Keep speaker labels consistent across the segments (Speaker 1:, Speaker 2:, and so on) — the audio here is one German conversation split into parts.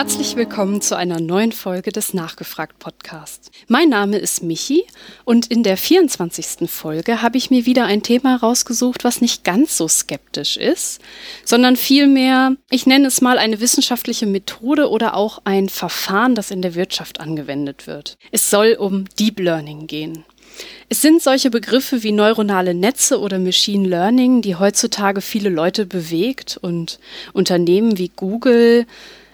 Speaker 1: Herzlich willkommen zu einer neuen Folge des Nachgefragt Podcasts. Mein Name ist Michi und in der 24. Folge habe ich mir wieder ein Thema rausgesucht, was nicht ganz so skeptisch ist, sondern vielmehr, ich nenne es mal eine wissenschaftliche Methode oder auch ein Verfahren, das in der Wirtschaft angewendet wird. Es soll um Deep Learning gehen. Es sind solche Begriffe wie neuronale Netze oder Machine Learning, die heutzutage viele Leute bewegt und Unternehmen wie Google,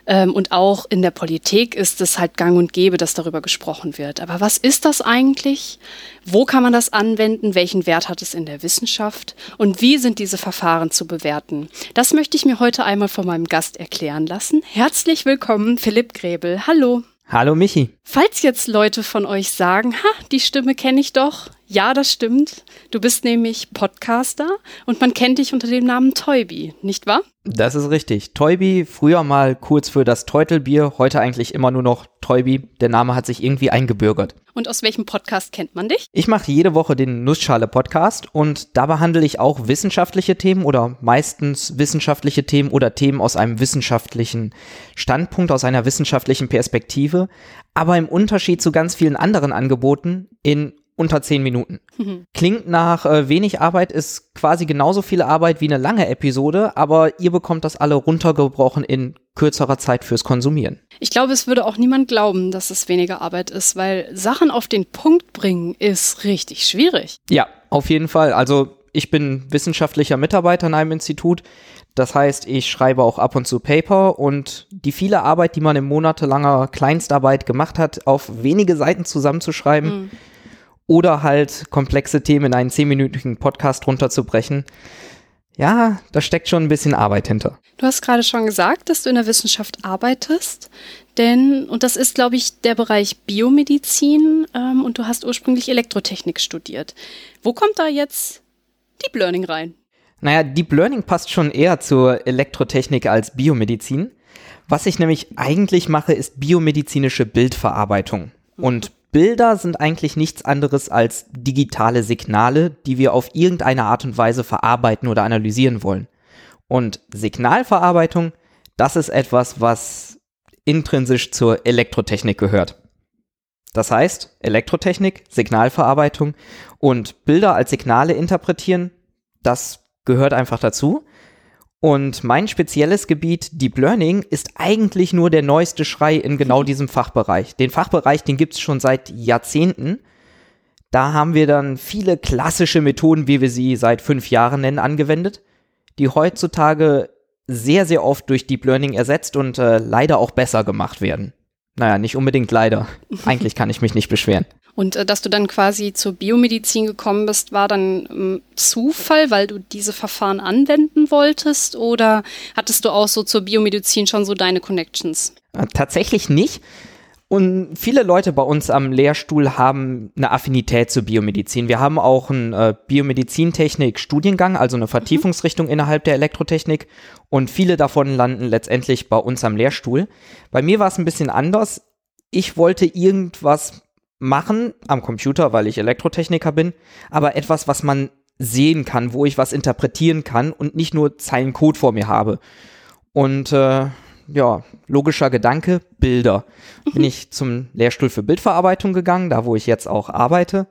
Speaker 1: ähm, und auch in der Politik ist es halt gang und gäbe, dass darüber gesprochen wird. Aber was ist das eigentlich? Wo kann man das anwenden? Welchen Wert hat es in der Wissenschaft? Und wie sind diese Verfahren zu bewerten? Das möchte ich mir heute einmal von meinem Gast erklären lassen. Herzlich willkommen, Philipp Gräbel. Hallo.
Speaker 2: Hallo Michi.
Speaker 1: Falls jetzt Leute von euch sagen, ha, die Stimme kenne ich doch. Ja, das stimmt. Du bist nämlich Podcaster und man kennt dich unter dem Namen Toybi, nicht wahr?
Speaker 2: Das ist richtig. Toybi, früher mal kurz für das Teutelbier, heute eigentlich immer nur noch Toybi. Der Name hat sich irgendwie eingebürgert.
Speaker 1: Und aus welchem Podcast kennt man dich?
Speaker 2: Ich mache jede Woche den Nussschale Podcast und da behandle ich auch wissenschaftliche Themen oder meistens wissenschaftliche Themen oder Themen aus einem wissenschaftlichen Standpunkt, aus einer wissenschaftlichen Perspektive. Aber im Unterschied zu ganz vielen anderen Angeboten in unter zehn Minuten. Mhm. Klingt nach äh, wenig Arbeit, ist quasi genauso viel Arbeit wie eine lange Episode, aber ihr bekommt das alle runtergebrochen in kürzerer Zeit fürs Konsumieren.
Speaker 1: Ich glaube, es würde auch niemand glauben, dass es weniger Arbeit ist, weil Sachen auf den Punkt bringen ist richtig schwierig.
Speaker 2: Ja, auf jeden Fall. Also ich bin wissenschaftlicher Mitarbeiter in einem Institut. Das heißt, ich schreibe auch ab und zu Paper und die viele Arbeit, die man in monatelanger Kleinstarbeit gemacht hat, auf wenige Seiten zusammenzuschreiben, mhm oder halt komplexe Themen in einen zehnminütigen Podcast runterzubrechen. Ja, da steckt schon ein bisschen Arbeit hinter.
Speaker 1: Du hast gerade schon gesagt, dass du in der Wissenschaft arbeitest, denn, und das ist, glaube ich, der Bereich Biomedizin ähm, und du hast ursprünglich Elektrotechnik studiert. Wo kommt da jetzt Deep Learning rein?
Speaker 2: Naja, Deep Learning passt schon eher zur Elektrotechnik als Biomedizin. Was ich nämlich eigentlich mache, ist biomedizinische Bildverarbeitung. Und Bilder sind eigentlich nichts anderes als digitale Signale, die wir auf irgendeine Art und Weise verarbeiten oder analysieren wollen. Und Signalverarbeitung, das ist etwas, was intrinsisch zur Elektrotechnik gehört. Das heißt, Elektrotechnik, Signalverarbeitung und Bilder als Signale interpretieren, das gehört einfach dazu. Und mein spezielles Gebiet, Deep Learning, ist eigentlich nur der neueste Schrei in genau diesem Fachbereich. Den Fachbereich, den gibt es schon seit Jahrzehnten. Da haben wir dann viele klassische Methoden, wie wir sie seit fünf Jahren nennen, angewendet, die heutzutage sehr, sehr oft durch Deep Learning ersetzt und äh, leider auch besser gemacht werden. Naja, nicht unbedingt leider. Eigentlich kann ich mich nicht beschweren.
Speaker 1: Und äh, dass du dann quasi zur Biomedizin gekommen bist, war dann ähm, Zufall, weil du diese Verfahren anwenden wolltest? Oder hattest du auch so zur Biomedizin schon so deine Connections?
Speaker 2: Äh, tatsächlich nicht. Und viele Leute bei uns am Lehrstuhl haben eine Affinität zur Biomedizin. Wir haben auch einen äh, Biomedizintechnik-Studiengang, also eine Vertiefungsrichtung mhm. innerhalb der Elektrotechnik. Und viele davon landen letztendlich bei uns am Lehrstuhl. Bei mir war es ein bisschen anders. Ich wollte irgendwas machen am Computer, weil ich Elektrotechniker bin, aber etwas, was man sehen kann, wo ich was interpretieren kann und nicht nur Zeilen Code vor mir habe. Und äh, ja, logischer Gedanke, Bilder. Bin ich zum Lehrstuhl für Bildverarbeitung gegangen, da wo ich jetzt auch arbeite.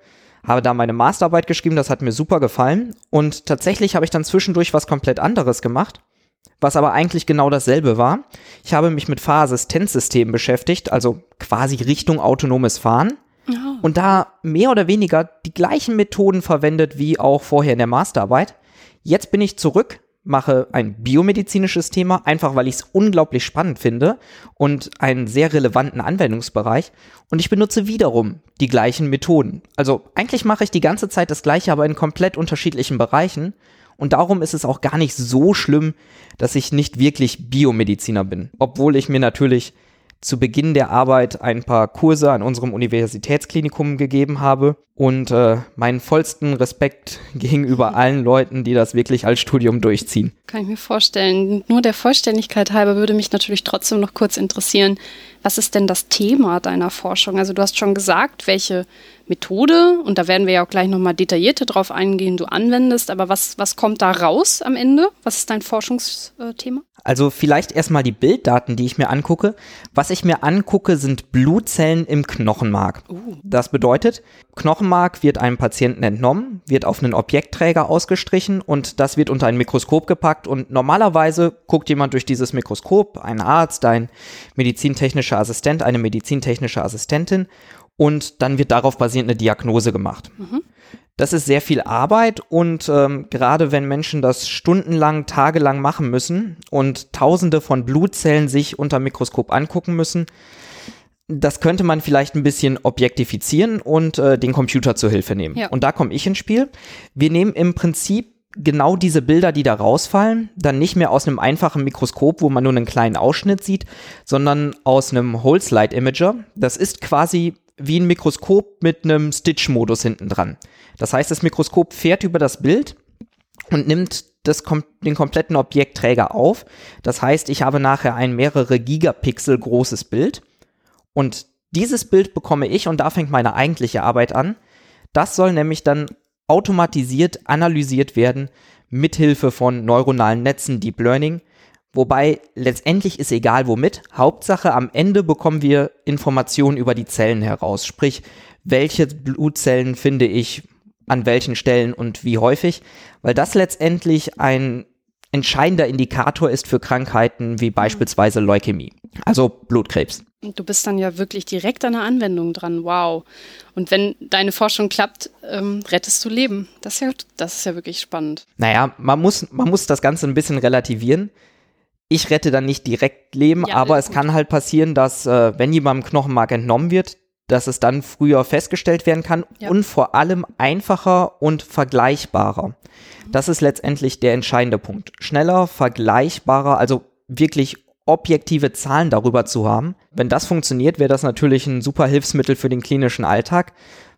Speaker 2: Habe da meine Masterarbeit geschrieben, das hat mir super gefallen. Und tatsächlich habe ich dann zwischendurch was komplett anderes gemacht, was aber eigentlich genau dasselbe war. Ich habe mich mit Fahrassistenzsystemen beschäftigt, also quasi Richtung autonomes Fahren und da mehr oder weniger die gleichen Methoden verwendet wie auch vorher in der Masterarbeit. Jetzt bin ich zurück, mache ein biomedizinisches Thema, einfach weil ich es unglaublich spannend finde und einen sehr relevanten Anwendungsbereich. Und ich benutze wiederum die gleichen Methoden. Also eigentlich mache ich die ganze Zeit das gleiche, aber in komplett unterschiedlichen Bereichen. Und darum ist es auch gar nicht so schlimm, dass ich nicht wirklich Biomediziner bin. Obwohl ich mir natürlich zu Beginn der Arbeit ein paar Kurse an unserem Universitätsklinikum gegeben habe und äh, meinen vollsten Respekt gegenüber allen Leuten, die das wirklich als Studium durchziehen.
Speaker 1: Kann ich mir vorstellen. Nur der Vollständigkeit halber würde mich natürlich trotzdem noch kurz interessieren, Was ist denn das Thema deiner Forschung? Also du hast schon gesagt, welche Methode, und da werden wir ja auch gleich nochmal detaillierter drauf eingehen, du anwendest, aber was, was kommt da raus am Ende? Was ist dein Forschungsthema?
Speaker 2: Also vielleicht erstmal die Bilddaten, die ich mir angucke. Was ich mir angucke, sind Blutzellen im Knochenmark. Uh. Das bedeutet, Knochenmark wird einem Patienten entnommen, wird auf einen Objektträger ausgestrichen und das wird unter ein Mikroskop gepackt und normalerweise guckt jemand durch dieses Mikroskop, ein Arzt, ein medizintechnischer Assistent, eine medizintechnische Assistentin und dann wird darauf basierend eine Diagnose gemacht. Mhm. Das ist sehr viel Arbeit und ähm, gerade wenn Menschen das stundenlang, tagelang machen müssen und tausende von Blutzellen sich unter Mikroskop angucken müssen, das könnte man vielleicht ein bisschen objektifizieren und äh, den Computer zur Hilfe nehmen. Ja. Und da komme ich ins Spiel. Wir nehmen im Prinzip genau diese Bilder, die da rausfallen, dann nicht mehr aus einem einfachen Mikroskop, wo man nur einen kleinen Ausschnitt sieht, sondern aus einem Whole Slide Imager. Das ist quasi wie ein Mikroskop mit einem Stitch-Modus hinten dran. Das heißt, das Mikroskop fährt über das Bild und nimmt das, den kompletten Objektträger auf. Das heißt, ich habe nachher ein mehrere Gigapixel großes Bild und dieses Bild bekomme ich und da fängt meine eigentliche Arbeit an. Das soll nämlich dann automatisiert analysiert werden mithilfe von neuronalen Netzen, Deep Learning Wobei letztendlich ist egal womit. Hauptsache am Ende bekommen wir Informationen über die Zellen heraus. Sprich, welche Blutzellen finde ich an welchen Stellen und wie häufig. Weil das letztendlich ein entscheidender Indikator ist für Krankheiten wie beispielsweise Leukämie, also Blutkrebs.
Speaker 1: Du bist dann ja wirklich direkt an der Anwendung dran. Wow. Und wenn deine Forschung klappt, ähm, rettest du Leben. Das ist, ja, das ist ja wirklich spannend.
Speaker 2: Naja, man muss, man muss das Ganze ein bisschen relativieren ich rette dann nicht direkt Leben, ja, aber es gut. kann halt passieren, dass äh, wenn jemandem Knochenmark entnommen wird, dass es dann früher festgestellt werden kann ja. und vor allem einfacher und vergleichbarer. Mhm. Das ist letztendlich der entscheidende Punkt. Schneller, vergleichbarer, also wirklich objektive Zahlen darüber zu haben. Wenn das funktioniert, wäre das natürlich ein super Hilfsmittel für den klinischen Alltag,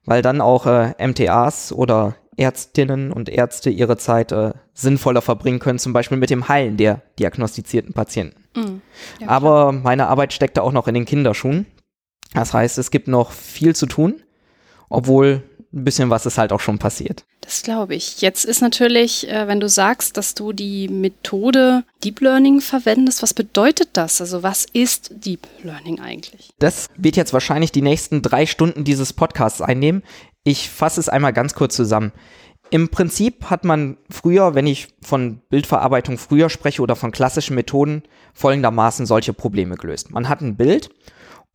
Speaker 2: weil dann auch äh, MTAs oder Ärztinnen und Ärzte ihre Zeit äh, sinnvoller verbringen können, zum Beispiel mit dem Heilen der diagnostizierten Patienten. Mhm. Ja, Aber meine Arbeit steckt da auch noch in den Kinderschuhen. Das heißt, es gibt noch viel zu tun, obwohl ein bisschen was ist halt auch schon passiert.
Speaker 1: Das glaube ich. Jetzt ist natürlich, äh, wenn du sagst, dass du die Methode Deep Learning verwendest, was bedeutet das? Also was ist Deep Learning eigentlich?
Speaker 2: Das wird jetzt wahrscheinlich die nächsten drei Stunden dieses Podcasts einnehmen. Ich fasse es einmal ganz kurz zusammen. Im Prinzip hat man früher, wenn ich von Bildverarbeitung früher spreche oder von klassischen Methoden, folgendermaßen solche Probleme gelöst. Man hat ein Bild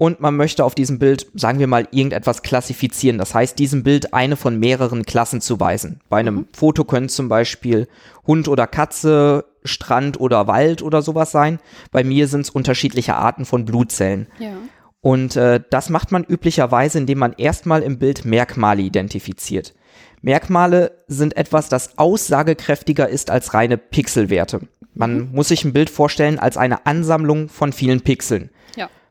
Speaker 2: und man möchte auf diesem Bild, sagen wir mal, irgendetwas klassifizieren. Das heißt, diesem Bild eine von mehreren Klassen zuweisen. Bei einem mhm. Foto können zum Beispiel Hund oder Katze, Strand oder Wald oder sowas sein. Bei mir sind es unterschiedliche Arten von Blutzellen. Ja. Und äh, das macht man üblicherweise, indem man erstmal im Bild Merkmale identifiziert. Merkmale sind etwas, das aussagekräftiger ist als reine Pixelwerte. Man mhm. muss sich ein Bild vorstellen als eine Ansammlung von vielen Pixeln.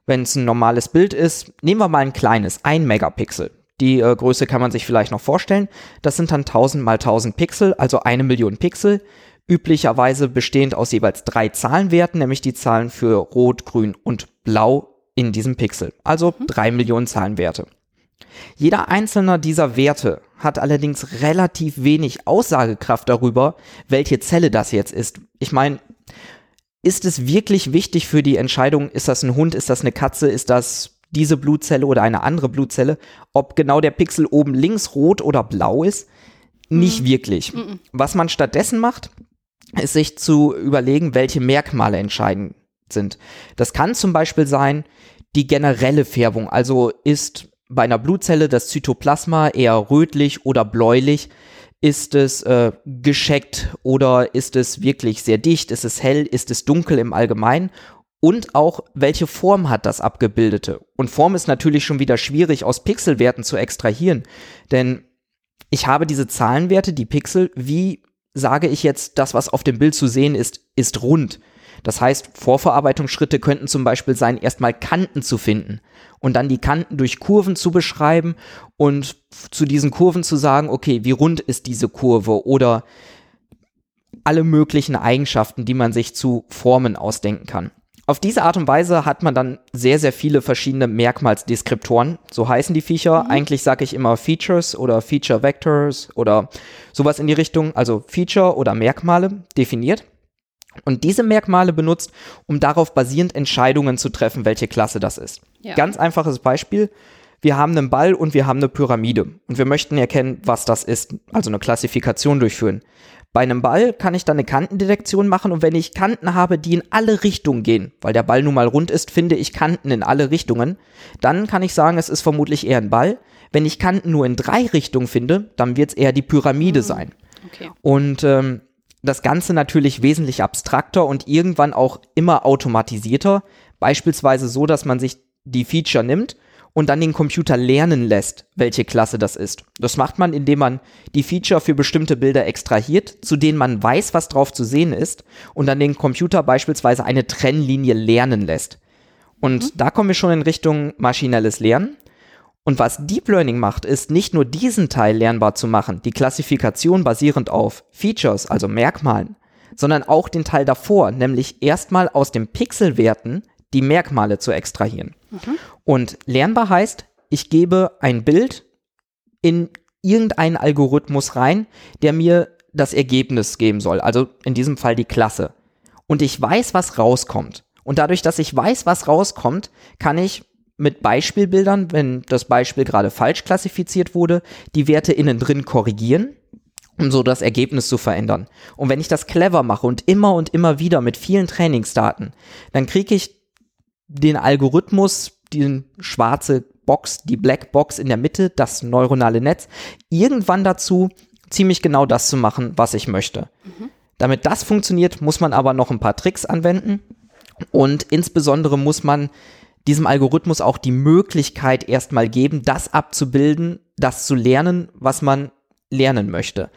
Speaker 2: Wenn es ein normales Bild ist, nehmen wir mal ein kleines, ein Megapixel. Die äh, Größe kann man sich vielleicht noch vorstellen. Das sind dann 1000 mal 1000 Pixel, also eine Million Pixel. Üblicherweise bestehend aus jeweils drei Zahlenwerten, nämlich die Zahlen für Rot, Grün und Blau in diesem Pixel, also mhm. drei Millionen Zahlenwerte. Jeder einzelne dieser Werte hat allerdings relativ wenig Aussagekraft darüber, welche Zelle das jetzt ist. Ich meine, ist es wirklich wichtig für die Entscheidung, ist das ein Hund, ist das eine Katze, ist das diese Blutzelle oder eine andere Blutzelle, ob genau der Pixel oben links rot oder blau ist? Nicht mhm. wirklich. Mhm. Was man stattdessen macht, ist sich zu überlegen, welche Merkmale entscheiden sind. Das kann zum Beispiel sein, die generelle Färbung, also ist bei einer Blutzelle das Zytoplasma eher rötlich oder bläulich, ist es äh, gescheckt oder ist es wirklich sehr dicht, ist es hell, ist es dunkel im Allgemeinen und auch welche Form hat das Abgebildete. Und Form ist natürlich schon wieder schwierig aus Pixelwerten zu extrahieren, denn ich habe diese Zahlenwerte, die Pixel, wie sage ich jetzt, das, was auf dem Bild zu sehen ist, ist rund. Das heißt, Vorverarbeitungsschritte könnten zum Beispiel sein, erstmal Kanten zu finden und dann die Kanten durch Kurven zu beschreiben und zu diesen Kurven zu sagen, okay, wie rund ist diese Kurve oder alle möglichen Eigenschaften, die man sich zu Formen ausdenken kann. Auf diese Art und Weise hat man dann sehr, sehr viele verschiedene Merkmalsdeskriptoren. So heißen die Viecher. Mhm. Eigentlich sage ich immer Features oder Feature Vectors oder sowas in die Richtung. Also Feature oder Merkmale definiert. Und diese Merkmale benutzt, um darauf basierend Entscheidungen zu treffen, welche Klasse das ist. Ja. Ganz einfaches Beispiel. Wir haben einen Ball und wir haben eine Pyramide und wir möchten erkennen, was das ist, also eine Klassifikation durchführen. Bei einem Ball kann ich dann eine Kantendetektion machen und wenn ich Kanten habe, die in alle Richtungen gehen, weil der Ball nun mal rund ist, finde ich Kanten in alle Richtungen, dann kann ich sagen, es ist vermutlich eher ein Ball. Wenn ich Kanten nur in drei Richtungen finde, dann wird es eher die Pyramide mhm. sein. Okay. Und ähm, das Ganze natürlich wesentlich abstrakter und irgendwann auch immer automatisierter, beispielsweise so, dass man sich die Feature nimmt und dann den Computer lernen lässt, welche Klasse das ist. Das macht man, indem man die Feature für bestimmte Bilder extrahiert, zu denen man weiß, was drauf zu sehen ist, und dann den Computer beispielsweise eine Trennlinie lernen lässt. Und mhm. da kommen wir schon in Richtung maschinelles Lernen. Und was Deep Learning macht, ist nicht nur diesen Teil lernbar zu machen, die Klassifikation basierend auf Features, also Merkmalen, sondern auch den Teil davor, nämlich erstmal aus den Pixelwerten die Merkmale zu extrahieren. Mhm. Und lernbar heißt, ich gebe ein Bild in irgendeinen Algorithmus rein, der mir das Ergebnis geben soll, also in diesem Fall die Klasse. Und ich weiß, was rauskommt. Und dadurch, dass ich weiß, was rauskommt, kann ich mit Beispielbildern, wenn das Beispiel gerade falsch klassifiziert wurde, die Werte innen drin korrigieren, um so das Ergebnis zu verändern. Und wenn ich das clever mache und immer und immer wieder mit vielen Trainingsdaten, dann kriege ich den Algorithmus, die schwarze Box, die Black Box in der Mitte, das neuronale Netz, irgendwann dazu, ziemlich genau das zu machen, was ich möchte. Mhm. Damit das funktioniert, muss man aber noch ein paar Tricks anwenden und insbesondere muss man diesem Algorithmus auch die Möglichkeit erstmal geben, das abzubilden, das zu lernen, was man lernen möchte.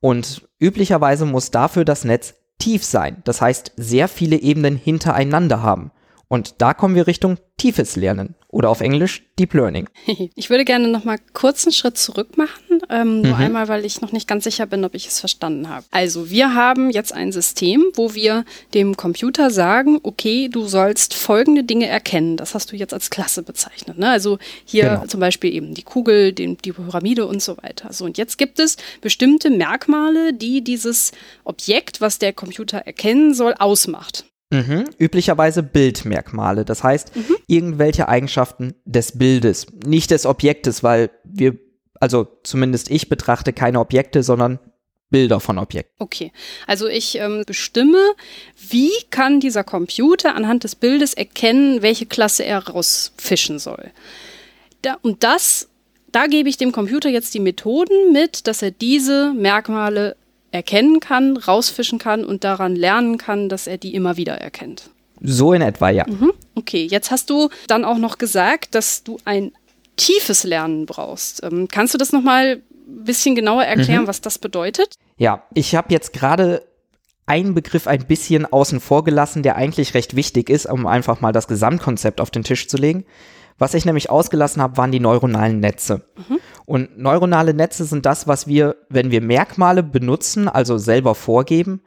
Speaker 2: Und üblicherweise muss dafür das Netz tief sein, das heißt sehr viele Ebenen hintereinander haben. Und da kommen wir Richtung tiefes Lernen oder auf Englisch Deep Learning.
Speaker 1: Ich würde gerne noch mal kurz einen Schritt zurück machen, ähm, nur mhm. einmal, weil ich noch nicht ganz sicher bin, ob ich es verstanden habe. Also wir haben jetzt ein System, wo wir dem Computer sagen, okay, du sollst folgende Dinge erkennen. Das hast du jetzt als Klasse bezeichnet. Ne? Also hier genau. zum Beispiel eben die Kugel, den, die Pyramide und so weiter. So und jetzt gibt es bestimmte Merkmale, die dieses Objekt, was der Computer erkennen soll, ausmacht.
Speaker 2: Mhm. Üblicherweise Bildmerkmale, das heißt mhm. irgendwelche Eigenschaften des Bildes, nicht des Objektes, weil wir, also zumindest ich betrachte keine Objekte, sondern Bilder von Objekten.
Speaker 1: Okay, also ich ähm, bestimme, wie kann dieser Computer anhand des Bildes erkennen, welche Klasse er rausfischen soll. Da, und das, da gebe ich dem Computer jetzt die Methoden mit, dass er diese Merkmale erkennen kann, rausfischen kann und daran lernen kann, dass er die immer wieder erkennt.
Speaker 2: So in etwa, ja. Mhm.
Speaker 1: Okay, jetzt hast du dann auch noch gesagt, dass du ein tiefes Lernen brauchst. Ähm, kannst du das nochmal ein bisschen genauer erklären, mhm. was das bedeutet?
Speaker 2: Ja, ich habe jetzt gerade einen Begriff ein bisschen außen vor gelassen, der eigentlich recht wichtig ist, um einfach mal das Gesamtkonzept auf den Tisch zu legen. Was ich nämlich ausgelassen habe, waren die neuronalen Netze. Mhm. Und neuronale Netze sind das, was wir, wenn wir Merkmale benutzen, also selber vorgeben,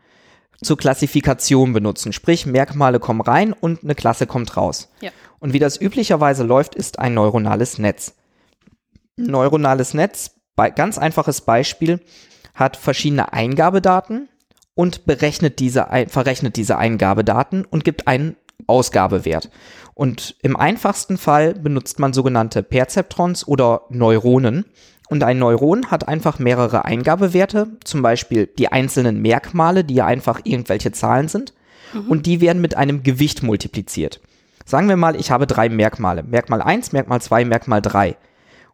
Speaker 2: zur Klassifikation benutzen. Sprich, Merkmale kommen rein und eine Klasse kommt raus. Ja. Und wie das üblicherweise läuft, ist ein neuronales Netz. Ein neuronales Netz, ganz einfaches Beispiel, hat verschiedene Eingabedaten und berechnet diese, verrechnet diese Eingabedaten und gibt einen Ausgabewert. Und im einfachsten Fall benutzt man sogenannte Perzeptrons oder Neuronen. Und ein Neuron hat einfach mehrere Eingabewerte, zum Beispiel die einzelnen Merkmale, die ja einfach irgendwelche Zahlen sind. Mhm. Und die werden mit einem Gewicht multipliziert. Sagen wir mal, ich habe drei Merkmale. Merkmal 1, Merkmal 2, Merkmal 3.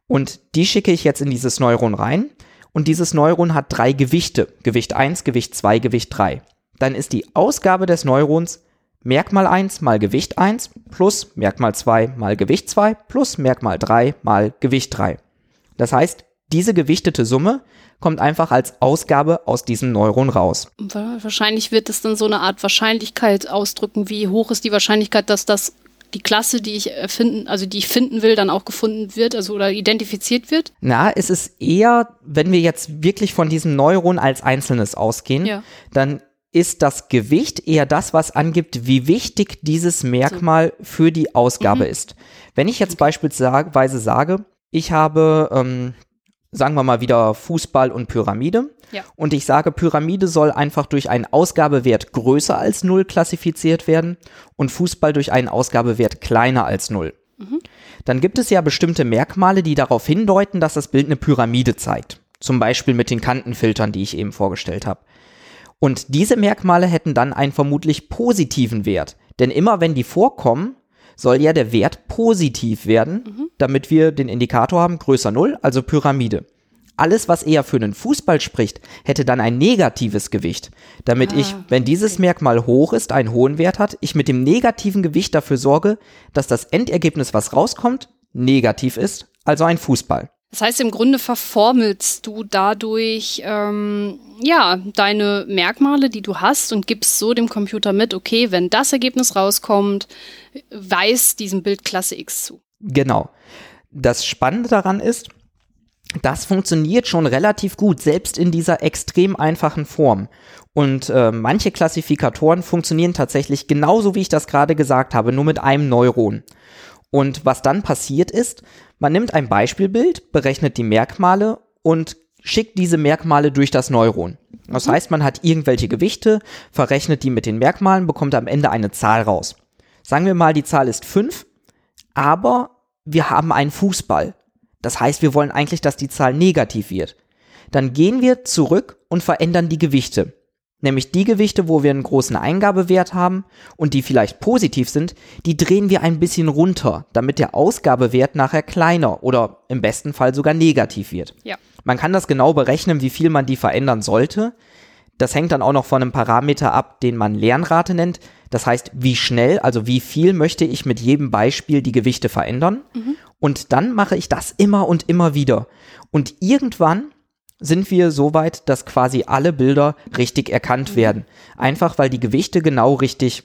Speaker 2: Und die schicke ich jetzt in dieses Neuron rein. Und dieses Neuron hat drei Gewichte. Gewicht 1, Gewicht 2, Gewicht 3. Dann ist die Ausgabe des Neurons Merkmal 1 mal Gewicht 1 plus Merkmal 2 mal Gewicht 2 plus Merkmal 3 mal Gewicht 3. Das heißt, diese gewichtete Summe kommt einfach als Ausgabe aus diesem Neuron raus.
Speaker 1: Wahrscheinlich wird es dann so eine Art Wahrscheinlichkeit ausdrücken, wie hoch ist die Wahrscheinlichkeit, dass das die Klasse, die ich erfinden, also die ich finden will, dann auch gefunden wird, also oder identifiziert wird?
Speaker 2: Na, es ist eher, wenn wir jetzt wirklich von diesem Neuron als Einzelnes ausgehen, ja. dann ist das Gewicht eher das, was angibt, wie wichtig dieses Merkmal für die Ausgabe
Speaker 1: Mhm.
Speaker 2: ist. Wenn ich jetzt beispielsweise sage, ich habe, ähm, sagen wir mal wieder Fußball und Pyramide
Speaker 1: Ja.
Speaker 2: und ich sage, Pyramide soll einfach durch einen Ausgabewert größer als 0 klassifiziert werden und Fußball durch einen Ausgabewert kleiner als 0. Dann gibt es ja bestimmte Merkmale, die darauf hindeuten, dass das Bild eine Pyramide zeigt. Zum Beispiel mit den Kantenfiltern, die ich eben vorgestellt habe. Und diese Merkmale hätten dann einen vermutlich positiven Wert. Denn immer wenn die vorkommen, soll ja der Wert positiv werden, damit wir den Indikator haben, größer 0, also Pyramide. Alles, was eher für einen Fußball spricht, hätte dann ein negatives Gewicht, damit ich, wenn dieses Merkmal hoch ist, einen hohen Wert hat, ich mit dem negativen Gewicht dafür sorge, dass das Endergebnis, was rauskommt, negativ ist, also ein Fußball.
Speaker 1: Das heißt, im Grunde verformelst du dadurch ähm, ja deine Merkmale, die du hast, und gibst so dem Computer mit, okay, wenn das Ergebnis rauskommt, weiß diesem Bild Klasse X zu.
Speaker 2: Genau. Das Spannende daran ist, das funktioniert schon relativ gut, selbst in dieser extrem einfachen Form. Und äh, manche Klassifikatoren funktionieren tatsächlich genauso, wie ich das gerade gesagt habe, nur mit einem Neuron. Und was dann passiert ist, man nimmt ein Beispielbild, berechnet die Merkmale und schickt diese Merkmale durch das Neuron. Das heißt, man hat irgendwelche Gewichte, verrechnet die mit den Merkmalen, bekommt am Ende eine Zahl raus. Sagen wir mal, die Zahl ist 5, aber wir haben einen Fußball. Das heißt, wir wollen eigentlich, dass die Zahl negativ wird. Dann gehen wir zurück und verändern die Gewichte. Nämlich die Gewichte, wo wir einen großen Eingabewert haben und die vielleicht positiv sind, die drehen wir ein bisschen runter, damit der Ausgabewert nachher kleiner oder im besten Fall sogar negativ wird.
Speaker 1: Ja.
Speaker 2: Man kann das genau berechnen, wie viel man die verändern sollte. Das hängt dann auch noch von einem Parameter ab, den man Lernrate nennt. Das heißt, wie schnell, also wie viel möchte ich mit jedem Beispiel die Gewichte verändern. Und dann mache ich das immer und immer wieder. Und irgendwann sind wir so weit, dass quasi alle Bilder richtig erkannt werden. Einfach weil die Gewichte genau richtig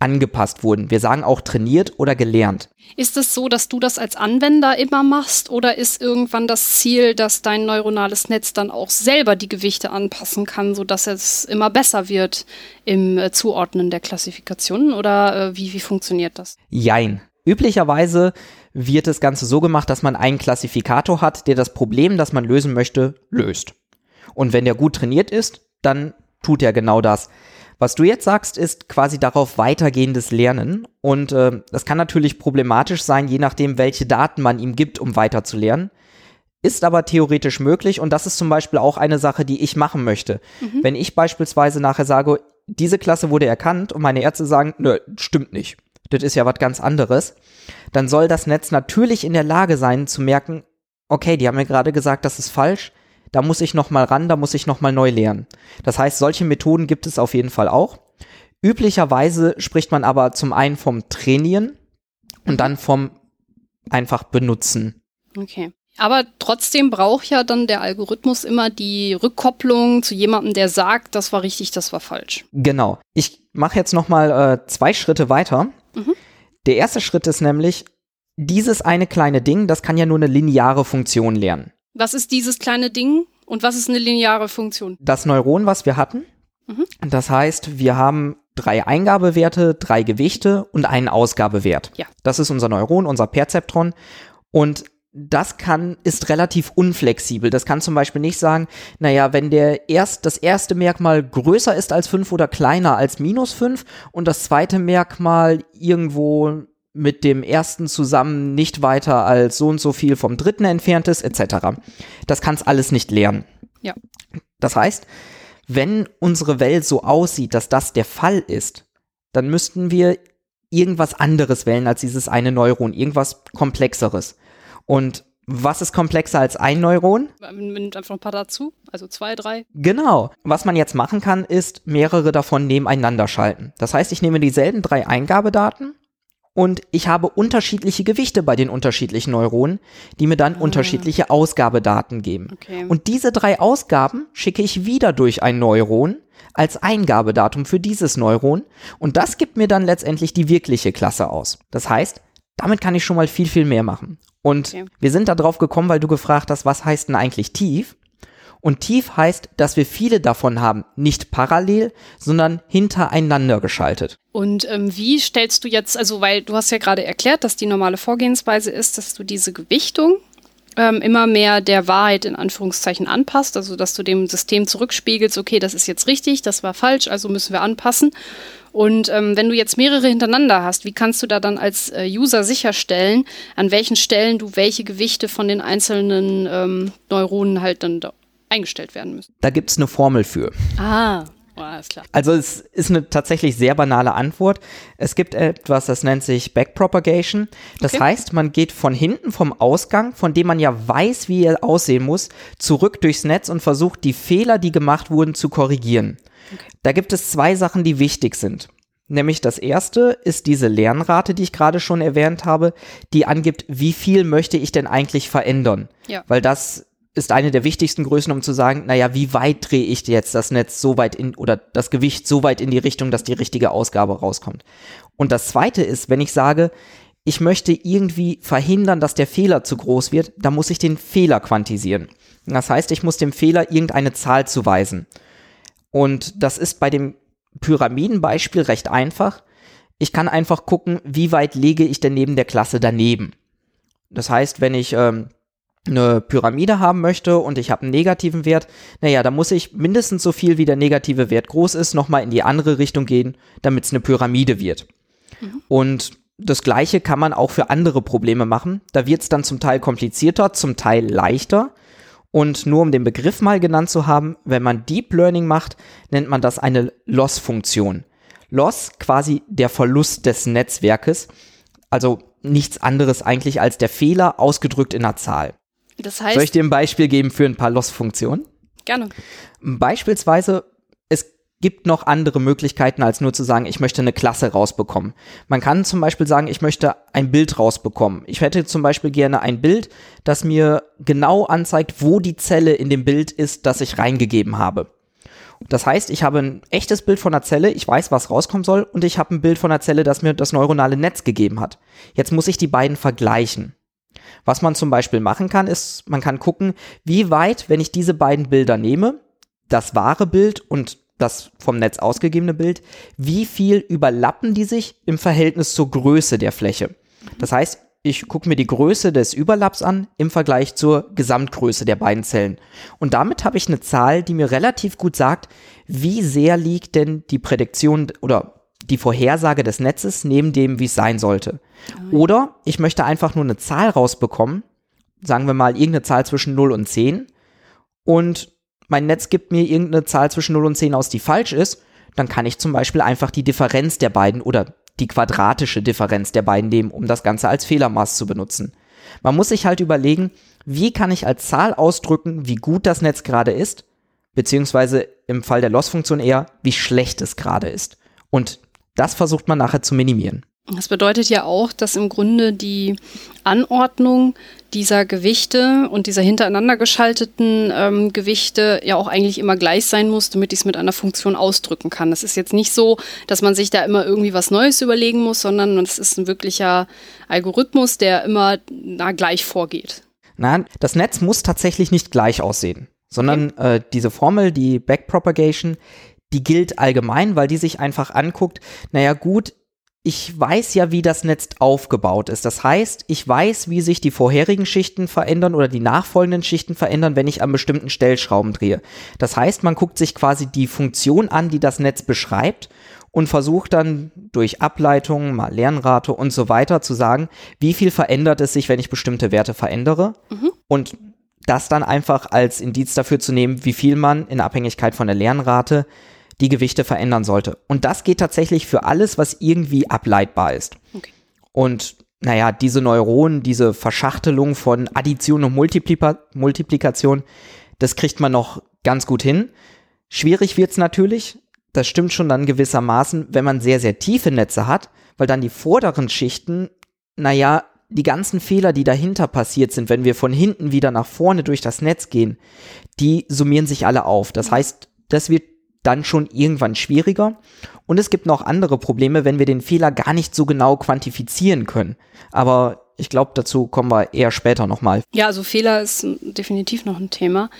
Speaker 2: angepasst wurden. Wir sagen auch trainiert oder gelernt.
Speaker 1: Ist es so, dass du das als Anwender immer machst oder ist irgendwann das Ziel, dass dein neuronales Netz dann auch selber die Gewichte anpassen kann, sodass es immer besser wird im äh, Zuordnen der Klassifikationen oder äh, wie, wie funktioniert das?
Speaker 2: Jein. Üblicherweise wird das Ganze so gemacht, dass man einen Klassifikator hat, der das Problem, das man lösen möchte, löst. Und wenn der gut trainiert ist, dann tut er genau das. Was du jetzt sagst, ist quasi darauf weitergehendes Lernen. Und äh, das kann natürlich problematisch sein, je nachdem, welche Daten man ihm gibt, um weiter zu lernen. Ist aber theoretisch möglich und das ist zum Beispiel auch eine Sache, die ich machen möchte. Wenn ich beispielsweise nachher sage, diese Klasse wurde erkannt und meine Ärzte sagen, nö, stimmt nicht. Das ist ja was ganz anderes. Dann soll das Netz natürlich in der Lage sein zu merken, okay, die haben mir gerade gesagt, das ist falsch. Da muss ich noch mal ran, da muss ich noch mal neu lernen. Das heißt, solche Methoden gibt es auf jeden Fall auch. Üblicherweise spricht man aber zum einen vom Trainieren und dann vom einfach benutzen.
Speaker 1: Okay. Aber trotzdem braucht ja dann der Algorithmus immer die Rückkopplung zu jemandem, der sagt, das war richtig, das war falsch.
Speaker 2: Genau. Ich mache jetzt noch mal äh, zwei Schritte weiter. Der erste Schritt ist nämlich, dieses eine kleine Ding, das kann ja nur eine lineare Funktion lernen.
Speaker 1: Was ist dieses kleine Ding und was ist eine lineare Funktion?
Speaker 2: Das Neuron, was wir hatten, das heißt, wir haben drei Eingabewerte, drei Gewichte und einen Ausgabewert.
Speaker 1: Ja.
Speaker 2: Das ist unser Neuron, unser Perzeptron. Und das kann, ist relativ unflexibel. Das kann zum Beispiel nicht sagen, naja, wenn der erst, das erste Merkmal größer ist als 5 oder kleiner als minus 5 und das zweite Merkmal irgendwo mit dem ersten zusammen nicht weiter als so und so viel vom dritten entfernt ist, etc. Das kann es alles nicht lernen.
Speaker 1: Ja.
Speaker 2: Das heißt, wenn unsere Welt so aussieht, dass das der Fall ist, dann müssten wir irgendwas anderes wählen als dieses eine Neuron, irgendwas komplexeres. Und was ist komplexer als ein Neuron?
Speaker 1: Man nimmt einfach ein paar dazu, also zwei, drei.
Speaker 2: Genau. Was man jetzt machen kann, ist mehrere davon nebeneinander schalten. Das heißt, ich nehme dieselben drei Eingabedaten und ich habe unterschiedliche Gewichte bei den unterschiedlichen Neuronen, die mir dann unterschiedliche Ausgabedaten geben.
Speaker 1: Okay.
Speaker 2: Und diese drei Ausgaben schicke ich wieder durch ein Neuron als Eingabedatum für dieses Neuron und das gibt mir dann letztendlich die wirkliche Klasse aus. Das heißt, damit kann ich schon mal viel, viel mehr machen. Und
Speaker 1: Okay.
Speaker 2: wir sind da drauf gekommen, weil du gefragt hast, was heißt denn eigentlich tief? Und tief heißt, dass wir viele davon haben, nicht parallel, sondern hintereinander geschaltet.
Speaker 1: Und ähm, wie stellst du jetzt, also weil du hast ja gerade erklärt, dass die normale Vorgehensweise ist, dass du diese Gewichtung ähm, immer mehr der Wahrheit in Anführungszeichen anpasst, also dass du dem System zurückspiegelst, okay, das ist jetzt richtig, das war falsch, also müssen wir anpassen. Und ähm, wenn du jetzt mehrere hintereinander hast, wie kannst du da dann als äh, User sicherstellen, an welchen Stellen du welche Gewichte von den einzelnen ähm, Neuronen halt dann eingestellt werden müssen?
Speaker 2: Da gibt es eine Formel für.
Speaker 1: Ah, Alles klar.
Speaker 2: Also es ist eine tatsächlich sehr banale Antwort. Es gibt etwas, das nennt sich Backpropagation. Das okay. heißt, man geht von hinten vom Ausgang, von dem man ja weiß, wie er aussehen muss, zurück durchs Netz und versucht, die Fehler, die gemacht wurden, zu korrigieren. Okay. Da gibt es zwei Sachen, die wichtig sind. Nämlich das erste ist diese Lernrate, die ich gerade schon erwähnt habe, die angibt, wie viel möchte ich denn eigentlich verändern. Ja. Weil das ist eine der wichtigsten Größen, um zu sagen, naja, wie weit drehe ich jetzt das Netz so weit in oder das Gewicht so weit in die Richtung, dass die richtige Ausgabe rauskommt. Und das zweite ist, wenn ich sage, ich möchte irgendwie verhindern, dass der Fehler zu groß wird, dann muss ich den Fehler quantisieren. Das heißt, ich muss dem Fehler irgendeine Zahl zuweisen. Und das ist bei dem Pyramidenbeispiel recht einfach. Ich kann einfach gucken, wie weit lege ich denn neben der Klasse daneben. Das heißt, wenn ich ähm, eine Pyramide haben möchte und ich habe einen negativen Wert, naja, da muss ich mindestens so viel, wie der negative Wert groß ist, nochmal in die andere Richtung gehen, damit es eine Pyramide wird. Mhm. Und das gleiche kann man auch für andere Probleme machen. Da wird es dann zum Teil komplizierter, zum Teil leichter. Und nur um den Begriff mal genannt zu haben, wenn man Deep Learning macht, nennt man das eine Loss-Funktion. Loss quasi der Verlust des Netzwerkes, also nichts anderes eigentlich als der Fehler ausgedrückt in einer Zahl. Das heißt, Soll ich dir ein Beispiel geben für ein paar Loss-Funktionen?
Speaker 1: Gerne.
Speaker 2: Beispielsweise gibt noch andere Möglichkeiten, als nur zu sagen, ich möchte eine Klasse rausbekommen. Man kann zum Beispiel sagen, ich möchte ein Bild rausbekommen. Ich hätte zum Beispiel gerne ein Bild, das mir genau anzeigt, wo die Zelle in dem Bild ist, das ich reingegeben habe. Das heißt, ich habe ein echtes Bild von einer Zelle, ich weiß, was rauskommen soll, und ich habe ein Bild von einer Zelle, das mir das neuronale Netz gegeben hat. Jetzt muss ich die beiden vergleichen. Was man zum Beispiel machen kann, ist, man kann gucken, wie weit, wenn ich diese beiden Bilder nehme, das wahre Bild und das vom Netz ausgegebene Bild, wie viel überlappen die sich im Verhältnis zur Größe der Fläche. Das heißt, ich gucke mir die Größe des Überlapps an im Vergleich zur Gesamtgröße der beiden Zellen. Und damit habe ich eine Zahl, die mir relativ gut sagt, wie sehr liegt denn die Prädiktion oder die Vorhersage des Netzes neben dem, wie es sein sollte. Oder ich möchte einfach nur eine Zahl rausbekommen, sagen wir mal irgendeine Zahl zwischen 0 und 10 und mein Netz gibt mir irgendeine Zahl zwischen 0 und 10 aus, die falsch ist, dann kann ich zum Beispiel einfach die Differenz der beiden oder die quadratische Differenz der beiden nehmen, um das Ganze als Fehlermaß zu benutzen. Man muss sich halt überlegen, wie kann ich als Zahl ausdrücken, wie gut das Netz gerade ist, beziehungsweise im Fall der Loss-Funktion eher, wie schlecht es gerade ist. Und das versucht man nachher zu minimieren.
Speaker 1: Das bedeutet ja auch, dass im Grunde die Anordnung dieser Gewichte und dieser hintereinander geschalteten ähm, Gewichte ja auch eigentlich immer gleich sein muss, damit ich es mit einer Funktion ausdrücken kann. Das ist jetzt nicht so, dass man sich da immer irgendwie was Neues überlegen muss, sondern es ist ein wirklicher Algorithmus, der immer na, gleich vorgeht.
Speaker 2: Nein, das Netz muss tatsächlich nicht gleich aussehen, sondern okay. äh, diese Formel, die Backpropagation, die gilt allgemein, weil die sich einfach anguckt, naja gut, ich weiß ja, wie das Netz aufgebaut ist. Das heißt, ich weiß, wie sich die vorherigen Schichten verändern oder die nachfolgenden Schichten verändern, wenn ich an bestimmten Stellschrauben drehe. Das heißt, man guckt sich quasi die Funktion an, die das Netz beschreibt und versucht dann durch Ableitungen, mal Lernrate und so weiter zu sagen, wie viel verändert es sich, wenn ich bestimmte Werte verändere mhm. und das dann einfach als Indiz dafür zu nehmen, wie viel man in Abhängigkeit von der Lernrate die Gewichte verändern sollte. Und das geht tatsächlich für alles, was irgendwie ableitbar ist. Okay. Und naja, diese Neuronen, diese Verschachtelung von Addition und Multiplika Multiplikation, das kriegt man noch ganz gut hin. Schwierig wird's natürlich, das stimmt schon dann gewissermaßen, wenn man sehr, sehr tiefe Netze hat, weil dann die vorderen Schichten, naja, die ganzen Fehler, die dahinter passiert sind, wenn wir von hinten wieder nach vorne durch das Netz gehen, die summieren sich alle auf. Das heißt, das wird dann schon irgendwann schwieriger. Und es gibt noch andere Probleme, wenn wir den Fehler gar nicht so genau quantifizieren können. Aber ich glaube, dazu kommen wir eher später nochmal.
Speaker 1: Ja, also Fehler ist definitiv noch ein Thema.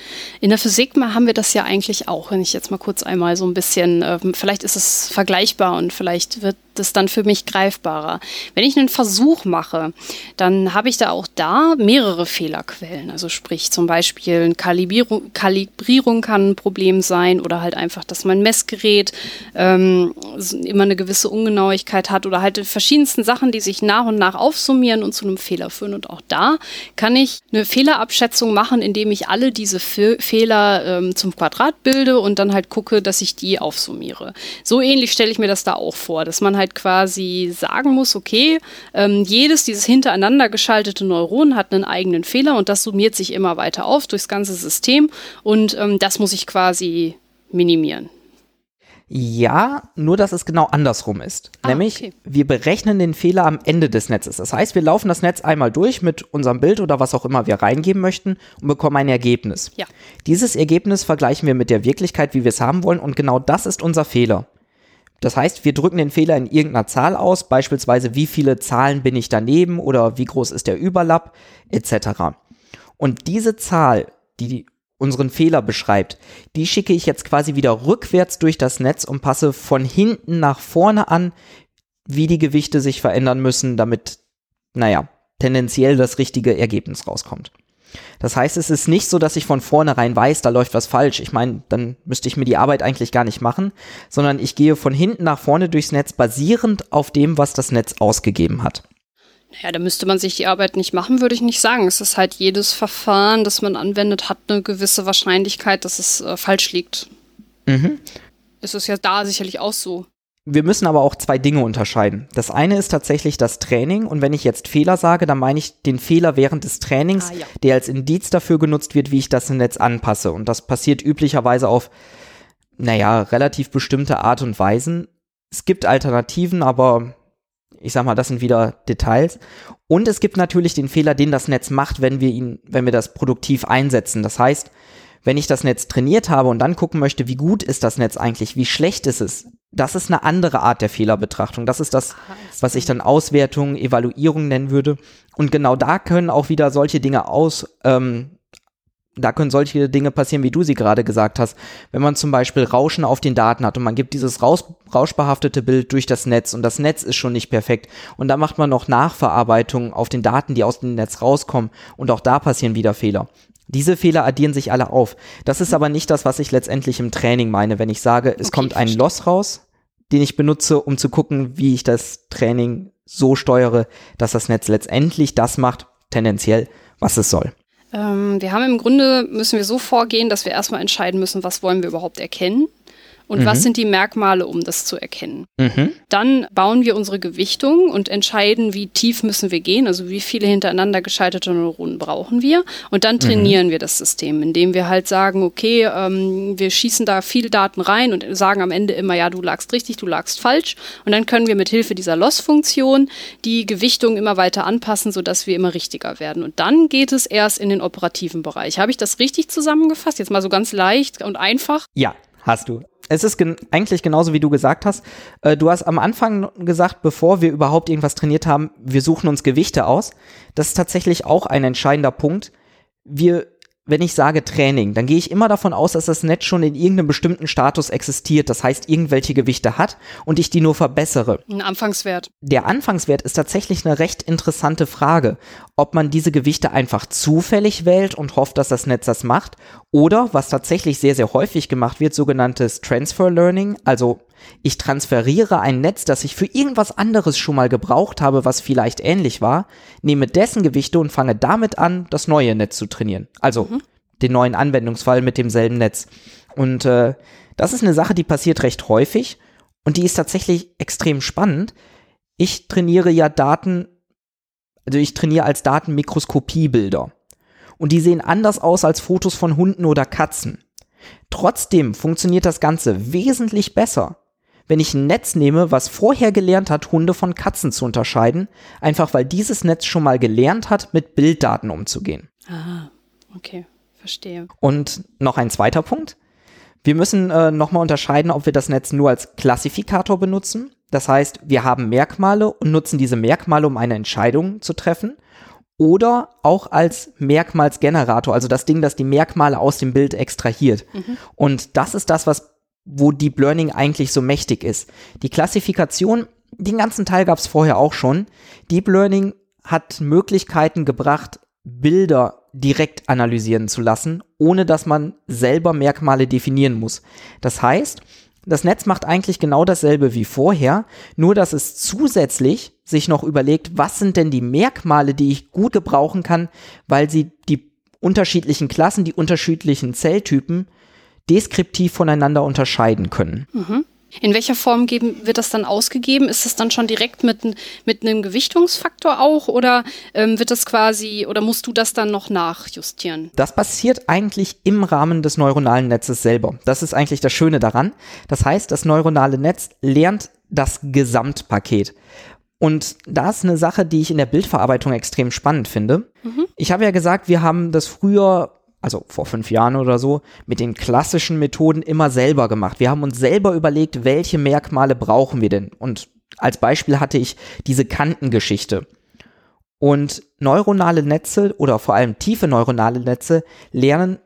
Speaker 1: In der Physik haben wir das ja eigentlich auch, wenn ich jetzt mal kurz einmal so ein bisschen, äh, vielleicht ist es vergleichbar und vielleicht wird das dann für mich greifbarer. Wenn ich einen Versuch mache, dann habe ich da auch da mehrere Fehlerquellen. Also sprich zum Beispiel eine Kalibrierung, Kalibrierung kann ein Problem sein oder halt einfach, dass mein Messgerät ähm, immer eine gewisse Ungenauigkeit hat oder halt verschiedensten Sachen, die sich nach und nach aufsummieren und zu einem Fehler führen. Und auch da kann ich eine Fehlerabschätzung machen, indem ich alle diese Fe Fehler ähm, zum Quadrat bilde und dann halt gucke, dass ich die aufsummiere. So ähnlich stelle ich mir das da auch vor, dass man halt quasi sagen muss, okay, ähm, jedes dieses hintereinander geschaltete Neuron hat einen eigenen Fehler und das summiert sich immer weiter auf durchs ganze System und ähm, das muss ich quasi minimieren.
Speaker 2: Ja, nur dass es genau andersrum ist.
Speaker 1: Ah,
Speaker 2: Nämlich,
Speaker 1: okay.
Speaker 2: wir berechnen den Fehler am Ende des Netzes. Das heißt, wir laufen das Netz einmal durch mit unserem Bild oder was auch immer wir reingeben möchten und bekommen ein Ergebnis.
Speaker 1: Ja.
Speaker 2: Dieses Ergebnis vergleichen wir mit der Wirklichkeit, wie wir es haben wollen und genau das ist unser Fehler. Das heißt, wir drücken den Fehler in irgendeiner Zahl aus, beispielsweise wie viele Zahlen bin ich daneben oder wie groß ist der Überlapp etc. Und diese Zahl, die unseren Fehler beschreibt, die schicke ich jetzt quasi wieder rückwärts durch das Netz und passe von hinten nach vorne an, wie die Gewichte sich verändern müssen, damit, naja, tendenziell das richtige Ergebnis rauskommt. Das heißt, es ist nicht so, dass ich von vornherein weiß, da läuft was falsch. Ich meine, dann müsste ich mir die Arbeit eigentlich gar nicht machen, sondern ich gehe von hinten nach vorne durchs Netz basierend auf dem, was das Netz ausgegeben hat.
Speaker 1: Naja, da müsste man sich die Arbeit nicht machen, würde ich nicht sagen. Es ist halt jedes Verfahren, das man anwendet, hat eine gewisse Wahrscheinlichkeit, dass es äh, falsch liegt.
Speaker 2: Mhm.
Speaker 1: Es ist ja da sicherlich auch so.
Speaker 2: Wir müssen aber auch zwei Dinge unterscheiden. Das eine ist tatsächlich das Training und wenn ich jetzt Fehler sage, dann meine ich den Fehler während des Trainings,
Speaker 1: Ah, ja.
Speaker 2: der als Indiz dafür genutzt wird, wie ich das im Netz anpasse. Und das passiert üblicherweise auf, naja, relativ bestimmte Art und Weisen. Es gibt Alternativen, aber ich sag mal, das sind wieder Details. Und es gibt natürlich den Fehler, den das Netz macht, wenn wir ihn, wenn wir das produktiv einsetzen. Das heißt, wenn ich das Netz trainiert habe und dann gucken möchte, wie gut ist das Netz eigentlich, wie schlecht ist es, das ist eine andere Art der Fehlerbetrachtung. Das ist das, was ich dann Auswertung, Evaluierung nennen würde. Und genau da können auch wieder solche Dinge aus, ähm, da können solche Dinge passieren, wie du sie gerade gesagt hast. Wenn man zum Beispiel Rauschen auf den Daten hat und man gibt dieses raus, rauschbehaftete Bild durch das Netz und das Netz ist schon nicht perfekt und dann macht man noch Nachverarbeitung auf den Daten, die aus dem Netz rauskommen und auch da passieren wieder Fehler. Diese Fehler addieren sich alle auf. Das ist aber nicht das, was ich letztendlich im Training meine, wenn ich sage, es
Speaker 1: Okay,
Speaker 2: kommt ein. Loss raus, den ich benutze, um zu gucken, wie ich das Training so steuere, dass das Netz letztendlich das macht, tendenziell, was es soll.
Speaker 1: Ähm, wir haben im Grunde, müssen wir so vorgehen, dass wir erstmal entscheiden müssen, was wollen wir überhaupt erkennen und was sind die Merkmale, um das zu erkennen.
Speaker 2: Mhm.
Speaker 1: Dann bauen wir unsere Gewichtung und entscheiden, wie tief müssen wir gehen, also wie viele hintereinander geschaltete Neuronen brauchen wir. Und dann trainieren wir das System, indem wir halt sagen, okay, ähm, wir schießen da viele Daten rein und sagen am Ende immer, ja, du lagst richtig, du lagst falsch. Und dann können wir mit Hilfe dieser Loss-Funktion die Gewichtung immer weiter anpassen, sodass wir immer richtiger werden. Und dann geht es erst in den operativen Bereich. Habe ich das richtig zusammengefasst? Jetzt mal so ganz leicht und einfach.
Speaker 2: Ja, hast du. Es ist gen eigentlich genauso, wie du gesagt hast. Äh, du hast am Anfang gesagt, bevor wir überhaupt irgendwas trainiert haben, wir suchen uns Gewichte aus. Das ist tatsächlich auch ein entscheidender Punkt. Wir, wenn ich sage Training, dann gehe ich immer davon aus, dass das Netz schon in irgendeinem bestimmten Status existiert. Das heißt, irgendwelche Gewichte hat und ich die nur verbessere.
Speaker 1: Ein Anfangswert.
Speaker 2: Der Anfangswert ist tatsächlich eine recht interessante Frage, ob man diese Gewichte einfach zufällig wählt und hofft, dass das Netz das macht, oder was tatsächlich sehr, sehr häufig gemacht wird, sogenanntes Transfer Learning, also ich transferiere ein Netz, das ich für irgendwas anderes schon mal gebraucht habe, was vielleicht ähnlich war, nehme dessen Gewichte und fange damit an, das neue Netz zu trainieren. Also den neuen Anwendungsfall mit demselben Netz. Und äh, das ist eine Sache, die passiert recht häufig und die ist tatsächlich extrem spannend. Ich trainiere ja Daten, also ich trainiere als Daten Mikroskopiebilder. Und die sehen anders aus als Fotos von Hunden oder Katzen. Trotzdem funktioniert das Ganze wesentlich besser, wenn ich ein Netz nehme, was vorher gelernt hat, Hunde von Katzen zu unterscheiden, einfach weil dieses Netz schon mal gelernt hat, mit Bilddaten umzugehen.
Speaker 1: Ah, okay, verstehe.
Speaker 2: Und noch ein zweiter Punkt. Wir müssen äh, nochmal unterscheiden, ob wir das Netz nur als Klassifikator benutzen. Das heißt, wir haben Merkmale und nutzen diese Merkmale, um eine Entscheidung zu treffen. oder auch als Merkmalsgenerator, also das Ding, das die Merkmale aus dem Bild extrahiert. Mhm. Und das ist das, was wo Deep Learning eigentlich so mächtig ist. Die Klassifikation, den ganzen Teil gab es vorher auch schon. Deep Learning hat Möglichkeiten gebracht, Bilder direkt analysieren zu lassen, ohne dass man selber Merkmale definieren muss. Das heißt, das Netz macht eigentlich genau dasselbe wie vorher, nur dass es zusätzlich sich noch überlegt, was sind denn die Merkmale, die ich gut gebrauchen kann, weil sie die unterschiedlichen Klassen, die unterschiedlichen Zelltypen deskriptiv voneinander unterscheiden können.
Speaker 1: Mhm. In welcher Form geben, wird das dann ausgegeben? Ist es dann schon direkt mit, mit einem Gewichtungsfaktor auch oder ähm, wird das quasi oder musst du das dann noch nachjustieren?
Speaker 2: Das passiert eigentlich im Rahmen des neuronalen Netzes selber. Das ist eigentlich das Schöne daran. Das heißt, das neuronale Netz lernt das Gesamtpaket. Und da ist eine Sache, die ich in der Bildverarbeitung extrem spannend finde. Mhm. Ich habe ja gesagt, wir haben das früher also vor fünf Jahren oder so, mit den klassischen Methoden immer selber gemacht. Wir haben uns selber überlegt, welche Merkmale brauchen wir denn? Und als Beispiel hatte ich diese Kantengeschichte. Und neuronale Netze oder vor allem tiefe neuronale Netze lernen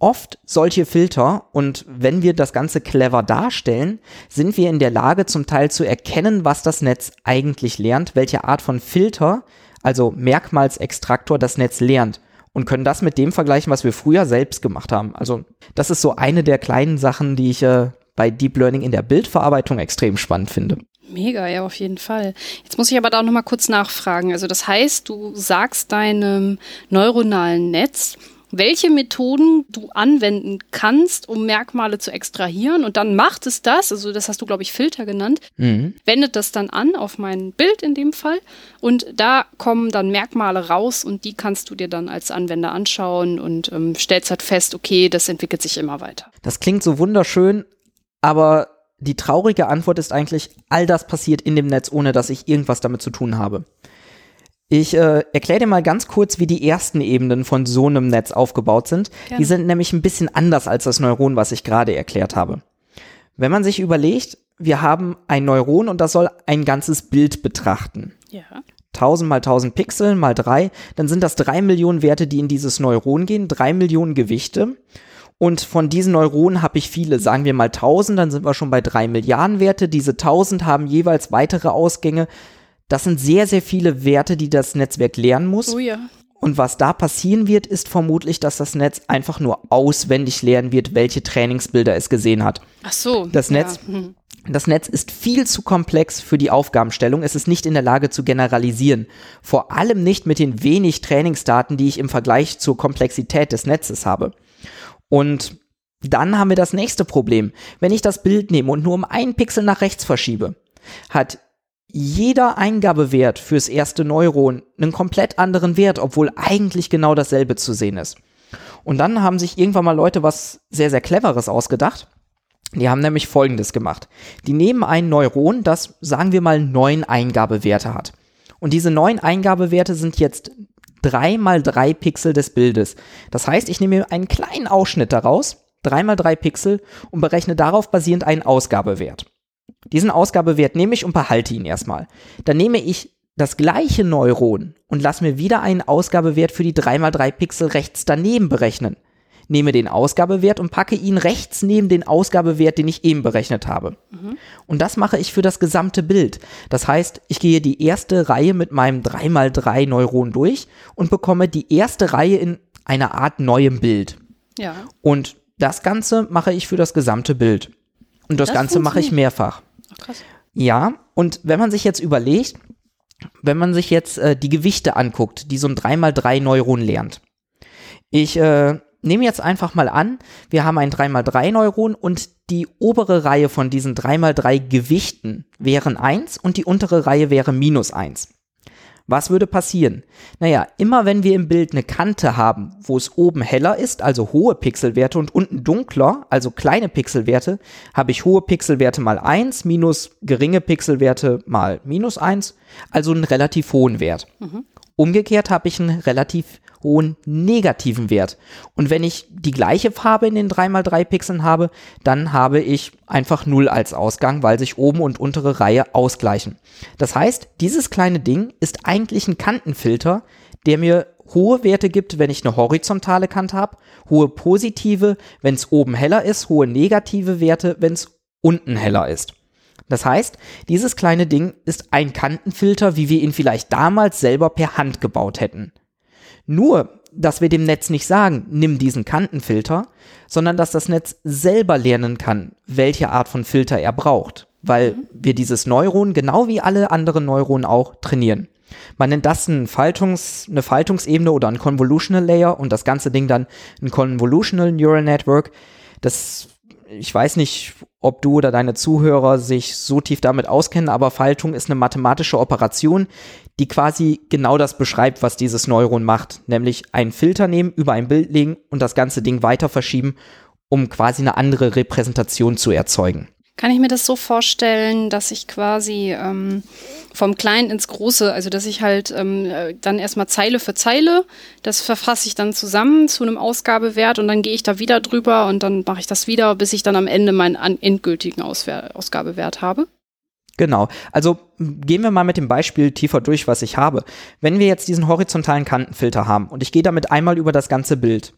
Speaker 2: oft solche Filter und wenn wir das Ganze clever darstellen, sind wir in der Lage zum Teil zu erkennen, was das Netz eigentlich lernt, welche Art von Filter, also Merkmalsextraktor das Netz lernt und können das mit dem vergleichen, was wir früher selbst gemacht haben. Also das ist so eine der kleinen Sachen, die ich äh, bei Deep Learning in der Bildverarbeitung extrem spannend finde.
Speaker 1: Mega, ja, auf jeden Fall. Jetzt muss ich aber da noch mal kurz nachfragen. Also das heißt, du sagst deinem neuronalen Netz, welche Methoden du anwenden kannst, um Merkmale zu extrahieren. Und dann macht es das, also das hast du, glaube ich, Filter genannt, mhm. wendet das dann an auf mein Bild in dem Fall. Und da kommen dann Merkmale raus und die kannst du dir dann als Anwender anschauen und ähm, stellst halt fest, okay, das entwickelt sich immer weiter.
Speaker 2: Das klingt so wunderschön, aber die traurige Antwort ist eigentlich, all das passiert in dem Netz, ohne dass ich irgendwas damit zu tun habe. Ich äh, erkläre dir mal ganz kurz, wie die ersten Ebenen von so einem Netz aufgebaut sind. Gerne. Die sind nämlich ein bisschen anders als das Neuron, was ich gerade erklärt habe. Wenn man sich überlegt, wir haben ein Neuron und das soll ein ganzes Bild betrachten. Ja. 1000 mal 1000 Pixel mal 3, dann sind das 3 Millionen Werte, die in dieses Neuron gehen, 3 Millionen Gewichte. Und von diesen Neuronen habe ich viele, sagen wir mal 1000, dann sind wir schon bei 3 Milliarden Werte. Diese 1000 haben jeweils weitere Ausgänge, das sind sehr, sehr viele Werte, die das Netzwerk lernen muss.
Speaker 1: Oh ja.
Speaker 2: Und was da passieren wird, ist vermutlich, dass das Netz einfach nur auswendig lernen wird, welche Trainingsbilder es gesehen hat.
Speaker 1: Ach so.
Speaker 2: Das Netz, ja. hm. das Netz ist viel zu komplex für die Aufgabenstellung. Es ist nicht in der Lage zu generalisieren. Vor allem nicht mit den wenig Trainingsdaten, die ich im Vergleich zur Komplexität des Netzes habe. Und dann haben wir das nächste Problem. Wenn ich das Bild nehme und nur um einen Pixel nach rechts verschiebe, hat jeder Eingabewert fürs erste Neuron einen komplett anderen Wert, obwohl eigentlich genau dasselbe zu sehen ist. Und dann haben sich irgendwann mal Leute was sehr, sehr Cleveres ausgedacht. Die haben nämlich Folgendes gemacht. Die nehmen ein Neuron, das, sagen wir mal, neun Eingabewerte hat. Und diese neun Eingabewerte sind jetzt drei mal drei Pixel des Bildes. Das heißt, ich nehme einen kleinen Ausschnitt daraus, drei mal drei Pixel, und berechne darauf basierend einen Ausgabewert. Diesen Ausgabewert nehme ich und behalte ihn erstmal. Dann nehme ich das gleiche Neuron und lasse mir wieder einen Ausgabewert für die 3x3 Pixel rechts daneben berechnen. Nehme den Ausgabewert und packe ihn rechts neben den Ausgabewert, den ich eben berechnet habe. Mhm. Und das mache ich für das gesamte Bild. Das heißt, ich gehe die erste Reihe mit meinem 3x3 Neuron durch und bekomme die erste Reihe in einer Art neuem Bild.
Speaker 1: Ja.
Speaker 2: Und das Ganze mache ich für das gesamte Bild. Und das, das Ganze mache ich mehrfach. Ach, krass. Ja, und wenn man sich jetzt überlegt, wenn man sich jetzt äh, die Gewichte anguckt, die so ein 3x3 Neuron lernt. Ich äh, nehme jetzt einfach mal an, wir haben ein 3x3 Neuron und die obere Reihe von diesen 3x3 Gewichten wären 1 und die untere Reihe wäre minus 1. Was würde passieren? Naja, immer wenn wir im Bild eine Kante haben, wo es oben heller ist, also hohe Pixelwerte und unten dunkler, also kleine Pixelwerte, habe ich hohe Pixelwerte mal 1 minus geringe Pixelwerte mal minus 1, also einen relativ hohen Wert. Mhm. Umgekehrt habe ich einen relativ hohen negativen Wert. Und wenn ich die gleiche Farbe in den 3x3 Pixeln habe, dann habe ich einfach 0 als Ausgang, weil sich oben und untere Reihe ausgleichen. Das heißt, dieses kleine Ding ist eigentlich ein Kantenfilter, der mir hohe Werte gibt, wenn ich eine horizontale Kante habe, hohe positive, wenn es oben heller ist, hohe negative Werte, wenn es unten heller ist. Das heißt, dieses kleine Ding ist ein Kantenfilter, wie wir ihn vielleicht damals selber per Hand gebaut hätten. Nur, dass wir dem Netz nicht sagen, nimm diesen Kantenfilter, sondern dass das Netz selber lernen kann, welche Art von Filter er braucht, weil wir dieses Neuron genau wie alle anderen Neuronen auch trainieren. Man nennt das ein Faltungs-, eine Faltungsebene oder ein Convolutional Layer und das ganze Ding dann ein Convolutional Neural Network. Das, ich weiß nicht, ob du oder deine Zuhörer sich so tief damit auskennen, aber Faltung ist eine mathematische Operation, die quasi genau das beschreibt, was dieses Neuron macht, nämlich einen Filter nehmen, über ein Bild legen und das ganze Ding weiter verschieben, um quasi eine andere Repräsentation zu erzeugen.
Speaker 1: Kann ich mir das so vorstellen, dass ich quasi ähm, vom Kleinen ins Große, also dass ich halt ähm, äh, dann erstmal Zeile für Zeile, das verfasse ich dann zusammen zu einem Ausgabewert und dann gehe ich da wieder drüber und dann mache ich das wieder, bis ich dann am Ende meinen endgültigen Auswer Ausgabewert habe?
Speaker 2: Genau. Also gehen wir mal mit dem Beispiel tiefer durch, was ich habe. Wenn wir jetzt diesen horizontalen Kantenfilter haben und ich gehe damit einmal über das ganze Bild,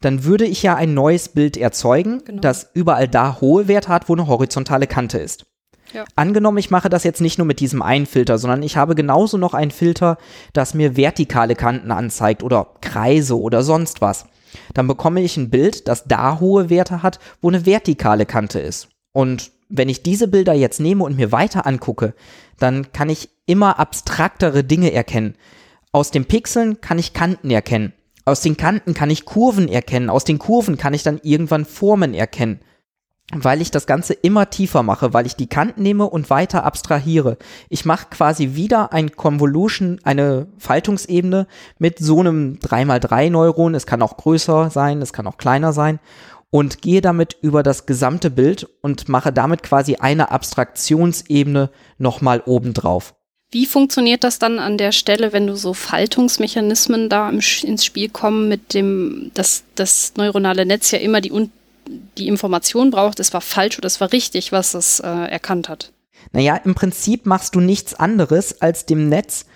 Speaker 2: dann würde ich ja ein neues Bild erzeugen, genau. das überall da hohe Werte hat, wo eine horizontale Kante ist. Ja. Angenommen, ich mache das jetzt nicht nur mit diesem einen Filter, sondern ich habe genauso noch einen Filter, das mir vertikale Kanten anzeigt oder Kreise oder sonst was. Dann bekomme ich ein Bild, das da hohe Werte hat, wo eine vertikale Kante ist. Und wenn ich diese Bilder jetzt nehme und mir weiter angucke, dann kann ich immer abstraktere Dinge erkennen. Aus den Pixeln kann ich Kanten erkennen. Aus den Kanten kann ich Kurven erkennen. Aus den Kurven kann ich dann irgendwann Formen erkennen. Weil ich das Ganze immer tiefer mache, weil ich die Kanten nehme und weiter abstrahiere. Ich mache quasi wieder ein Convolution, eine Faltungsebene mit so einem 3x3 Neuron. Es kann auch größer sein, es kann auch kleiner sein und gehe damit über das gesamte Bild und mache damit quasi eine Abstraktionsebene nochmal obendrauf.
Speaker 1: Wie funktioniert das dann an der Stelle, wenn du so Faltungsmechanismen da ins Spiel kommen, mit dem, dass das neuronale Netz ja immer die, die Information braucht, es war falsch oder es war richtig, was es äh, erkannt hat?
Speaker 2: Naja, im Prinzip machst du nichts anderes, als dem Netz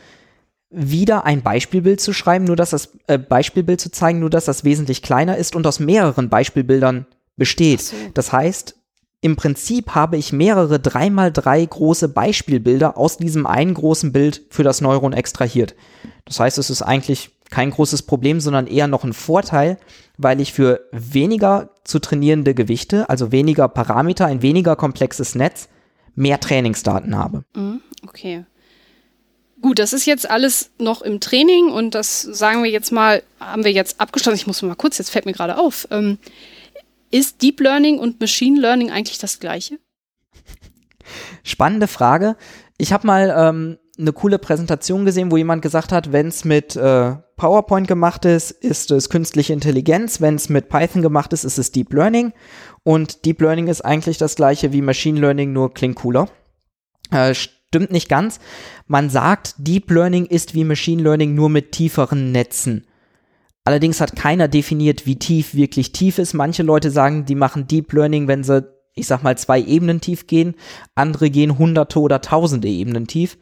Speaker 2: wieder ein Beispielbild zu schreiben, nur dass das äh, Beispielbild zu zeigen, nur dass das wesentlich kleiner ist und aus mehreren Beispielbildern besteht. So. Das heißt, im Prinzip habe ich mehrere 3x3 große Beispielbilder aus diesem einen großen Bild für das Neuron extrahiert. Das heißt, es ist eigentlich kein großes Problem, sondern eher noch ein Vorteil, weil ich für weniger zu trainierende Gewichte, also weniger Parameter, ein weniger komplexes Netz, mehr Trainingsdaten habe.
Speaker 1: Mhm, okay. Gut, das ist jetzt alles noch im Training und das sagen wir jetzt mal, haben wir jetzt abgeschlossen. Ich muss mal kurz, jetzt fällt mir gerade auf. Ähm, ist Deep Learning und Machine Learning eigentlich das gleiche?
Speaker 2: Spannende Frage. Ich habe mal ähm, eine coole Präsentation gesehen, wo jemand gesagt hat, wenn es mit äh, PowerPoint gemacht ist, ist es künstliche Intelligenz. Wenn es mit Python gemacht ist, ist es Deep Learning. Und Deep Learning ist eigentlich das gleiche wie Machine Learning, nur klingt cooler. Äh, stimmt nicht ganz. Man sagt, Deep Learning ist wie Machine Learning nur mit tieferen Netzen. Allerdings hat keiner definiert, wie tief wirklich tief ist. Manche Leute sagen, die machen Deep Learning, wenn sie, ich sag mal, zwei Ebenen tief gehen. Andere gehen hunderte oder tausende Ebenen tief.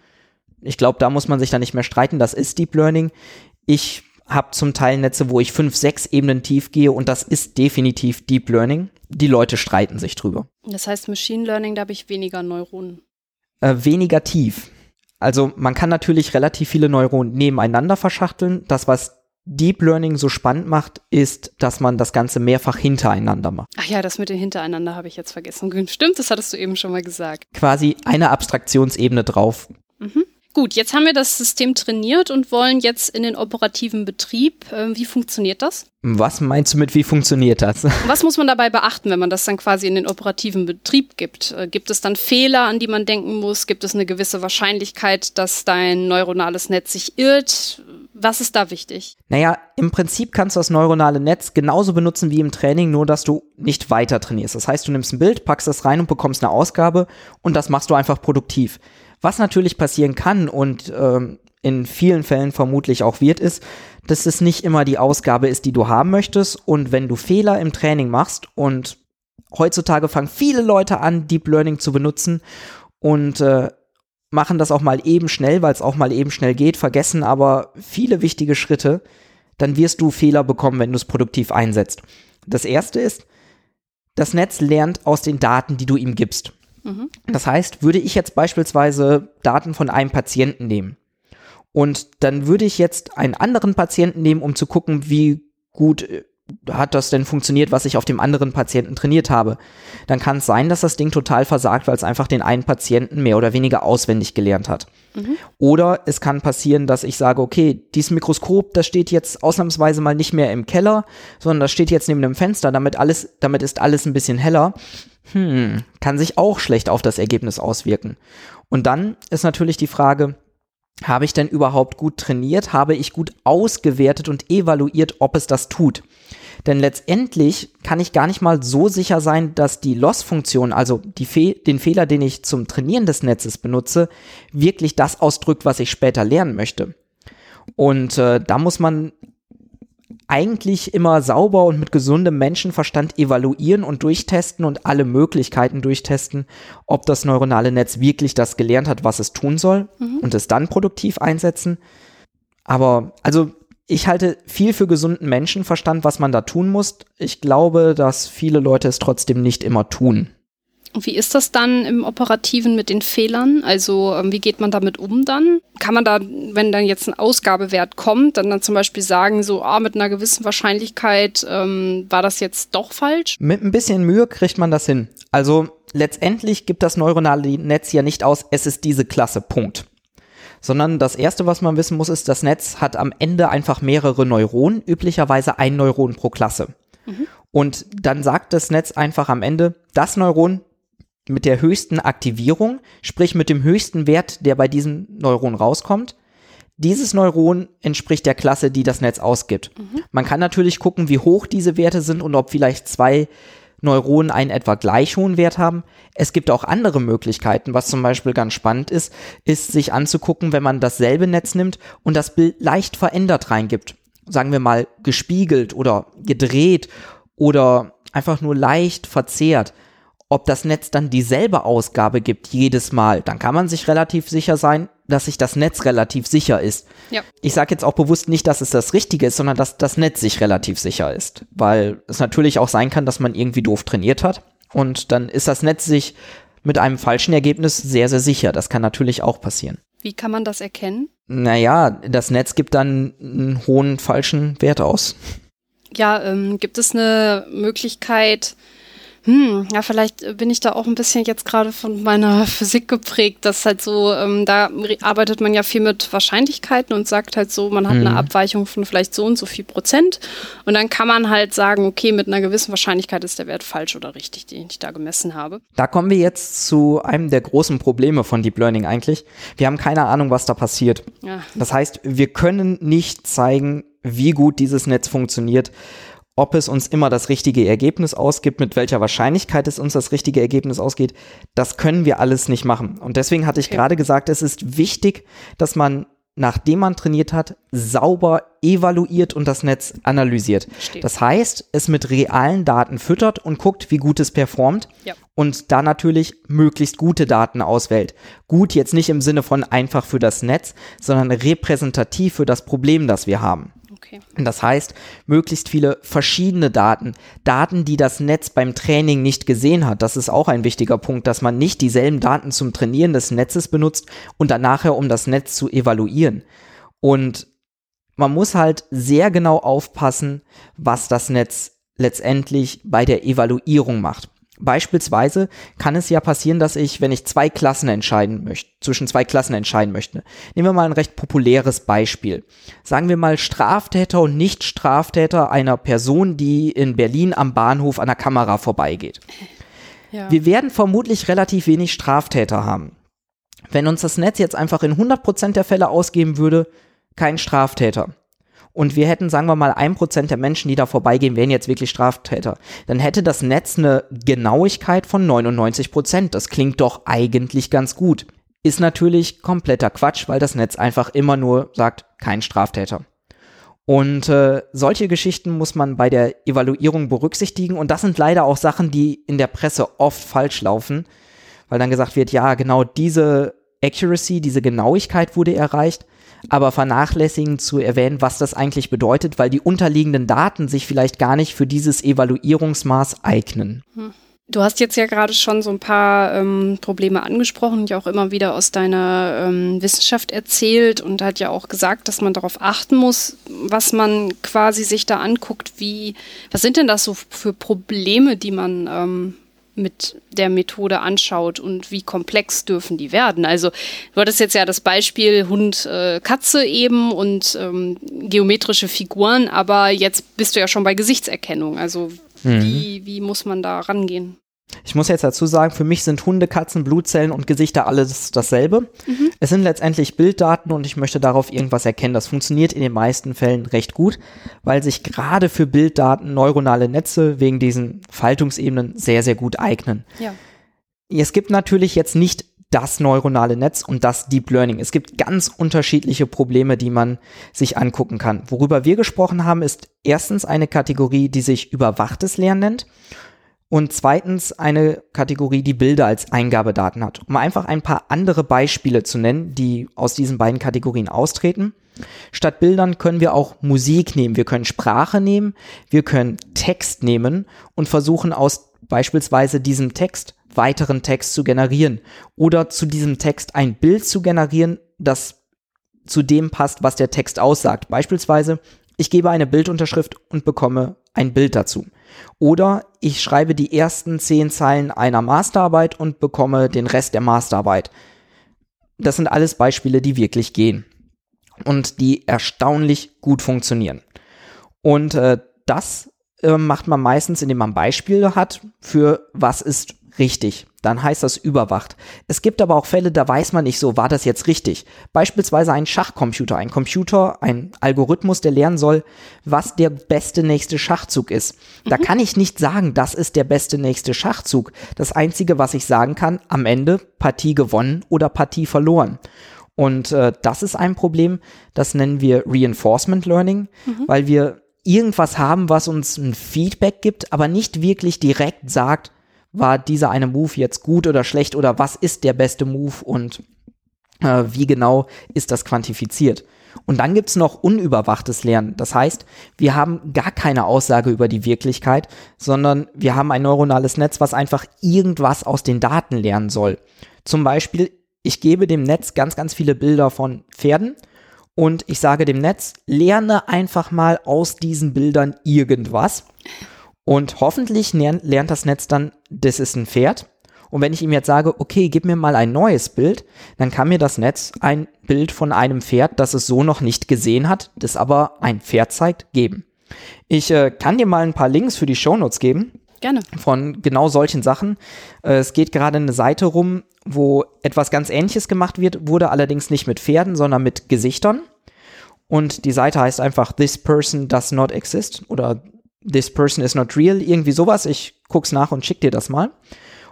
Speaker 2: Ich glaube, da muss man sich dann nicht mehr streiten. Das ist Deep Learning. Ich habe zum Teil Netze, wo ich fünf, sechs Ebenen tief gehe und das ist definitiv Deep Learning. Die Leute streiten sich drüber.
Speaker 1: Das heißt, Machine Learning, da habe ich weniger Neuronen
Speaker 2: äh, weniger tief. Also man kann natürlich relativ viele Neuronen nebeneinander verschachteln. Das, was Deep Learning so spannend macht, ist, dass man das Ganze mehrfach hintereinander macht.
Speaker 1: Ach ja, das mit dem Hintereinander habe ich jetzt vergessen. Stimmt, das hattest du eben schon mal gesagt.
Speaker 2: Quasi eine Abstraktionsebene drauf.
Speaker 1: Mhm. Gut, jetzt haben wir das System trainiert und wollen jetzt in den operativen Betrieb. Ähm, wie funktioniert das?
Speaker 2: Was meinst du mit, wie funktioniert das?
Speaker 1: Was muss man dabei beachten, wenn man das dann quasi in den operativen Betrieb gibt? Äh, gibt es dann Fehler, an die man denken muss? Gibt es eine gewisse Wahrscheinlichkeit, dass dein neuronales Netz sich irrt? Was ist da wichtig?
Speaker 2: Naja, im Prinzip kannst du das neuronale Netz genauso benutzen wie im Training, nur dass du nicht weiter trainierst. Das heißt, du nimmst ein Bild, packst das rein und bekommst eine Ausgabe und das machst du einfach produktiv. Was natürlich passieren kann und ähm, in vielen Fällen vermutlich auch wird, ist, dass es nicht immer die Ausgabe ist, die du haben möchtest. Und wenn du Fehler im Training machst und heutzutage fangen viele Leute an, Deep Learning zu benutzen und äh, machen das auch mal eben schnell, weil es auch mal eben schnell geht, vergessen aber viele wichtige Schritte, dann wirst du Fehler bekommen, wenn du es produktiv einsetzt. Das erste ist, das Netz lernt aus den Daten, die du ihm gibst. Mhm. Das heißt, würde ich jetzt beispielsweise Daten von einem Patienten nehmen und dann würde ich jetzt einen anderen Patienten nehmen, um zu gucken, wie gut äh, hat das denn funktioniert, was ich auf dem anderen Patienten trainiert habe, dann kann es sein, dass das Ding total versagt, weil es einfach den einen Patienten mehr oder weniger auswendig gelernt hat. Mhm. Oder es kann passieren, dass ich sage, okay, dieses Mikroskop, das steht jetzt ausnahmsweise mal nicht mehr im Keller, sondern das steht jetzt neben dem Fenster, damit alles, damit ist alles ein bisschen heller. Hm, kann sich auch schlecht auf das Ergebnis auswirken. Und dann ist natürlich die Frage, habe ich denn überhaupt gut trainiert? Habe ich gut ausgewertet und evaluiert, ob es das tut? Denn letztendlich kann ich gar nicht mal so sicher sein, dass die Loss-Funktion, also die Fe den Fehler, den ich zum Trainieren des Netzes benutze, wirklich das ausdrückt, was ich später lernen möchte. Und äh, da muss man eigentlich immer sauber und mit gesundem Menschenverstand evaluieren und durchtesten und alle Möglichkeiten durchtesten, ob das neuronale Netz wirklich das gelernt hat, was es tun soll mhm. und es dann produktiv einsetzen. Aber also ich halte viel für gesunden Menschenverstand, was man da tun muss. Ich glaube, dass viele Leute es trotzdem nicht immer tun.
Speaker 1: Wie ist das dann im Operativen mit den Fehlern? Also ähm, wie geht man damit um dann? Kann man da, wenn dann jetzt ein Ausgabewert kommt, dann, dann zum Beispiel sagen, so ah, mit einer gewissen Wahrscheinlichkeit ähm, war das jetzt doch falsch?
Speaker 2: Mit ein bisschen Mühe kriegt man das hin. Also letztendlich gibt das neuronale Netz ja nicht aus, es ist diese Klasse, Punkt. Sondern das Erste, was man wissen muss, ist, das Netz hat am Ende einfach mehrere Neuronen, üblicherweise ein Neuron pro Klasse. Mhm. Und dann sagt das Netz einfach am Ende, das Neuron mit der höchsten Aktivierung, sprich mit dem höchsten Wert, der bei diesem Neuron rauskommt. Dieses Neuron entspricht der Klasse, die das Netz ausgibt. Mhm. Man kann natürlich gucken, wie hoch diese Werte sind und ob vielleicht zwei Neuronen einen etwa gleich hohen Wert haben. Es gibt auch andere Möglichkeiten, was zum Beispiel ganz spannend ist, ist sich anzugucken, wenn man dasselbe Netz nimmt und das Bild leicht verändert reingibt. Sagen wir mal gespiegelt oder gedreht oder einfach nur leicht verzerrt ob das Netz dann dieselbe Ausgabe gibt jedes Mal, dann kann man sich relativ sicher sein, dass sich das Netz relativ sicher ist. Ja. Ich sage jetzt auch bewusst nicht, dass es das Richtige ist, sondern dass das Netz sich relativ sicher ist, weil es natürlich auch sein kann, dass man irgendwie doof trainiert hat und dann ist das Netz sich mit einem falschen Ergebnis sehr, sehr sicher. Das kann natürlich auch passieren.
Speaker 1: Wie kann man das erkennen?
Speaker 2: Naja, das Netz gibt dann einen hohen falschen Wert aus.
Speaker 1: Ja, ähm, gibt es eine Möglichkeit, hm, ja, vielleicht bin ich da auch ein bisschen jetzt gerade von meiner Physik geprägt, dass halt so, ähm, da arbeitet man ja viel mit Wahrscheinlichkeiten und sagt halt so, man hat mhm. eine Abweichung von vielleicht so und so viel Prozent und dann kann man halt sagen, okay, mit einer gewissen Wahrscheinlichkeit ist der Wert falsch oder richtig, den ich da gemessen habe.
Speaker 2: Da kommen wir jetzt zu einem der großen Probleme von Deep Learning eigentlich. Wir haben keine Ahnung, was da passiert. Ja. Das heißt, wir können nicht zeigen, wie gut dieses Netz funktioniert ob es uns immer das richtige Ergebnis ausgibt, mit welcher Wahrscheinlichkeit es uns das richtige Ergebnis ausgeht, das können wir alles nicht machen. Und deswegen hatte ich okay. gerade gesagt, es ist wichtig, dass man, nachdem man trainiert hat, sauber evaluiert und das Netz analysiert. Steht. Das heißt, es mit realen Daten füttert und guckt, wie gut es performt ja. und da natürlich möglichst gute Daten auswählt. Gut jetzt nicht im Sinne von einfach für das Netz, sondern repräsentativ für das Problem, das wir haben. Okay. Das heißt, möglichst viele verschiedene Daten, Daten, die das Netz beim Training nicht gesehen hat. Das ist auch ein wichtiger Punkt, dass man nicht dieselben Daten zum Trainieren des Netzes benutzt und dann nachher, um das Netz zu evaluieren. Und man muss halt sehr genau aufpassen, was das Netz letztendlich bei der Evaluierung macht. Beispielsweise kann es ja passieren, dass ich, wenn ich zwei Klassen entscheiden möchte, zwischen zwei Klassen entscheiden möchte, nehmen wir mal ein recht populäres Beispiel. Sagen wir mal Straftäter und Nicht-Straftäter einer Person, die in Berlin am Bahnhof an der Kamera vorbeigeht. Ja. Wir werden vermutlich relativ wenig Straftäter haben. Wenn uns das Netz jetzt einfach in 100% der Fälle ausgeben würde, kein Straftäter und wir hätten, sagen wir mal, ein Prozent der Menschen, die da vorbeigehen, wären jetzt wirklich Straftäter, dann hätte das Netz eine Genauigkeit von 99 Prozent. Das klingt doch eigentlich ganz gut. Ist natürlich kompletter Quatsch, weil das Netz einfach immer nur sagt, kein Straftäter. Und äh, solche Geschichten muss man bei der Evaluierung berücksichtigen. Und das sind leider auch Sachen, die in der Presse oft falsch laufen, weil dann gesagt wird, ja, genau diese Accuracy, diese Genauigkeit wurde erreicht, aber vernachlässigen zu erwähnen, was das eigentlich bedeutet, weil die unterliegenden Daten sich vielleicht gar nicht für dieses Evaluierungsmaß eignen.
Speaker 1: Hm. Du hast jetzt ja gerade schon so ein paar ähm, Probleme angesprochen, die auch immer wieder aus deiner ähm, Wissenschaft erzählt und hat ja auch gesagt, dass man darauf achten muss, was man quasi sich da anguckt. Wie, was sind denn das so für Probleme, die man ähm, mit der Methode anschaut und wie komplex dürfen die werden. Also du hattest jetzt ja das Beispiel Hund, äh, Katze eben und ähm, geometrische Figuren, aber jetzt bist du ja schon bei Gesichtserkennung. Also mhm. wie, wie muss man da rangehen?
Speaker 2: Ich muss jetzt dazu sagen, für mich sind Hunde, Katzen, Blutzellen und Gesichter alles dasselbe. Mhm. Es sind letztendlich Bilddaten und ich möchte darauf irgendwas erkennen. Das funktioniert in den meisten Fällen recht gut, weil sich gerade für Bilddaten neuronale Netze wegen diesen Faltungsebenen sehr, sehr gut eignen. Ja. Es gibt natürlich jetzt nicht das neuronale Netz und das Deep Learning. Es gibt ganz unterschiedliche Probleme, die man sich angucken kann. Worüber wir gesprochen haben, ist erstens eine Kategorie, die sich überwachtes Lernen nennt und zweitens eine Kategorie, die Bilder als Eingabedaten hat. Um einfach ein paar andere Beispiele zu nennen, die aus diesen beiden Kategorien austreten. Statt Bildern können wir auch Musik nehmen, wir können Sprache nehmen, wir können Text nehmen und versuchen aus beispielsweise diesem Text weiteren Text zu generieren oder zu diesem Text ein Bild zu generieren, das zu dem passt, was der Text aussagt. Beispielsweise, ich gebe eine Bildunterschrift und bekomme ein Bild dazu. Oder ich schreibe die ersten zehn Zeilen einer Masterarbeit und bekomme den Rest der Masterarbeit. Das sind alles Beispiele, die wirklich gehen und die erstaunlich gut funktionieren. Und äh, das äh, macht man meistens, indem man Beispiele hat für was ist richtig. Dann heißt das überwacht. Es gibt aber auch Fälle, da weiß man nicht so, war das jetzt richtig. Beispielsweise ein Schachcomputer, ein Computer, ein Algorithmus, der lernen soll, was der beste nächste Schachzug ist. Mhm. Da kann ich nicht sagen, das ist der beste nächste Schachzug. Das Einzige, was ich sagen kann, am Ende Partie gewonnen oder Partie verloren. Und äh, das ist ein Problem, das nennen wir Reinforcement Learning, mhm. weil wir irgendwas haben, was uns ein Feedback gibt, aber nicht wirklich direkt sagt, war dieser eine Move jetzt gut oder schlecht oder was ist der beste Move und äh, wie genau ist das quantifiziert. Und dann gibt's noch unüberwachtes Lernen. Das heißt, wir haben gar keine Aussage über die Wirklichkeit, sondern wir haben ein neuronales Netz, was einfach irgendwas aus den Daten lernen soll. Zum Beispiel, ich gebe dem Netz ganz, ganz viele Bilder von Pferden und ich sage dem Netz, lerne einfach mal aus diesen Bildern irgendwas. Und hoffentlich lernt das Netz dann, das ist ein Pferd. Und wenn ich ihm jetzt sage, okay, gib mir mal ein neues Bild, dann kann mir das Netz ein Bild von einem Pferd, das es so noch nicht gesehen hat, das aber ein Pferd zeigt, geben. Ich äh, kann dir mal ein paar Links für die Shownotes geben.
Speaker 1: Gerne.
Speaker 2: Von genau solchen Sachen. Äh, es geht gerade eine Seite rum, wo etwas ganz ähnliches gemacht wird, wurde allerdings nicht mit Pferden, sondern mit Gesichtern. Und die Seite heißt einfach This Person Does Not Exist oder This Person is Not Real, irgendwie sowas. Ich guck's nach und schick dir das mal.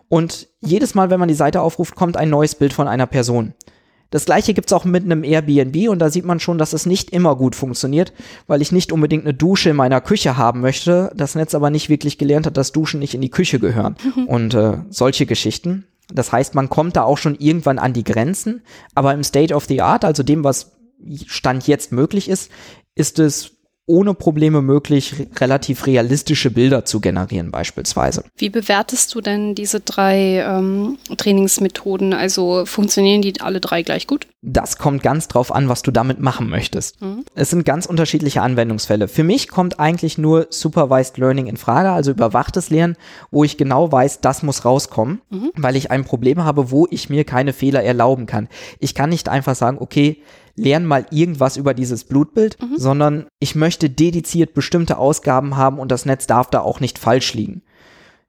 Speaker 2: Und jedes Mal, wenn man die Seite aufruft, kommt ein neues Bild von einer Person. Das gleiche gibt's auch mit einem Airbnb und da sieht man schon, dass es nicht immer gut funktioniert, weil ich nicht unbedingt eine Dusche in meiner Küche haben möchte, das Netz aber nicht wirklich gelernt hat, dass Duschen nicht in die Küche gehören. und äh, solche Geschichten. Das heißt, man kommt da auch schon irgendwann an die Grenzen, aber im State of the Art, also dem, was Stand jetzt möglich ist, ist es ohne Probleme möglich, relativ realistische Bilder zu generieren beispielsweise.
Speaker 1: Wie bewertest du denn diese drei ähm, Trainingsmethoden? Also funktionieren die alle drei gleich gut?
Speaker 2: Das kommt ganz drauf an, was du damit machen möchtest. Mhm. Es sind ganz unterschiedliche Anwendungsfälle. Für mich kommt eigentlich nur Supervised Learning in Frage, also überwachtes Lernen, wo ich genau weiß, das muss rauskommen, mhm. weil ich ein Problem habe, wo ich mir keine Fehler erlauben kann. Ich kann nicht einfach sagen, okay, lerne mal irgendwas über dieses Blutbild, mhm. sondern ich möchte dediziert bestimmte Ausgaben haben und das Netz darf da auch nicht falsch liegen.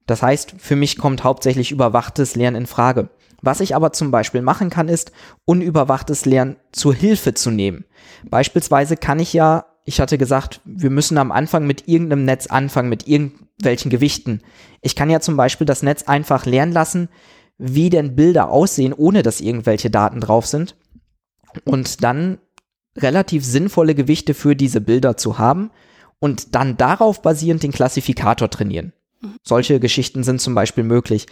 Speaker 2: Das heißt, für mich kommt hauptsächlich überwachtes Lernen in Frage. Was ich aber zum Beispiel machen kann, ist, unüberwachtes Lernen zur Hilfe zu nehmen. Beispielsweise kann ich ja, ich hatte gesagt, wir müssen am Anfang mit irgendeinem Netz anfangen, mit irgendwelchen Gewichten. Ich kann ja zum Beispiel das Netz einfach lernen lassen, wie denn Bilder aussehen, ohne dass irgendwelche Daten drauf sind und dann relativ sinnvolle Gewichte für diese Bilder zu haben und dann darauf basierend den Klassifikator trainieren. Solche Geschichten sind zum Beispiel möglich.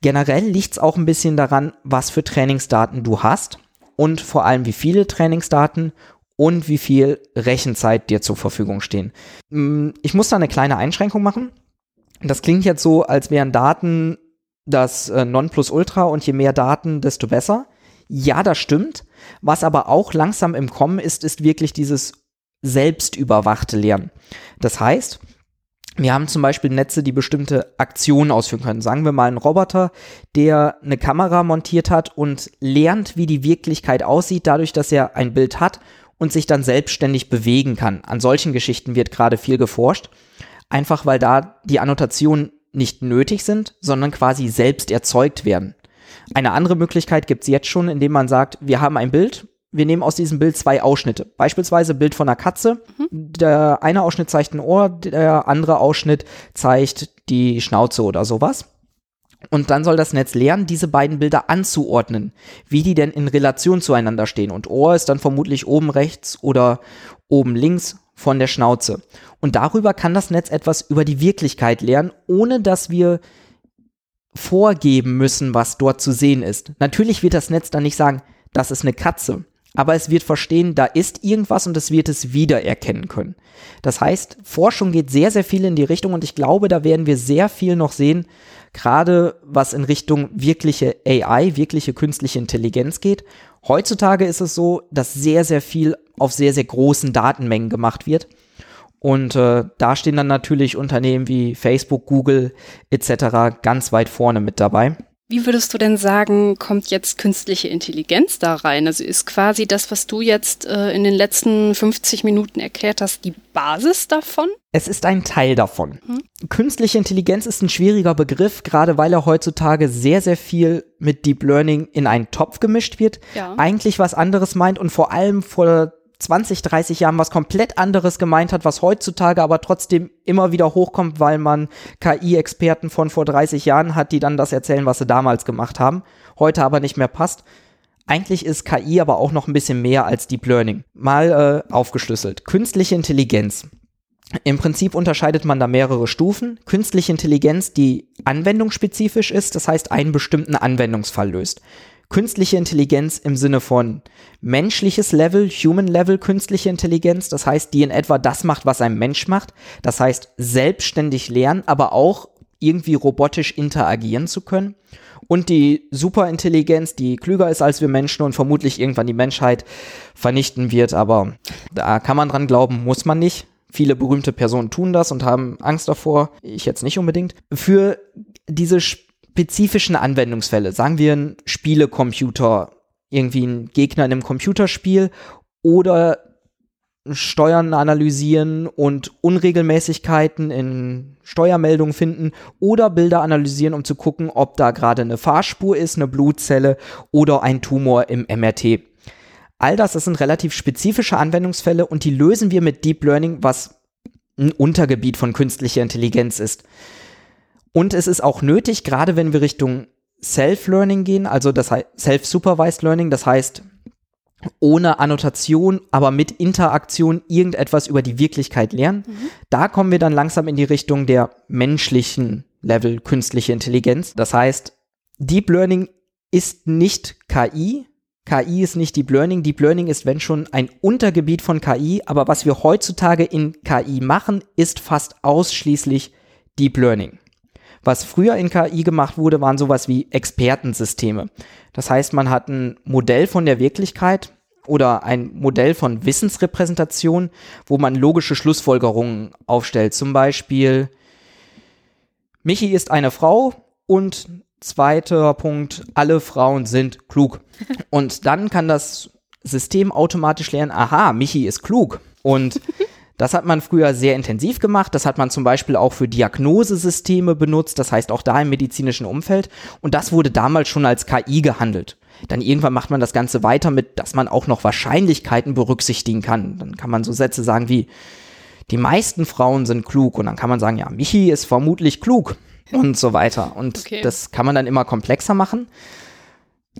Speaker 2: Generell liegt es auch ein bisschen daran, was für Trainingsdaten du hast und vor allem wie viele Trainingsdaten und wie viel Rechenzeit dir zur Verfügung stehen. Mm, ich muss da eine kleine Einschränkung machen. Das klingt jetzt so, als wären Daten das äh, Nonplusultra und je mehr Daten, desto besser. Ja, das stimmt. Was aber auch langsam im Kommen ist, ist wirklich dieses selbstüberwachte Lernen. Das heißt, wir haben zum Beispiel Netze, die bestimmte Aktionen ausführen können. Sagen wir mal einen Roboter, der eine Kamera montiert hat und lernt, wie die Wirklichkeit aussieht, dadurch, dass er ein Bild hat und sich dann selbstständig bewegen kann. An solchen Geschichten wird gerade viel geforscht. Einfach weil da die Annotationen nicht nötig sind, sondern quasi selbst erzeugt werden. Eine andere Möglichkeit gibt es jetzt schon, indem man sagt, wir haben ein Bild wir nehmen aus diesem Bild zwei Ausschnitte. Beispielsweise Bild von einer Katze. Mhm. Der eine Ausschnitt zeigt ein Ohr, der andere Ausschnitt zeigt die Schnauze oder sowas. Und dann soll das Netz lernen, diese beiden Bilder anzuordnen, wie die denn in Relation zueinander stehen. Und Ohr ist dann vermutlich oben rechts oder oben links von der Schnauze. Und darüber kann das Netz etwas über die Wirklichkeit lernen, ohne dass wir vorgeben müssen, was dort zu sehen ist. Natürlich wird das Netz dann nicht sagen, das ist eine Katze aber es wird verstehen, da ist irgendwas und es wird es wiedererkennen können. Das heißt, Forschung geht sehr, sehr viel in die Richtung und ich glaube, da werden wir sehr viel noch sehen, gerade was in Richtung wirkliche AI, wirkliche künstliche Intelligenz geht. Heutzutage ist es so, dass sehr, sehr viel auf sehr, sehr großen Datenmengen gemacht wird. Und äh, da stehen dann natürlich Unternehmen wie Facebook, Google etc. ganz weit vorne mit dabei.
Speaker 1: Wie würdest du denn sagen, kommt jetzt künstliche Intelligenz da rein? Also ist quasi das, was du jetzt äh, in den letzten 50 Minuten erklärt hast, die Basis davon?
Speaker 2: Es ist ein Teil davon. Hm? Künstliche Intelligenz ist ein schwieriger Begriff, gerade weil er heutzutage sehr, sehr viel mit Deep Learning in einen Topf gemischt wird. Ja. Eigentlich was anderes meint und vor allem vor 20, 30 Jahren was komplett anderes gemeint hat, was heutzutage aber trotzdem immer wieder hochkommt, weil man KI-Experten von vor 30 Jahren hat, die dann das erzählen, was sie damals gemacht haben, heute aber nicht mehr passt. Eigentlich ist KI aber auch noch ein bisschen mehr als Deep Learning. Mal äh, aufgeschlüsselt. Künstliche Intelligenz. Im Prinzip unterscheidet man da mehrere Stufen. Künstliche Intelligenz, die anwendungsspezifisch ist, das heißt einen bestimmten Anwendungsfall löst künstliche Intelligenz im Sinne von menschliches Level, Human Level künstliche Intelligenz, das heißt, die in etwa das macht, was ein Mensch macht, das heißt, selbstständig lernen, aber auch irgendwie robotisch interagieren zu können. Und die Superintelligenz, die klüger ist als wir Menschen und vermutlich irgendwann die Menschheit vernichten wird, aber da kann man dran glauben, muss man nicht. Viele berühmte Personen tun das und haben Angst davor. Ich jetzt nicht unbedingt. Für diese spezifischen Anwendungsfälle, sagen wir ein Spielecomputer, irgendwie ein Gegner in einem Computerspiel oder Steuern analysieren und Unregelmäßigkeiten in Steuermeldungen finden oder Bilder analysieren, um zu gucken, ob da gerade eine Fahrspur ist, eine Blutzelle oder ein Tumor im MRT. All das, das sind relativ spezifische Anwendungsfälle und die lösen wir mit Deep Learning, was ein Untergebiet von künstlicher Intelligenz ist. Und es ist auch nötig, gerade wenn wir Richtung Self-Learning gehen, also das heißt Self-Supervised Learning, das heißt ohne Annotation, aber mit Interaktion irgendetwas über die Wirklichkeit lernen. Mhm. Da kommen wir dann langsam in die Richtung der menschlichen Level künstliche Intelligenz. Das heißt, Deep Learning ist nicht KI. KI ist nicht Deep Learning. Deep Learning ist, wenn schon, ein Untergebiet von KI. Aber was wir heutzutage in KI machen, ist fast ausschließlich Deep Learning. Was früher in KI gemacht wurde, waren sowas wie Expertensysteme. Das heißt, man hat ein Modell von der Wirklichkeit oder ein Modell von Wissensrepräsentation, wo man logische Schlussfolgerungen aufstellt. Zum Beispiel, Michi ist eine Frau und zweiter Punkt, alle Frauen sind klug. Und dann kann das System automatisch lernen, aha, Michi ist klug. Und das hat man früher sehr intensiv gemacht. Das hat man zum Beispiel auch für Diagnosesysteme benutzt, das heißt auch da im medizinischen Umfeld. Und das wurde damals schon als KI gehandelt. Dann irgendwann macht man das Ganze weiter mit, dass man auch noch Wahrscheinlichkeiten berücksichtigen kann. Dann kann man so Sätze sagen wie, die meisten Frauen sind klug. Und dann kann man sagen, ja, Michi ist vermutlich klug und so weiter. Und okay. das kann man dann immer komplexer machen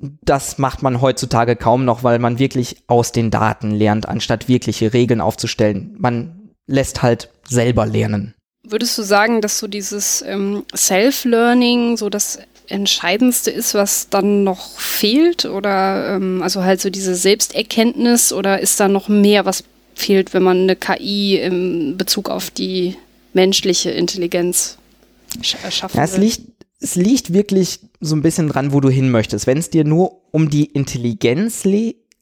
Speaker 2: das macht man heutzutage kaum noch, weil man wirklich aus den Daten lernt, anstatt wirkliche Regeln aufzustellen. Man lässt halt selber lernen.
Speaker 1: Würdest du sagen, dass so dieses ähm, Self-Learning so das Entscheidendste ist, was dann noch fehlt? Oder ähm, also halt so diese Selbsterkenntnis oder ist da noch mehr, was fehlt, wenn man eine KI in Bezug auf die menschliche Intelligenz schaffen
Speaker 2: ja, es liegt, es liegt wirklich so ein bisschen dran, wo du hin möchtest. Wenn es dir nur um die Intelligenz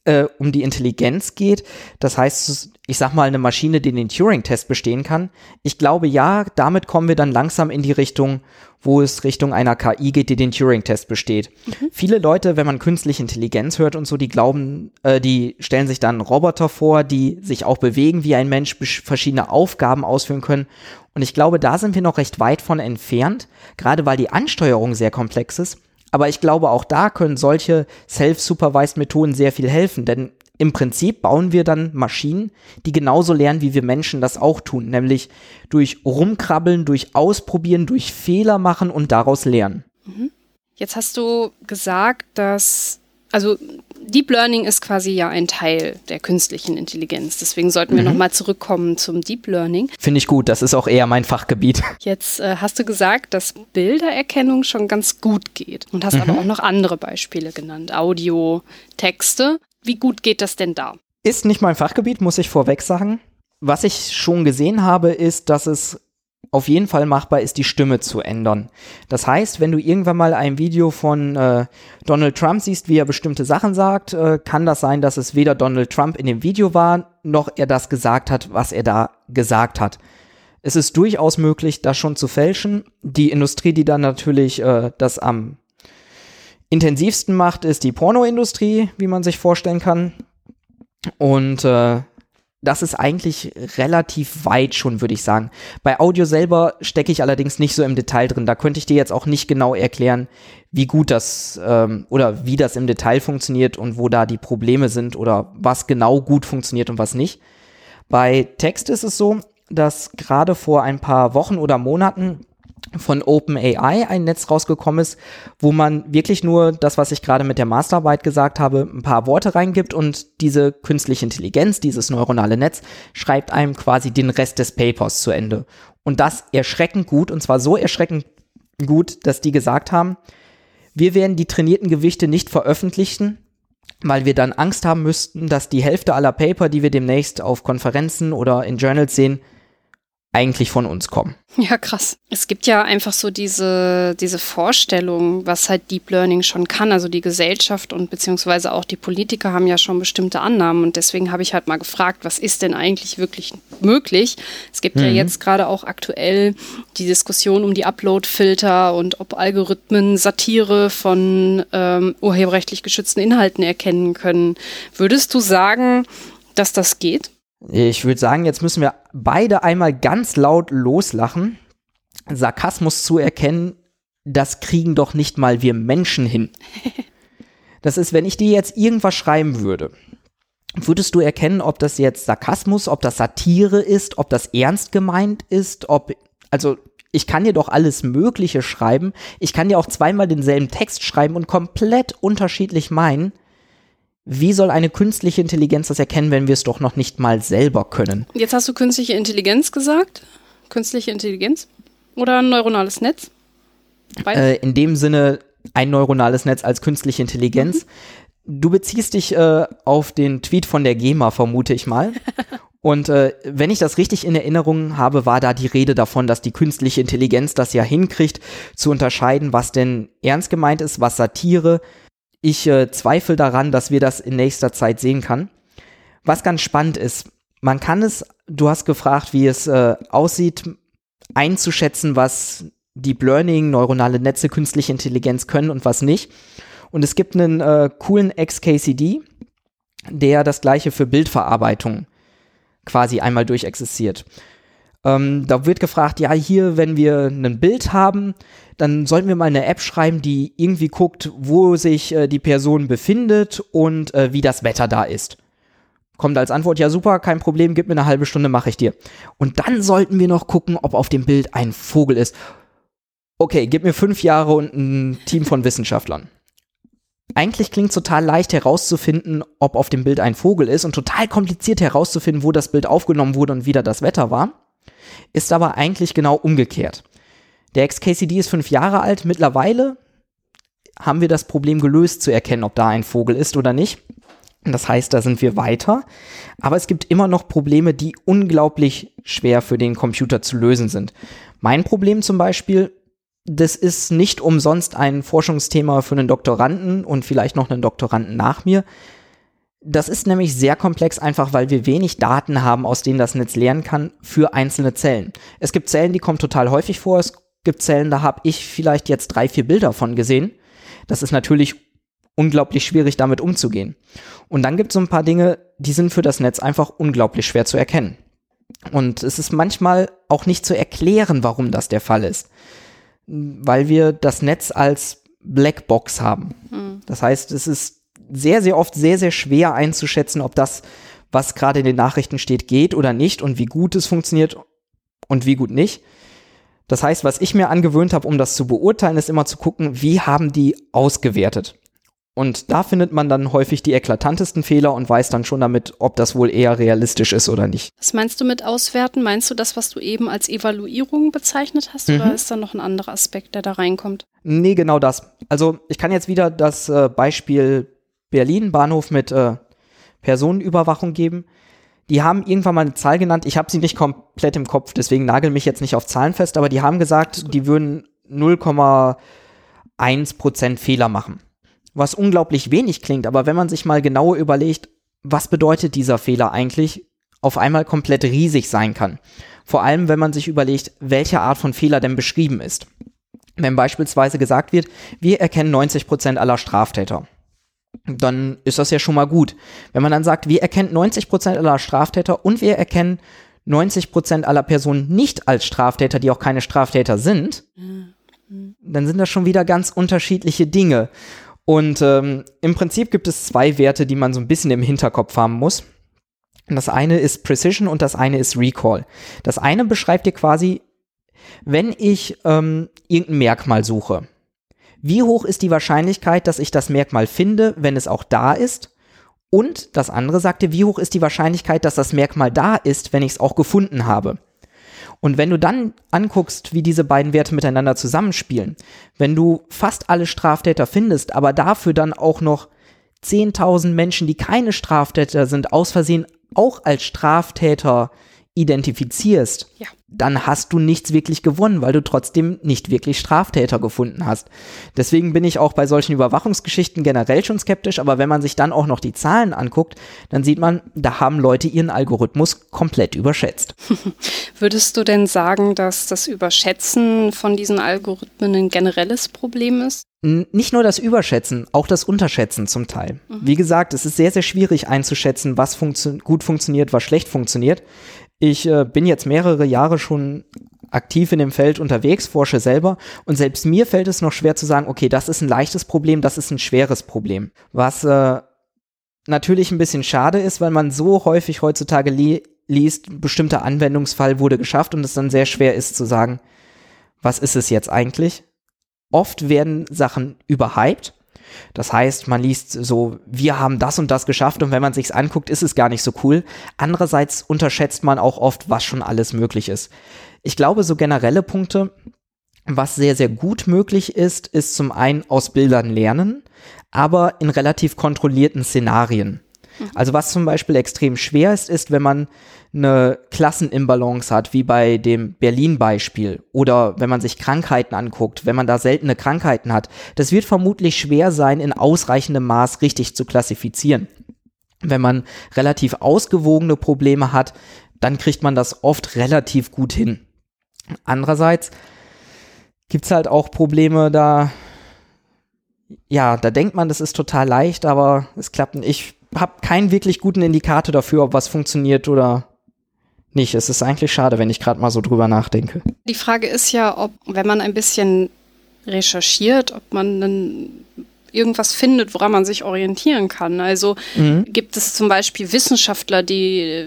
Speaker 2: äh, um die Intelligenz geht, das heißt, ich sag mal, eine Maschine, die den Turing-Test bestehen kann. Ich glaube, ja, damit kommen wir dann langsam in die Richtung, wo es Richtung einer KI geht, die den Turing-Test besteht. Mhm. Viele Leute, wenn man künstliche Intelligenz hört und so, die glauben, äh, die stellen sich dann Roboter vor, die sich auch bewegen wie ein Mensch, verschiedene Aufgaben ausführen können. Und ich glaube, da sind wir noch recht weit von entfernt, gerade weil die Ansteuerung sehr komplex ist. Aber ich glaube, auch da können solche self-supervised Methoden sehr viel helfen, denn im Prinzip bauen wir dann Maschinen, die genauso lernen, wie wir Menschen das auch tun, nämlich durch Rumkrabbeln, durch Ausprobieren, durch Fehler machen und daraus lernen. Mhm.
Speaker 1: Jetzt hast du gesagt, dass also Deep Learning ist quasi ja ein Teil der künstlichen Intelligenz. Deswegen sollten wir mhm. nochmal zurückkommen zum Deep Learning.
Speaker 2: Finde ich gut, das ist auch eher mein Fachgebiet.
Speaker 1: Jetzt äh, hast du gesagt, dass Bildererkennung schon ganz gut geht und hast mhm. aber auch noch andere Beispiele genannt. Audio, Texte. Wie gut geht das denn da?
Speaker 2: Ist nicht mein Fachgebiet, muss ich vorweg sagen. Was ich schon gesehen habe, ist, dass es auf jeden Fall machbar ist, die Stimme zu ändern. Das heißt, wenn du irgendwann mal ein Video von äh, Donald Trump siehst, wie er bestimmte Sachen sagt, äh, kann das sein, dass es weder Donald Trump in dem Video war, noch er das gesagt hat, was er da gesagt hat. Es ist durchaus möglich, das schon zu fälschen. Die Industrie, die dann natürlich äh, das am intensivsten macht, ist die Pornoindustrie, wie man sich vorstellen kann. Und äh, das ist eigentlich relativ weit schon, würde ich sagen. Bei Audio selber stecke ich allerdings nicht so im Detail drin. Da könnte ich dir jetzt auch nicht genau erklären, wie gut das ähm, oder wie das im Detail funktioniert und wo da die Probleme sind oder was genau gut funktioniert und was nicht. Bei Text ist es so, dass gerade vor ein paar Wochen oder Monaten von OpenAI ein Netz rausgekommen ist, wo man wirklich nur das, was ich gerade mit der Masterarbeit gesagt habe, ein paar Worte reingibt und diese künstliche Intelligenz, dieses neuronale Netz, schreibt einem quasi den Rest des Papers zu Ende. Und das erschreckend gut, und zwar so erschreckend gut, dass die gesagt haben, wir werden die trainierten Gewichte nicht veröffentlichen, weil wir dann Angst haben müssten, dass die Hälfte aller Paper, die wir demnächst auf Konferenzen oder in Journals sehen, eigentlich von uns kommen.
Speaker 1: Ja, krass. Es gibt ja einfach so diese, diese Vorstellung, was halt Deep Learning schon kann. Also die Gesellschaft und beziehungsweise auch die Politiker haben ja schon bestimmte Annahmen. Und deswegen habe ich halt mal gefragt, was ist denn eigentlich wirklich möglich? Es gibt mhm. ja jetzt gerade auch aktuell die Diskussion um die Upload-Filter und ob Algorithmen Satire von ähm, urheberrechtlich geschützten Inhalten erkennen können. Würdest du sagen, dass das geht?
Speaker 2: Ich würde sagen, jetzt müssen wir beide einmal ganz laut loslachen. Sarkasmus zu erkennen, das kriegen doch nicht mal wir Menschen hin. Das ist, wenn ich dir jetzt irgendwas schreiben würde, würdest du erkennen, ob das jetzt Sarkasmus, ob das Satire ist, ob das ernst gemeint ist, ob, also ich kann dir doch alles Mögliche schreiben. Ich kann dir auch zweimal denselben Text schreiben und komplett unterschiedlich meinen. Wie soll eine künstliche Intelligenz das erkennen, wenn wir es doch noch nicht mal selber können?
Speaker 1: Jetzt hast du künstliche Intelligenz gesagt. Künstliche Intelligenz oder ein neuronales Netz?
Speaker 2: Äh, in dem Sinne ein neuronales Netz als künstliche Intelligenz. Mhm. Du beziehst dich äh, auf den Tweet von der GEMA, vermute ich mal. Und äh, wenn ich das richtig in Erinnerung habe, war da die Rede davon, dass die künstliche Intelligenz das ja hinkriegt, zu unterscheiden, was denn ernst gemeint ist, was Satire, ich äh, zweifle daran, dass wir das in nächster Zeit sehen kann. Was ganz spannend ist, man kann es, du hast gefragt, wie es äh, aussieht, einzuschätzen, was Deep Learning, neuronale Netze, künstliche Intelligenz können und was nicht. Und es gibt einen äh, coolen XKCD, der das gleiche für Bildverarbeitung quasi einmal durchexistiert. Ähm, da wird gefragt, ja, hier, wenn wir ein Bild haben, dann sollten wir mal eine App schreiben, die irgendwie guckt, wo sich äh, die Person befindet und äh, wie das Wetter da ist. Kommt als Antwort, ja super, kein Problem, gib mir eine halbe Stunde, mache ich dir. Und dann sollten wir noch gucken, ob auf dem Bild ein Vogel ist. Okay, gib mir fünf Jahre und ein Team von Wissenschaftlern. Eigentlich klingt total leicht herauszufinden, ob auf dem Bild ein Vogel ist und total kompliziert herauszufinden, wo das Bild aufgenommen wurde und wie da das Wetter war. ist aber eigentlich genau umgekehrt. Der XKCD ist fünf Jahre alt. Mittlerweile haben wir das Problem gelöst, zu erkennen, ob da ein Vogel ist oder nicht. Das heißt, da sind wir weiter. Aber es gibt immer noch Probleme, die unglaublich schwer für den Computer zu lösen sind. Mein Problem zum Beispiel, das ist nicht umsonst ein Forschungsthema für einen Doktoranden und vielleicht noch einen Doktoranden nach mir. Das ist nämlich sehr komplex, einfach weil wir wenig Daten haben, aus denen das Netz lernen kann für einzelne Zellen. Es gibt Zellen, die kommen total häufig vor. Es gibt Zellen, da habe ich vielleicht jetzt drei, vier Bilder von gesehen. Das ist natürlich unglaublich schwierig, damit umzugehen. Und dann gibt es so ein paar Dinge, die sind für das Netz einfach unglaublich schwer zu erkennen. Und es ist manchmal auch nicht zu erklären, warum das der Fall ist. Weil wir das Netz als Blackbox haben. Hm. Das heißt, es ist sehr, sehr oft sehr, sehr schwer einzuschätzen, ob das, was gerade in den Nachrichten steht, geht oder nicht und wie gut es funktioniert und wie gut nicht. Das heißt, was ich mir angewöhnt habe, um das zu beurteilen, ist immer zu gucken, wie haben die ausgewertet. Und da findet man dann häufig die eklatantesten Fehler und weiß dann schon damit, ob das wohl eher realistisch ist oder nicht.
Speaker 1: Was meinst du mit auswerten? Meinst du das, was du eben als Evaluierung bezeichnet hast, mhm. oder ist da noch ein anderer Aspekt, der da reinkommt?
Speaker 2: Nee, genau das. Also ich kann jetzt wieder das äh, Beispiel Berlin, Bahnhof mit äh, Personenüberwachung geben. Die haben irgendwann mal eine Zahl genannt. Ich habe sie nicht komplett im Kopf, deswegen nagel mich jetzt nicht auf Zahlen fest, aber die haben gesagt, die würden 0,1 Prozent Fehler machen was unglaublich wenig klingt, aber wenn man sich mal genauer überlegt, was bedeutet dieser Fehler eigentlich, auf einmal komplett riesig sein kann. Vor allem, wenn man sich überlegt, welche Art von Fehler denn beschrieben ist. Wenn beispielsweise gesagt wird, wir erkennen 90 Prozent aller Straftäter, dann ist das ja schon mal gut. Wenn man dann sagt, wir erkennen 90 Prozent aller Straftäter und wir erkennen 90 Prozent aller Personen nicht als Straftäter, die auch keine Straftäter sind, dann sind das schon wieder ganz unterschiedliche Dinge. Und ähm, im Prinzip gibt es zwei Werte, die man so ein bisschen im Hinterkopf haben muss. Das eine ist Precision und das eine ist Recall. Das eine beschreibt dir quasi, wenn ich ähm, irgendein Merkmal suche. Wie hoch ist die Wahrscheinlichkeit, dass ich das Merkmal finde, wenn es auch da ist? Und das andere sagte, wie hoch ist die Wahrscheinlichkeit, dass das Merkmal da ist, wenn ich es auch gefunden habe? Und wenn du dann anguckst, wie diese beiden Werte miteinander zusammenspielen, wenn du fast alle Straftäter findest, aber dafür dann auch noch 10.000 Menschen, die keine Straftäter sind, aus Versehen auch als Straftäter identifizierst, ja. dann hast du nichts wirklich gewonnen, weil du trotzdem nicht wirklich Straftäter gefunden hast. Deswegen bin ich auch bei solchen Überwachungsgeschichten generell schon skeptisch, aber wenn man sich dann auch noch die Zahlen anguckt, dann sieht man, da haben Leute ihren Algorithmus komplett überschätzt.
Speaker 1: Würdest du denn sagen, dass das Überschätzen von diesen Algorithmen ein generelles Problem ist?
Speaker 2: Nicht nur das Überschätzen, auch das Unterschätzen zum Teil. Mhm. Wie gesagt, es ist sehr, sehr schwierig einzuschätzen, was funktio gut funktioniert, was schlecht funktioniert. Ich äh, bin jetzt mehrere Jahre schon aktiv in dem Feld unterwegs, forsche selber und selbst mir fällt es noch schwer zu sagen, okay, das ist ein leichtes Problem, das ist ein schweres Problem. Was äh, natürlich ein bisschen schade ist, weil man so häufig heutzutage li liest, bestimmter Anwendungsfall wurde geschafft und es dann sehr schwer ist zu sagen, was ist es jetzt eigentlich? Oft werden Sachen überhyped das heißt, man liest so, wir haben das und das geschafft und wenn man sich's anguckt, ist es gar nicht so cool. Andererseits unterschätzt man auch oft, was schon alles möglich ist. Ich glaube, so generelle Punkte, was sehr, sehr gut möglich ist, ist zum einen aus Bildern lernen, aber in relativ kontrollierten Szenarien. Mhm. Also was zum Beispiel extrem schwer ist, ist, wenn man eine Klassenimbalance hat, wie bei dem Berlin-Beispiel, oder wenn man sich Krankheiten anguckt, wenn man da seltene Krankheiten hat, das wird vermutlich schwer sein, in ausreichendem Maß richtig zu klassifizieren. Wenn man relativ ausgewogene Probleme hat, dann kriegt man das oft relativ gut hin. Andererseits gibt's halt auch Probleme, da ja, da denkt man, das ist total leicht, aber es klappt nicht. Ich habe keinen wirklich guten Indikator dafür, ob was funktioniert oder nicht. Es ist eigentlich schade, wenn ich gerade mal so drüber nachdenke.
Speaker 1: Die Frage ist ja, ob, wenn man ein bisschen recherchiert, ob man dann irgendwas findet, woran man sich orientieren kann. Also mhm. gibt es zum Beispiel Wissenschaftler, die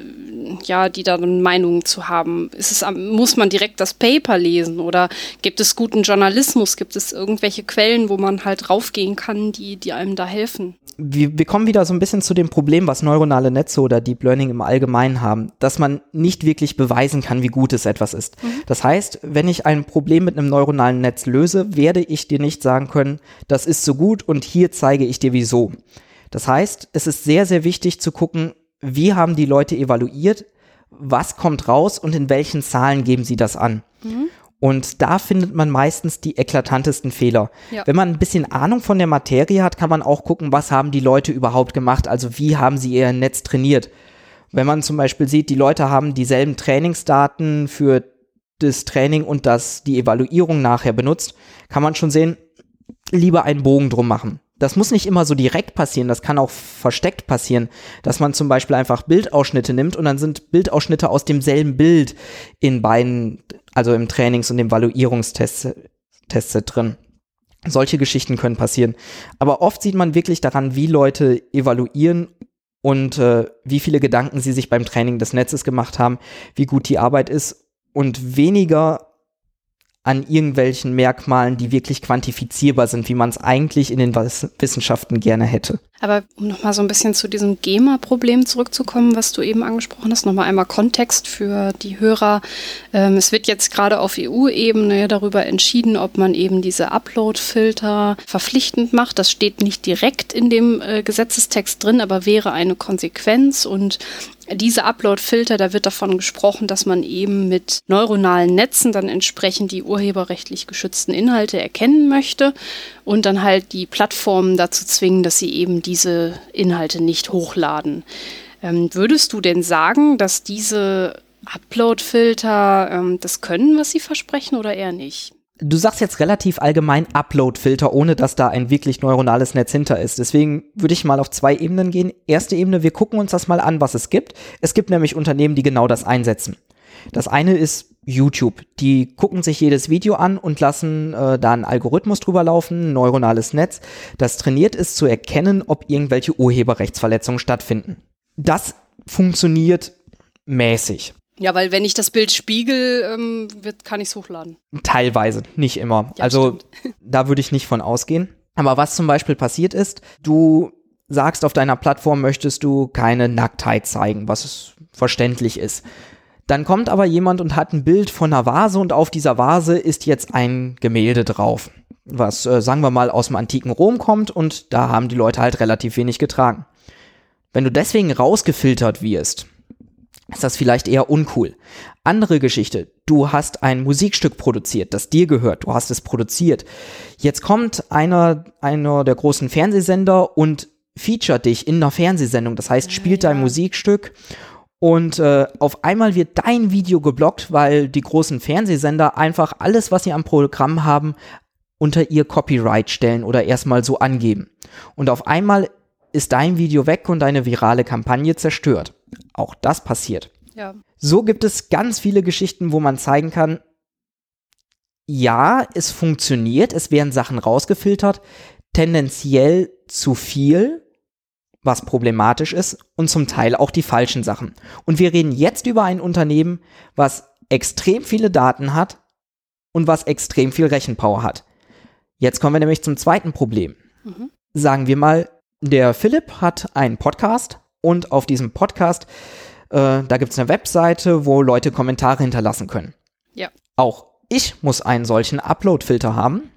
Speaker 1: ja, die da eine Meinung zu haben. Ist es, muss man direkt das Paper lesen oder gibt es guten Journalismus? Gibt es irgendwelche Quellen, wo man halt raufgehen kann, die, die einem da helfen?
Speaker 2: Wir, wir kommen wieder so ein bisschen zu dem Problem, was neuronale Netze oder Deep Learning im Allgemeinen haben, dass man nicht wirklich beweisen kann, wie gut es etwas ist. Mhm. Das heißt, wenn ich ein Problem mit einem neuronalen Netz löse, werde ich dir nicht sagen können, das ist so gut und hier zeige ich dir wieso. Das heißt, es ist sehr, sehr wichtig zu gucken, wie haben die Leute evaluiert, was kommt raus und in welchen Zahlen geben sie das an. Mhm. Und da findet man meistens die eklatantesten Fehler. Ja. Wenn man ein bisschen Ahnung von der Materie hat, kann man auch gucken, was haben die Leute überhaupt gemacht, also wie haben sie ihr Netz trainiert. Wenn man zum Beispiel sieht, die Leute haben dieselben Trainingsdaten für das Training und das, die Evaluierung nachher benutzt, kann man schon sehen, lieber einen Bogen drum machen das muss nicht immer so direkt passieren, das kann auch versteckt passieren, dass man zum Beispiel einfach Bildausschnitte nimmt und dann sind Bildausschnitte aus demselben Bild in beiden, also im Trainings- und im Valuierungstest drin. Solche Geschichten können passieren. Aber oft sieht man wirklich daran, wie Leute evaluieren und äh, wie viele Gedanken sie sich beim Training des Netzes gemacht haben, wie gut die Arbeit ist und weniger an irgendwelchen Merkmalen, die wirklich quantifizierbar sind, wie man es eigentlich in den Wissenschaften gerne hätte.
Speaker 1: Aber um nochmal so ein bisschen zu diesem GEMA-Problem zurückzukommen, was du eben angesprochen hast, nochmal einmal Kontext für die Hörer. Ähm, es wird jetzt gerade auf EU-Ebene darüber entschieden, ob man eben diese Upload-Filter verpflichtend macht. Das steht nicht direkt in dem äh, Gesetzestext drin, aber wäre eine Konsequenz. Und diese Upload-Filter, da wird davon gesprochen, dass man eben mit neuronalen Netzen dann entsprechend die urheberrechtlich geschützten Inhalte erkennen möchte und dann halt die Plattformen dazu zwingen, dass sie eben diese Inhalte nicht hochladen. Ähm, würdest du denn sagen, dass diese Upload-Filter ähm, das können, was sie versprechen oder eher nicht?
Speaker 2: Du sagst jetzt relativ allgemein Upload-Filter, ohne dass da ein wirklich neuronales Netz hinter ist. Deswegen würde ich mal auf zwei Ebenen gehen. Erste Ebene, wir gucken uns das mal an, was es gibt. Es gibt nämlich Unternehmen, die genau das einsetzen. Das eine ist YouTube. Die gucken sich jedes Video an und lassen äh, da einen Algorithmus drüber laufen, ein neuronales Netz, das trainiert ist zu erkennen, ob irgendwelche Urheberrechtsverletzungen stattfinden. Das funktioniert mäßig.
Speaker 1: Ja, weil wenn ich das Bild spiegel, ähm, wird, kann ich es hochladen.
Speaker 2: Teilweise, nicht immer. Ja, also stimmt. da würde ich nicht von ausgehen. Aber was zum Beispiel passiert ist, du sagst auf deiner Plattform, möchtest du keine Nacktheit zeigen, was verständlich ist. Dann kommt aber jemand und hat ein Bild von einer Vase und auf dieser Vase ist jetzt ein Gemälde drauf, was, äh, sagen wir mal, aus dem antiken Rom kommt und da haben die Leute halt relativ wenig getragen. Wenn du deswegen rausgefiltert wirst, ist das vielleicht eher uncool. Andere Geschichte, du hast ein Musikstück produziert, das dir gehört, du hast es produziert. Jetzt kommt einer, einer der großen Fernsehsender und featuret dich in einer Fernsehsendung, das heißt, spielt dein Musikstück und äh, auf einmal wird dein Video geblockt, weil die großen Fernsehsender einfach alles, was sie am Programm haben, unter ihr Copyright stellen oder erstmal so angeben. Und auf einmal ist dein Video weg und deine virale Kampagne zerstört. Auch das passiert. Ja. So gibt es ganz viele Geschichten, wo man zeigen kann, ja, es funktioniert, es werden Sachen rausgefiltert, tendenziell zu viel, was problematisch ist, und zum Teil auch die falschen Sachen. Und wir reden jetzt über ein Unternehmen, was extrem viele Daten hat und was extrem viel Rechenpower hat. Jetzt kommen wir nämlich zum zweiten Problem. Mhm. Sagen wir mal, der Philipp hat einen Podcast und auf diesem Podcast, äh, da gibt es eine Webseite, wo Leute Kommentare hinterlassen können.
Speaker 1: Ja.
Speaker 2: Auch ich muss einen solchen Upload-Filter haben.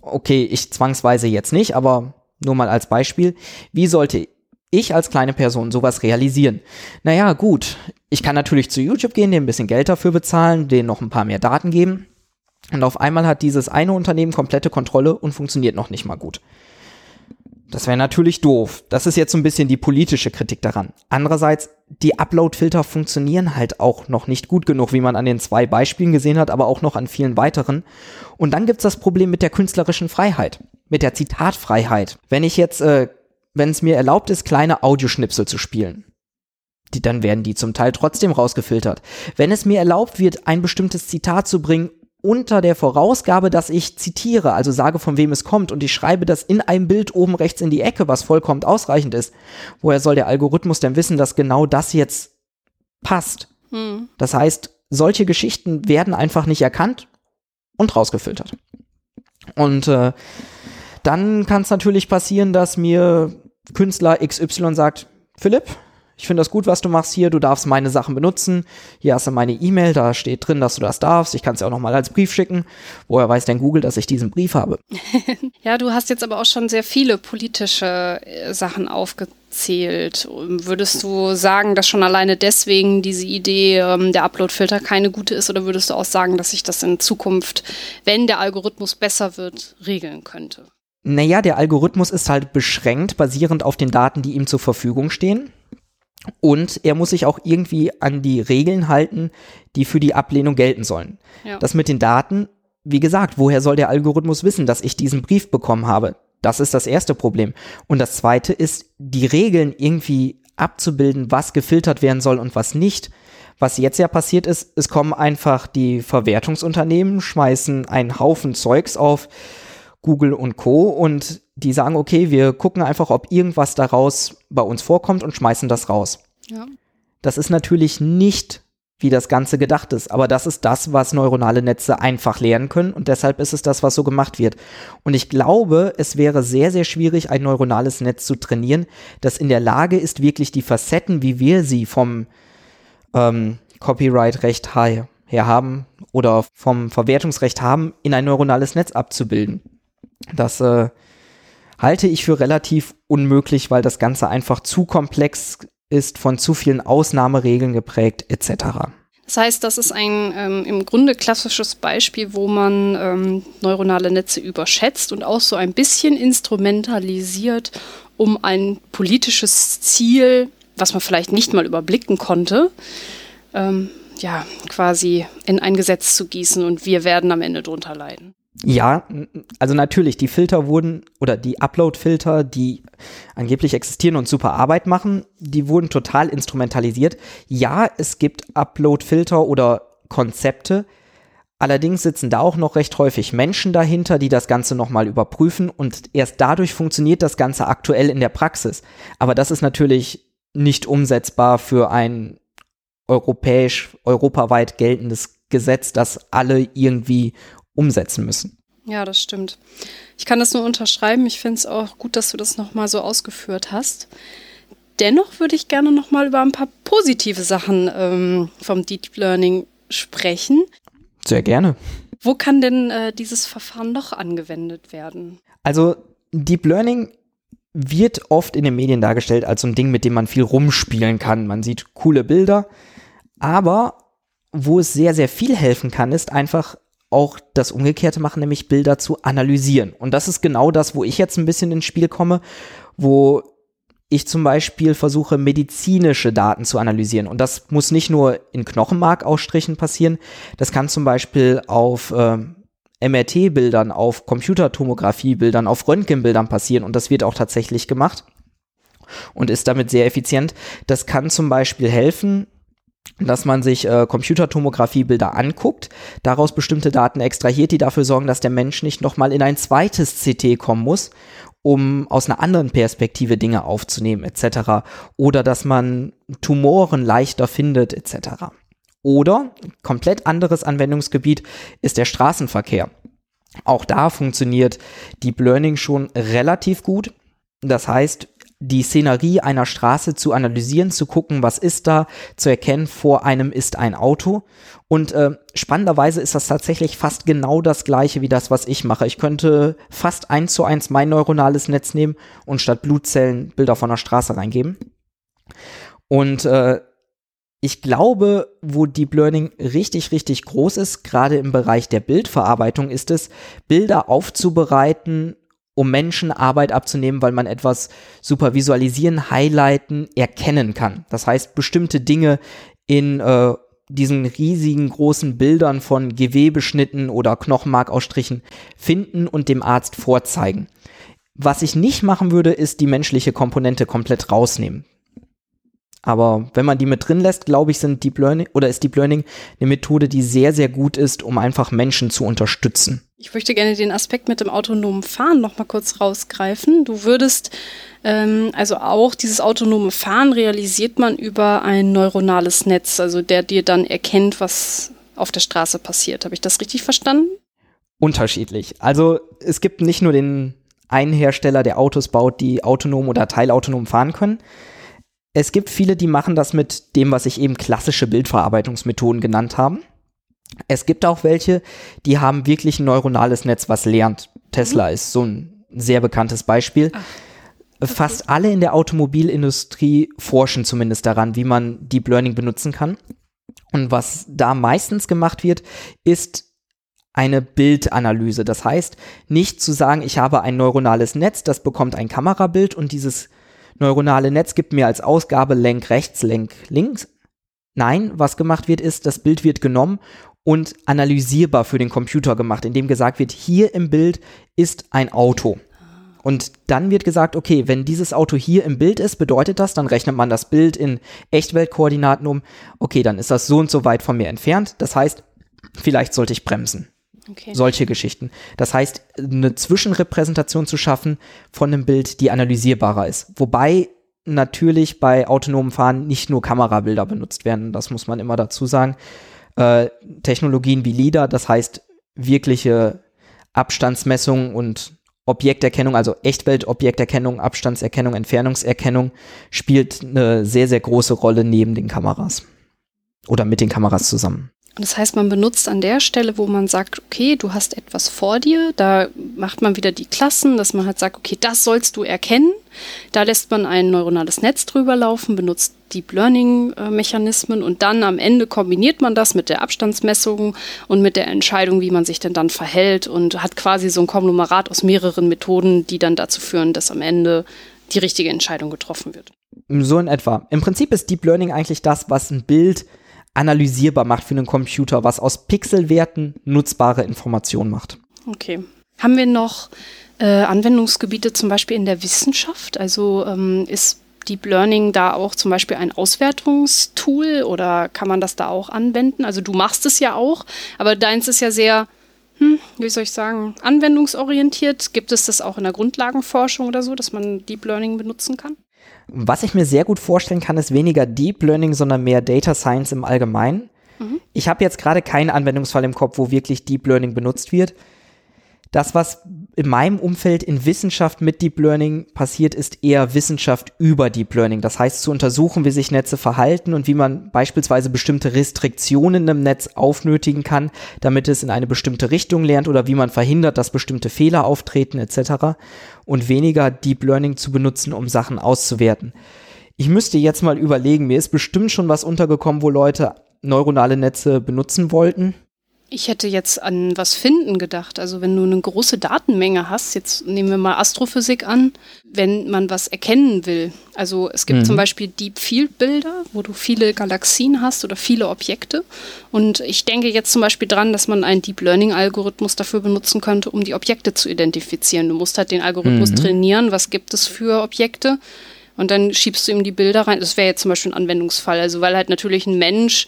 Speaker 2: Okay, ich zwangsweise jetzt nicht, aber nur mal als Beispiel. Wie sollte ich als kleine Person sowas realisieren? Naja, gut, ich kann natürlich zu YouTube gehen, dem ein bisschen Geld dafür bezahlen, denen noch ein paar mehr Daten geben. Und auf einmal hat dieses eine Unternehmen komplette Kontrolle und funktioniert noch nicht mal gut. Das wäre natürlich doof. Das ist jetzt so ein bisschen die politische Kritik daran. Andererseits, die Upload-Filter funktionieren halt auch noch nicht gut genug, wie man an den zwei Beispielen gesehen hat, aber auch noch an vielen weiteren. Und dann gibt's das Problem mit der künstlerischen Freiheit, mit der Zitatfreiheit. Wenn ich jetzt, äh, wenn es mir erlaubt ist, kleine Audioschnipsel zu spielen, die, dann werden die zum Teil trotzdem rausgefiltert. Wenn es mir erlaubt wird, ein bestimmtes Zitat zu bringen, unter der Vorausgabe, dass ich zitiere, also sage, von wem es kommt und ich schreibe das in einem Bild oben rechts in die Ecke, was vollkommen ausreichend ist. Woher soll der Algorithmus denn wissen, dass genau das jetzt passt? Hm. Das heißt, solche Geschichten werden einfach nicht erkannt und rausgefiltert. Und äh, dann kann es natürlich passieren, dass mir Künstler XY sagt, Philipp, ich finde das gut, was du machst hier, du darfst meine Sachen benutzen. Hier hast du meine E-Mail, da steht drin, dass du das darfst. Ich kann es ja auch nochmal als Brief schicken. Woher weiß denn Google, dass ich diesen Brief habe?
Speaker 1: ja, du hast jetzt aber auch schon sehr viele politische äh, Sachen aufgezählt. Würdest du sagen, dass schon alleine deswegen diese Idee ähm, der Upload-Filter keine gute ist oder würdest du auch sagen, dass sich das in Zukunft, wenn der Algorithmus besser wird, regeln könnte?
Speaker 2: Naja, der Algorithmus ist halt beschränkt, basierend auf den Daten, die ihm zur Verfügung stehen. Und er muss sich auch irgendwie an die Regeln halten, die für die Ablehnung gelten sollen. Ja. Das mit den Daten, wie gesagt, woher soll der Algorithmus wissen, dass ich diesen Brief bekommen habe? Das ist das erste Problem. Und das zweite ist, die Regeln irgendwie abzubilden, was gefiltert werden soll und was nicht. Was jetzt ja passiert ist, es kommen einfach die Verwertungsunternehmen, schmeißen einen Haufen Zeugs auf Google und Co. und die sagen, okay, wir gucken einfach, ob irgendwas daraus bei uns vorkommt und schmeißen das raus. Ja. Das ist natürlich nicht, wie das Ganze gedacht ist, aber das ist das, was neuronale Netze einfach lernen können und deshalb ist es das, was so gemacht wird. Und ich glaube, es wäre sehr, sehr schwierig, ein neuronales Netz zu trainieren, das in der Lage ist, wirklich die Facetten, wie wir sie vom ähm, Copyright-Recht her haben oder vom Verwertungsrecht haben, in ein neuronales Netz abzubilden. Das äh, halte ich für relativ unmöglich, weil das Ganze einfach zu komplex ist, von zu vielen Ausnahmeregeln geprägt etc.
Speaker 1: Das heißt, das ist ein ähm, im Grunde klassisches Beispiel, wo man ähm, neuronale Netze überschätzt und auch so ein bisschen instrumentalisiert, um ein politisches Ziel, was man vielleicht nicht mal überblicken konnte, ähm, ja, quasi in ein Gesetz zu gießen und wir werden am Ende drunter leiden.
Speaker 2: Ja, also natürlich, die Filter wurden, oder die Upload-Filter, die angeblich existieren und super Arbeit machen, die wurden total instrumentalisiert. Ja, es gibt Upload-Filter oder Konzepte, allerdings sitzen da auch noch recht häufig Menschen dahinter, die das Ganze nochmal überprüfen und erst dadurch funktioniert das Ganze aktuell in der Praxis. Aber das ist natürlich nicht umsetzbar für ein europäisch, europaweit geltendes Gesetz, das alle irgendwie umsetzen müssen.
Speaker 1: Ja, das stimmt. Ich kann das nur unterschreiben. Ich finde es auch gut, dass du das nochmal so ausgeführt hast. Dennoch würde ich gerne nochmal über ein paar positive Sachen ähm, vom Deep Learning sprechen.
Speaker 2: Sehr gerne.
Speaker 1: Wo kann denn äh, dieses Verfahren noch angewendet werden?
Speaker 2: Also Deep Learning wird oft in den Medien dargestellt als so ein Ding, mit dem man viel rumspielen kann. Man sieht coole Bilder, aber wo es sehr, sehr viel helfen kann, ist einfach auch das Umgekehrte machen, nämlich Bilder zu analysieren. Und das ist genau das, wo ich jetzt ein bisschen ins Spiel komme, wo ich zum Beispiel versuche, medizinische Daten zu analysieren. Und das muss nicht nur in Knochenmarkausstrichen passieren, das kann zum Beispiel auf äh, MRT-Bildern, auf Computertomographie-Bildern, auf Röntgenbildern passieren. Und das wird auch tatsächlich gemacht und ist damit sehr effizient. Das kann zum Beispiel helfen, dass man sich äh, Computertomographiebilder anguckt, daraus bestimmte Daten extrahiert, die dafür sorgen, dass der Mensch nicht nochmal in ein zweites CT kommen muss, um aus einer anderen Perspektive Dinge aufzunehmen etc. Oder dass man Tumoren leichter findet etc. Oder komplett anderes Anwendungsgebiet ist der Straßenverkehr. Auch da funktioniert Deep Learning schon relativ gut. Das heißt, die Szenerie einer Straße zu analysieren, zu gucken, was ist da, zu erkennen, vor einem ist ein Auto. Und äh, spannenderweise ist das tatsächlich fast genau das gleiche wie das, was ich mache. Ich könnte fast eins zu eins mein neuronales Netz nehmen und statt Blutzellen Bilder von der Straße reingeben. Und äh, ich glaube, wo Deep Learning richtig, richtig groß ist, gerade im Bereich der Bildverarbeitung, ist es, Bilder aufzubereiten um Menschen Arbeit abzunehmen, weil man etwas super visualisieren, highlighten, erkennen kann. Das heißt, bestimmte Dinge in äh, diesen riesigen großen Bildern von Gewebeschnitten oder Knochenmarkausstrichen finden und dem Arzt vorzeigen. Was ich nicht machen würde, ist die menschliche Komponente komplett rausnehmen. Aber wenn man die mit drin lässt, glaube ich, sind Deep Learning oder ist Deep Learning eine Methode, die sehr, sehr gut ist, um einfach Menschen zu unterstützen.
Speaker 1: Ich möchte gerne den Aspekt mit dem autonomen Fahren noch mal kurz rausgreifen. Du würdest ähm, also auch dieses autonome Fahren realisiert man über ein neuronales Netz, also der dir dann erkennt, was auf der Straße passiert. Habe ich das richtig verstanden?
Speaker 2: Unterschiedlich. Also es gibt nicht nur den ein Hersteller, der Autos baut, die autonom oder teilautonom fahren können. Es gibt viele, die machen das mit dem, was ich eben klassische Bildverarbeitungsmethoden genannt haben. Es gibt auch welche, die haben wirklich ein neuronales Netz, was lernt. Tesla mhm. ist so ein sehr bekanntes Beispiel. Ach, okay. Fast alle in der Automobilindustrie forschen zumindest daran, wie man Deep Learning benutzen kann. Und was da meistens gemacht wird, ist eine Bildanalyse. Das heißt, nicht zu sagen, ich habe ein neuronales Netz, das bekommt ein Kamerabild und dieses neuronale Netz gibt mir als Ausgabe Lenk rechts, Lenk links. Nein, was gemacht wird, ist, das Bild wird genommen und analysierbar für den Computer gemacht, indem gesagt wird, hier im Bild ist ein Auto. Und dann wird gesagt, okay, wenn dieses Auto hier im Bild ist, bedeutet das, dann rechnet man das Bild in Echtweltkoordinaten um. Okay, dann ist das so und so weit von mir entfernt. Das heißt, vielleicht sollte ich bremsen. Okay. Solche Geschichten. Das heißt, eine Zwischenrepräsentation zu schaffen von einem Bild, die analysierbarer ist. Wobei natürlich bei autonomen Fahren nicht nur Kamerabilder benutzt werden. Das muss man immer dazu sagen äh, Technologien wie LIDAR, das heißt wirkliche Abstandsmessung und Objekterkennung, also Echtweltobjekterkennung, Abstandserkennung, Entfernungserkennung, spielt eine sehr, sehr große Rolle neben den Kameras oder mit den Kameras zusammen.
Speaker 1: Das heißt, man benutzt an der Stelle, wo man sagt, okay, du hast etwas vor dir, da macht man wieder die Klassen, dass man halt sagt, okay, das sollst du erkennen. Da lässt man ein neuronales Netz drüber laufen, benutzt Deep Learning äh, und dann am Ende kombiniert man das mit der Abstandsmessung und mit der Entscheidung, wie man sich denn dann verhält und hat quasi so ein Konglomerat aus mehreren Methoden, die dann dazu führen, dass am Ende die richtige Entscheidung getroffen wird.
Speaker 2: So in etwa. Im Prinzip ist Deep Learning eigentlich das, was ein Bild analysierbar macht für einen Computer, was aus Pixelwerten nutzbare Informationen macht.
Speaker 1: Okay. Haben wir noch äh, Anwendungsgebiete zum Beispiel in der Wissenschaft? Also ähm, ist Deep Learning da auch zum Beispiel ein Auswertungstool oder kann man das da auch anwenden? Also du machst es ja auch, aber deins ist ja sehr, hm, wie soll ich sagen, anwendungsorientiert. Gibt es das auch in der Grundlagenforschung oder so, dass man Deep Learning benutzen kann?
Speaker 2: Was ich mir sehr gut vorstellen kann, ist weniger Deep Learning, sondern mehr Data Science im Allgemeinen. Mhm. Ich habe jetzt gerade keinen Anwendungsfall im Kopf, wo wirklich Deep Learning benutzt wird. Das, was in meinem Umfeld in Wissenschaft mit Deep Learning passiert, ist eher Wissenschaft über Deep Learning. Das heißt, zu untersuchen, wie sich Netze verhalten und wie man beispielsweise bestimmte Restriktionen im Netz aufnötigen kann, damit es in eine bestimmte Richtung lernt oder wie man verhindert, dass bestimmte Fehler auftreten etc. Und weniger Deep Learning zu benutzen, um Sachen auszuwerten. Ich müsste jetzt mal überlegen, mir ist bestimmt schon was untergekommen, wo Leute neuronale Netze benutzen wollten
Speaker 1: ich hätte jetzt an was finden gedacht. Also wenn du eine große Datenmenge hast, jetzt nehmen wir mal Astrophysik an, wenn man was erkennen will. Also es gibt mhm. zum Beispiel Deep Field Bilder, wo du viele Galaxien hast oder viele Objekte. Und ich denke jetzt zum Beispiel dran, dass man einen Deep Learning Algorithmus dafür benutzen könnte, um die Objekte zu identifizieren. Du musst halt den Algorithmus mhm. trainieren, was gibt es für Objekte. Und dann schiebst du ihm die Bilder rein. Das wäre jetzt zum Beispiel ein Anwendungsfall. Also weil halt natürlich ein Mensch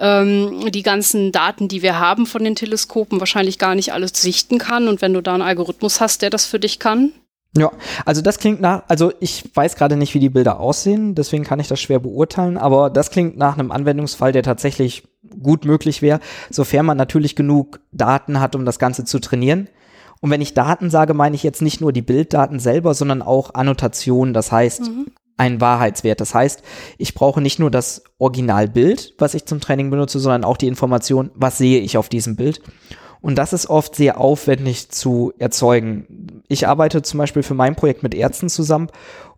Speaker 1: ähm, die ganzen Daten, die wir haben von den Teleskopen, wahrscheinlich gar nicht alles sichten kann. Und wenn du da einen Algorithmus hast, der das für dich kann,
Speaker 2: ja, also das klingt nach, also ich weiß gerade nicht, wie die Bilder aussehen, deswegen kann ich das schwer beurteilen, aber das klingt nach einem Anwendungsfall, der tatsächlich gut möglich wäre, sofern man natürlich genug Daten hat, um das Ganze zu trainieren. Und wenn ich Daten sage, meine ich jetzt nicht nur die Bilddaten selber, sondern auch Annotationen, das heißt mhm einen Wahrheitswert. Das heißt, ich brauche nicht nur das Originalbild, was ich zum Training benutze, sondern auch die Information, was sehe ich auf diesem Bild. Und das ist oft sehr aufwendig zu erzeugen. Ich arbeite zum Beispiel für mein Projekt mit Ärzten zusammen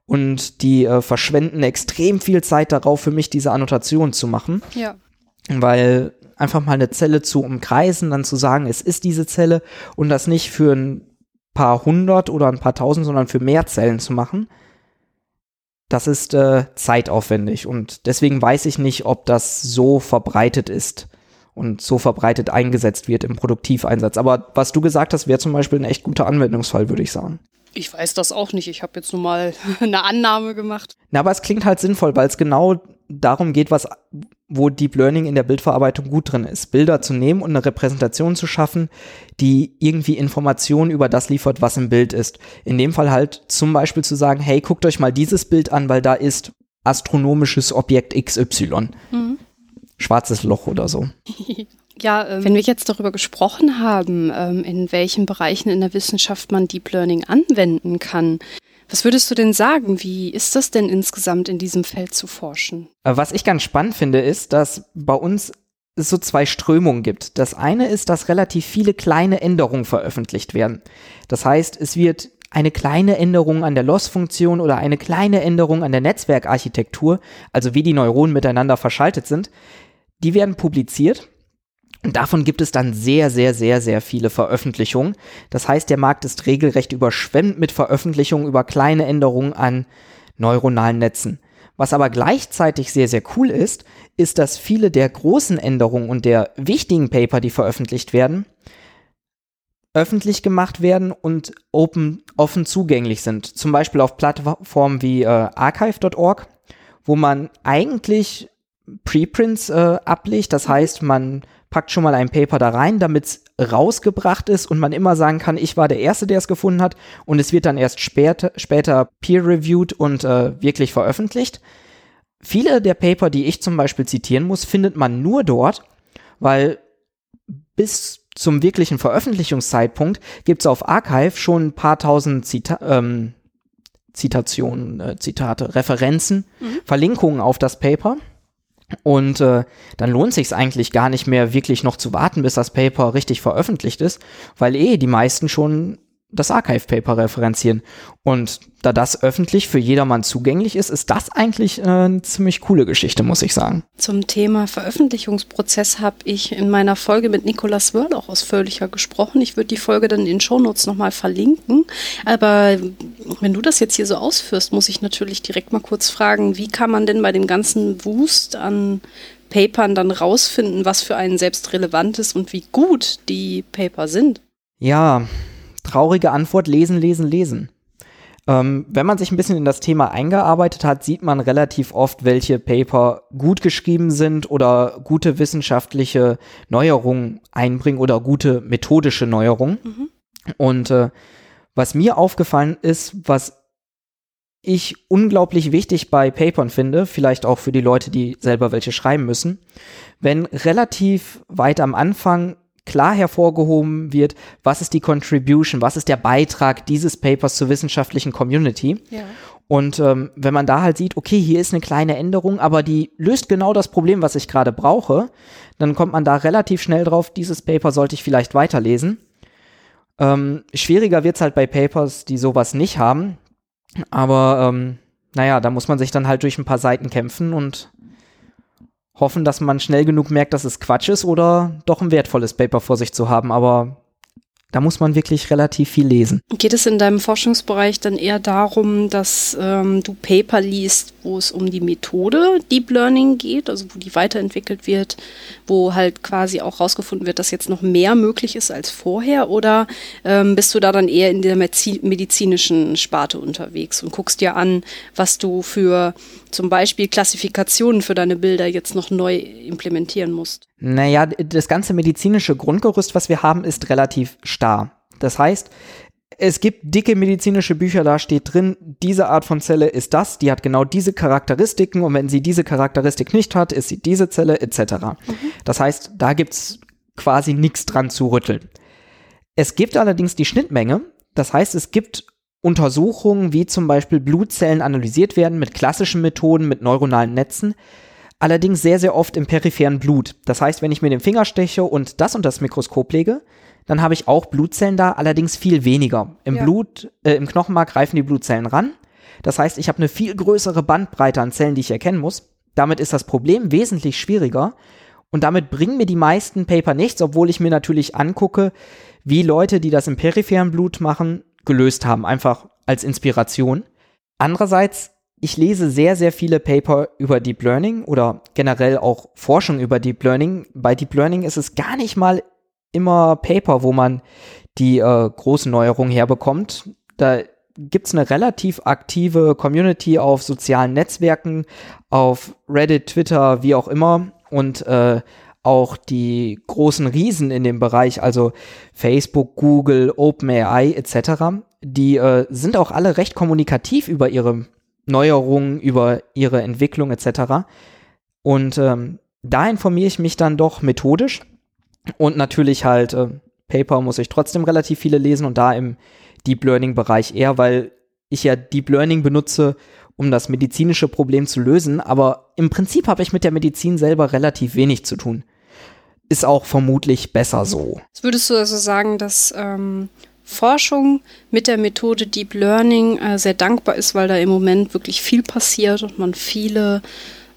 Speaker 2: und die äh, verschwenden extrem viel Zeit darauf, für mich diese Annotation zu machen.
Speaker 1: Ja.
Speaker 2: Weil einfach mal eine Zelle zu umkreisen, dann zu sagen, es ist diese Zelle und das nicht für ein paar hundert oder ein paar tausend, sondern für mehr Zellen zu machen, das ist äh, zeitaufwendig und deswegen weiß ich nicht, ob das so verbreitet ist und so verbreitet eingesetzt wird im Produktiveinsatz. Aber was du gesagt hast, wäre zum Beispiel ein echt guter Anwendungsfall, würde ich sagen.
Speaker 1: Ich weiß das auch nicht. Ich habe jetzt nur mal eine Annahme gemacht.
Speaker 2: Na, aber es klingt halt sinnvoll, weil es genau darum geht, was, wo Deep Learning in der Bildverarbeitung gut drin ist. Bilder zu nehmen und eine Repräsentation zu schaffen, die irgendwie Informationen über das liefert, was im Bild ist. In dem Fall halt zum Beispiel zu sagen, hey, guckt euch mal dieses Bild an, weil da ist astronomisches Objekt XY. Mhm. Schwarzes Loch oder so.
Speaker 1: Ja, ähm, wenn wir jetzt darüber gesprochen haben, ähm, in welchen Bereichen in der Wissenschaft man Deep Learning anwenden kann, was würdest du denn sagen? Wie ist das denn insgesamt in diesem Feld zu forschen?
Speaker 2: Äh, was ich ganz spannend finde, ist, dass bei uns es so zwei Strömungen gibt. Das eine ist, dass relativ viele kleine Änderungen veröffentlicht werden. Das heißt, es wird eine kleine Änderung an der Loss-Funktion oder eine kleine Änderung an der Netzwerkarchitektur, also wie die Neuronen miteinander verschaltet sind, die werden publiziert. Und davon gibt es dann sehr, sehr, sehr, sehr viele Veröffentlichungen. Das heißt, der Markt ist regelrecht überschwemmt mit Veröffentlichungen über kleine Änderungen an neuronalen Netzen. Was aber gleichzeitig sehr, sehr cool ist, ist, dass viele der großen Änderungen und der wichtigen Paper, die veröffentlicht werden, öffentlich gemacht werden und open, offen zugänglich sind. Zum Beispiel auf Plattformen wie äh, archive.org, wo man eigentlich Preprints äh, ablegt. Das heißt, man packt schon mal ein Paper da rein, damit es rausgebracht ist und man immer sagen kann, ich war der Erste, der es gefunden hat und es wird dann erst später, später peer-reviewed und äh, wirklich veröffentlicht. Viele der Paper, die ich zum Beispiel zitieren muss, findet man nur dort, weil bis zum wirklichen Veröffentlichungszeitpunkt gibt es auf Archive schon ein paar tausend Zita ähm, Zitationen, äh, Zitate, Referenzen, mhm. Verlinkungen auf das Paper. Und äh, dann lohnt sich eigentlich gar nicht mehr wirklich noch zu warten, bis das Paper richtig veröffentlicht ist, weil eh die meisten schon das Archive-Paper referenzieren. Und da das öffentlich für jedermann zugänglich ist, ist das eigentlich äh, eine ziemlich coole Geschichte, muss ich sagen.
Speaker 1: Zum Thema Veröffentlichungsprozess habe ich in meiner Folge mit Nicolas Wörl auch ausführlicher gesprochen. Ich würde die Folge dann in den Shownotes nochmal verlinken. Aber wenn du das jetzt hier so ausführst, muss ich natürlich direkt mal kurz fragen, wie kann man denn bei dem ganzen Wust an Papern dann rausfinden, was für einen selbst relevant ist und wie gut die Paper sind?
Speaker 2: Ja, traurige Antwort, lesen, lesen, lesen. Ähm, wenn man sich ein bisschen in das Thema eingearbeitet hat, sieht man relativ oft, welche Paper gut geschrieben sind oder gute wissenschaftliche Neuerungen einbringen oder gute methodische Neuerungen. Mhm. Und äh, was mir aufgefallen ist, was ich unglaublich wichtig bei Papern finde, vielleicht auch für die Leute, die selber welche schreiben müssen, wenn relativ weit am Anfang klar hervorgehoben wird, was ist die Contribution, was ist der Beitrag dieses Papers zur wissenschaftlichen Community. Ja. Und ähm, wenn man da halt sieht, okay, hier ist eine kleine Änderung, aber die löst genau das Problem, was ich gerade brauche, dann kommt man da relativ schnell drauf, dieses Paper sollte ich vielleicht weiterlesen. Ähm, schwieriger wird's halt bei Papers, die sowas nicht haben. Aber ähm, naja, da muss man sich dann halt durch ein paar Seiten kämpfen und hoffen, dass man schnell genug merkt, dass es Quatsch ist oder doch ein wertvolles Paper vor sich zu haben. Aber da muss man wirklich relativ viel lesen.
Speaker 1: Geht es in deinem Forschungsbereich dann eher darum, dass ähm, du Paper liest, wo es um die Methode Deep Learning geht, also wo die weiterentwickelt wird, wo halt quasi auch rausgefunden wird, dass jetzt noch mehr möglich ist als vorher? Oder ähm, bist du da dann eher in der medizinischen Sparte unterwegs und guckst dir an, was du für zum Beispiel Klassifikationen für deine Bilder jetzt noch neu implementieren musst?
Speaker 2: Naja, das ganze medizinische Grundgerüst, was wir haben, ist relativ starr. Das heißt, es gibt dicke medizinische Bücher, da steht drin, diese Art von Zelle ist das, die hat genau diese Charakteristiken und wenn sie diese Charakteristik nicht hat, ist sie diese Zelle etc. Mhm. Das heißt, da gibt's quasi nichts dran zu rütteln. Es gibt allerdings die Schnittmenge, das heißt, es gibt Untersuchungen, wie zum Beispiel Blutzellen analysiert werden mit klassischen Methoden, mit neuronalen Netzen, allerdings sehr, sehr oft im peripheren Blut. Das heißt, wenn ich mir den Finger steche und das und das Mikroskop lege, dann habe ich auch Blutzellen da, allerdings viel weniger. Im ja. Blut, äh, im Knochenmark greifen die Blutzellen ran. Das heißt, ich habe eine viel größere Bandbreite an Zellen, die ich erkennen muss. Damit ist das Problem wesentlich schwieriger. Und damit bringen mir die meisten Paper nichts, obwohl ich mir natürlich angucke, wie Leute, die das im peripheren Blut machen, gelöst haben, einfach als Inspiration. Andererseits ich lese sehr, sehr viele Paper über Deep Learning oder generell auch Forschung über Deep Learning. Bei Deep Learning ist es gar nicht mal immer Paper, wo man die äh, großen Neuerungen herbekommt. Da gibt es eine relativ aktive Community auf sozialen Netzwerken, auf Reddit, Twitter, wie auch immer. Und äh, auch die großen Riesen in dem Bereich, also Facebook, Google, OpenAI etc., die äh, sind auch alle recht kommunikativ über ihre Neuerungen, über ihre Entwicklung etc. Und ähm, da informiere ich mich dann doch methodisch. Und natürlich halt äh, Paper muss ich trotzdem relativ viele lesen und da im Deep Learning Bereich eher, weil ich ja Deep Learning benutze, um das medizinische Problem zu lösen. Aber im Prinzip habe ich mit der Medizin selber relativ wenig zu tun. Ist auch vermutlich besser so.
Speaker 1: Würdest du also sagen, dass ähm, Forschung mit der Methode Deep Learning äh, sehr dankbar ist, weil da im Moment wirklich viel passiert und man viele,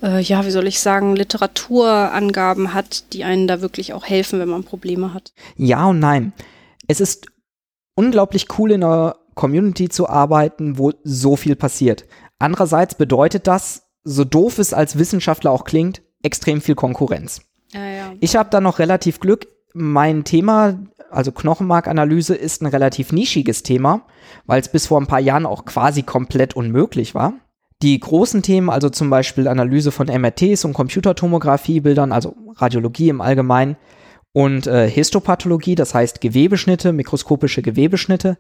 Speaker 1: äh, ja, wie soll ich sagen, Literaturangaben hat, die einen da wirklich auch helfen, wenn man Probleme hat?
Speaker 2: Ja und nein. Es ist unglaublich cool in einer Community zu arbeiten, wo so viel passiert. Andererseits bedeutet das, so doof es als Wissenschaftler auch klingt, extrem viel Konkurrenz. Ja, ja. Ich habe da noch relativ Glück. Mein Thema, also Knochenmarkanalyse, ist ein relativ nischiges Thema, weil es bis vor ein paar Jahren auch quasi komplett unmöglich war. Die großen Themen, also zum Beispiel Analyse von MRTs und Computertomografiebildern, also Radiologie im Allgemeinen und äh, Histopathologie, das heißt Gewebeschnitte, mikroskopische Gewebeschnitte,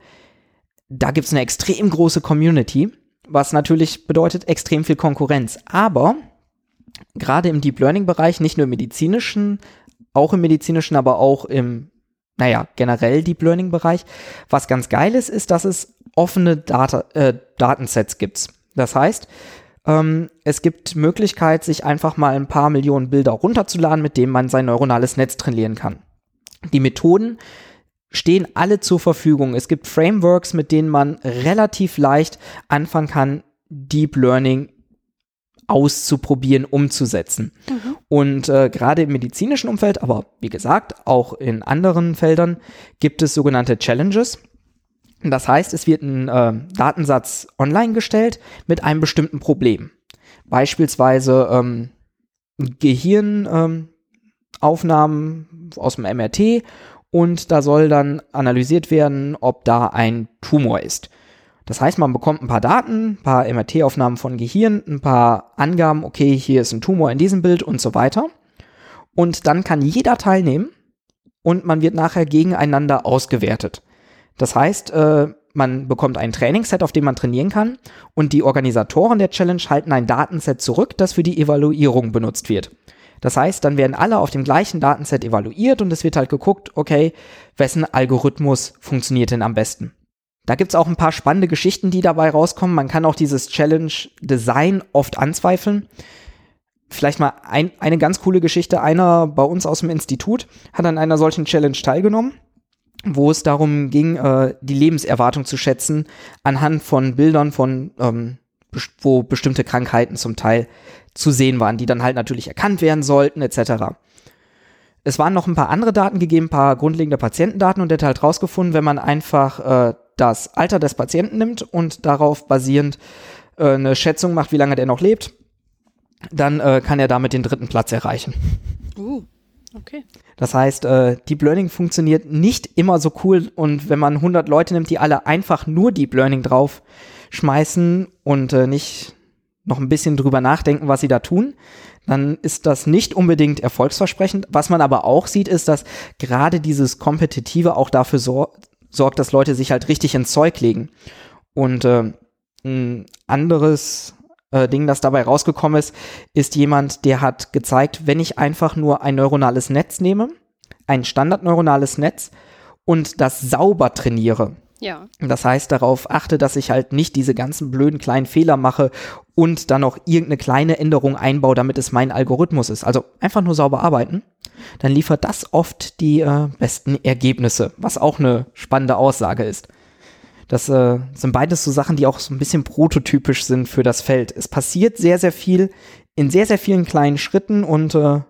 Speaker 2: da gibt es eine extrem große Community was natürlich bedeutet extrem viel Konkurrenz. Aber gerade im Deep Learning Bereich, nicht nur im medizinischen, auch im medizinischen, aber auch im, naja, generell Deep Learning Bereich, was ganz geil ist, ist, dass es offene Data, äh, Datensets gibt. Das heißt, ähm, es gibt Möglichkeit, sich einfach mal ein paar Millionen Bilder runterzuladen, mit denen man sein neuronales Netz trainieren kann. Die Methoden stehen alle zur Verfügung. Es gibt Frameworks, mit denen man relativ leicht anfangen kann, Deep Learning auszuprobieren, umzusetzen. Mhm. Und äh, gerade im medizinischen Umfeld, aber wie gesagt, auch in anderen Feldern gibt es sogenannte Challenges. Das heißt, es wird ein äh, Datensatz online gestellt mit einem bestimmten Problem. Beispielsweise ähm, Gehirnaufnahmen ähm, aus dem MRT und da soll dann analysiert werden, ob da ein Tumor ist. Das heißt, man bekommt ein paar Daten, ein paar MRT-Aufnahmen von Gehirn, ein paar Angaben, okay, hier ist ein Tumor in diesem Bild und so weiter. Und dann kann jeder teilnehmen und man wird nachher gegeneinander ausgewertet. Das heißt, äh, man bekommt ein Trainingsset, auf dem man trainieren kann und die Organisatoren der Challenge halten ein Datenset zurück, das für die Evaluierung benutzt wird. Das heißt, dann werden alle auf dem gleichen Datenset evaluiert und es wird halt geguckt, okay, wessen Algorithmus funktioniert denn am besten. Da gibt's auch ein paar spannende Geschichten, die dabei rauskommen. Man kann auch dieses Challenge-Design oft anzweifeln. Vielleicht mal ein, eine ganz coole Geschichte. Einer bei uns aus dem Institut hat an einer solchen Challenge teilgenommen, wo es darum ging, äh, die Lebenserwartung zu schätzen anhand von Bildern von, ähm, wo bestimmte Krankheiten zum Teil zu sehen waren, die dann halt natürlich erkannt werden sollten, etc. Es waren noch ein paar andere Daten gegeben, ein paar grundlegende Patientendaten und der hat halt rausgefunden, wenn man einfach äh, das Alter des Patienten nimmt und darauf basierend äh, eine Schätzung macht, wie lange der noch lebt, dann äh, kann er damit den dritten Platz erreichen. Uh, okay. Das heißt, äh, Deep Learning funktioniert nicht immer so cool und wenn man 100 Leute nimmt, die alle einfach nur Deep Learning drauf schmeißen und äh, nicht noch ein bisschen drüber nachdenken, was sie da tun, dann ist das nicht unbedingt erfolgsversprechend. Was man aber auch sieht, ist, dass gerade dieses Kompetitive auch dafür sor sorgt, dass Leute sich halt richtig ins Zeug legen. Und äh, ein anderes äh, Ding, das dabei rausgekommen ist, ist jemand, der hat gezeigt, wenn ich einfach nur ein neuronales Netz nehme, ein standardneuronales Netz und das sauber trainiere, ja. Das heißt, darauf achte, dass ich halt nicht diese ganzen blöden kleinen Fehler mache und dann noch irgendeine kleine Änderung einbaue, damit es mein Algorithmus ist. Also einfach nur sauber arbeiten. Dann liefert das oft die äh, besten Ergebnisse, was auch eine spannende Aussage ist. Das äh, sind beides so Sachen, die auch so ein bisschen prototypisch sind für das Feld. Es passiert sehr, sehr viel in sehr, sehr vielen kleinen Schritten und äh,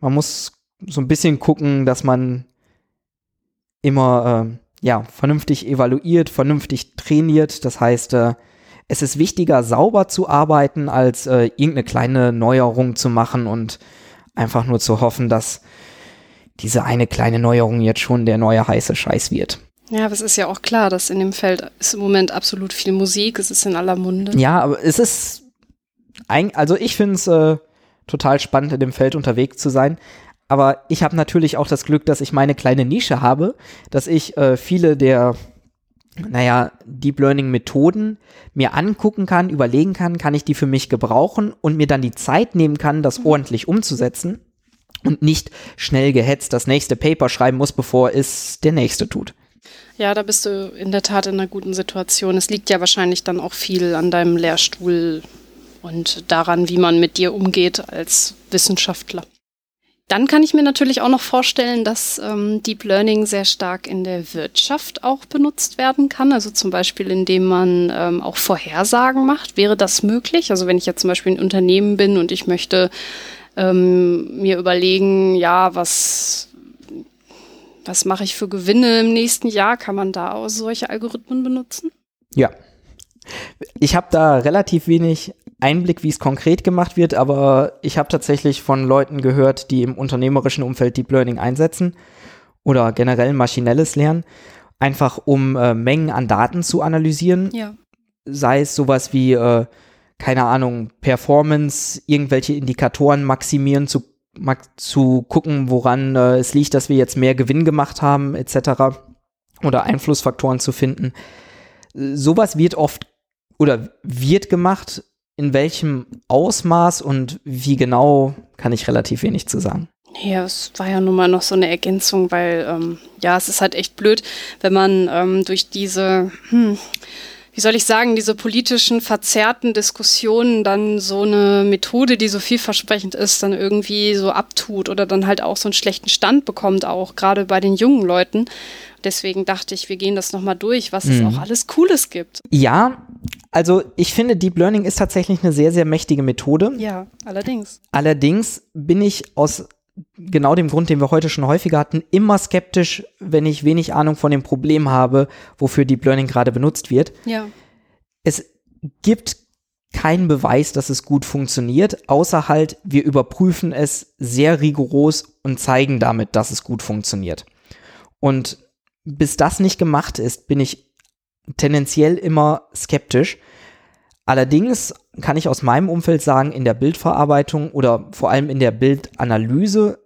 Speaker 2: man muss so ein bisschen gucken, dass man immer äh, ja, vernünftig evaluiert, vernünftig trainiert. Das heißt, äh, es ist wichtiger, sauber zu arbeiten, als äh, irgendeine kleine Neuerung zu machen und einfach nur zu hoffen, dass diese eine kleine Neuerung jetzt schon der neue heiße Scheiß wird.
Speaker 1: Ja, aber es ist ja auch klar, dass in dem Feld ist im Moment absolut viel Musik, es ist in aller Munde.
Speaker 2: Ja, aber es ist, ein, also ich finde es äh, total spannend, in dem Feld unterwegs zu sein. Aber ich habe natürlich auch das Glück, dass ich meine kleine Nische habe, dass ich äh, viele der, naja, Deep Learning Methoden mir angucken kann, überlegen kann, kann ich die für mich gebrauchen und mir dann die Zeit nehmen kann, das mhm. ordentlich umzusetzen. und nicht schnell gehetzt das nächste Paper schreiben muss, bevor es der nächste tut.
Speaker 1: Ja, da bist du in der Tat in einer guten Situation. Es liegt ja wahrscheinlich dann auch viel an deinem Lehrstuhl und daran, wie man mit dir umgeht als Wissenschaftler. Dann kann ich mir natürlich auch noch vorstellen, dass ähm, Deep Learning sehr stark in der Wirtschaft auch benutzt werden kann. Also zum Beispiel, indem man ähm, auch Vorhersagen macht. Wäre das möglich? Also wenn ich jetzt zum Beispiel ein Unternehmen bin und ich möchte ähm, mir überlegen, ja, was, was mache ich für Gewinne im nächsten Jahr? Kann man da auch solche Algorithmen benutzen?
Speaker 2: Ja. Ich habe da relativ wenig Einblick, wie es konkret gemacht wird, aber ich habe tatsächlich von Leuten gehört, die im unternehmerischen Umfeld Deep Learning einsetzen oder generell maschinelles Lernen, einfach um äh, Mengen an Daten zu analysieren.
Speaker 1: Ja.
Speaker 2: Sei es sowas wie, äh, keine Ahnung, Performance, irgendwelche Indikatoren maximieren, zu, zu gucken, woran äh, es liegt, dass wir jetzt mehr Gewinn gemacht haben, etc. Oder Einflussfaktoren zu finden. Sowas wird oft oder wird gemacht, in welchem Ausmaß und wie genau, kann ich relativ wenig zu sagen.
Speaker 1: Ja, es war ja nun mal noch so eine Ergänzung, weil ähm, ja, es ist halt echt blöd, wenn man ähm, durch diese, hm, wie soll ich sagen, diese politischen verzerrten Diskussionen dann so eine Methode, die so vielversprechend ist, dann irgendwie so abtut oder dann halt auch so einen schlechten Stand bekommt, auch gerade bei den jungen Leuten. Deswegen dachte ich, wir gehen das nochmal durch, was mhm. es auch alles Cooles gibt.
Speaker 2: Ja, also ich finde, Deep Learning ist tatsächlich eine sehr, sehr mächtige Methode.
Speaker 1: Ja, allerdings.
Speaker 2: Allerdings bin ich aus genau dem Grund, den wir heute schon häufiger hatten, immer skeptisch, wenn ich wenig Ahnung von dem Problem habe, wofür Deep Learning gerade benutzt wird.
Speaker 1: Ja.
Speaker 2: Es gibt keinen Beweis, dass es gut funktioniert, außer halt, wir überprüfen es sehr rigoros und zeigen damit, dass es gut funktioniert. Und bis das nicht gemacht ist, bin ich tendenziell immer skeptisch. Allerdings kann ich aus meinem Umfeld sagen, in der Bildverarbeitung oder vor allem in der Bildanalyse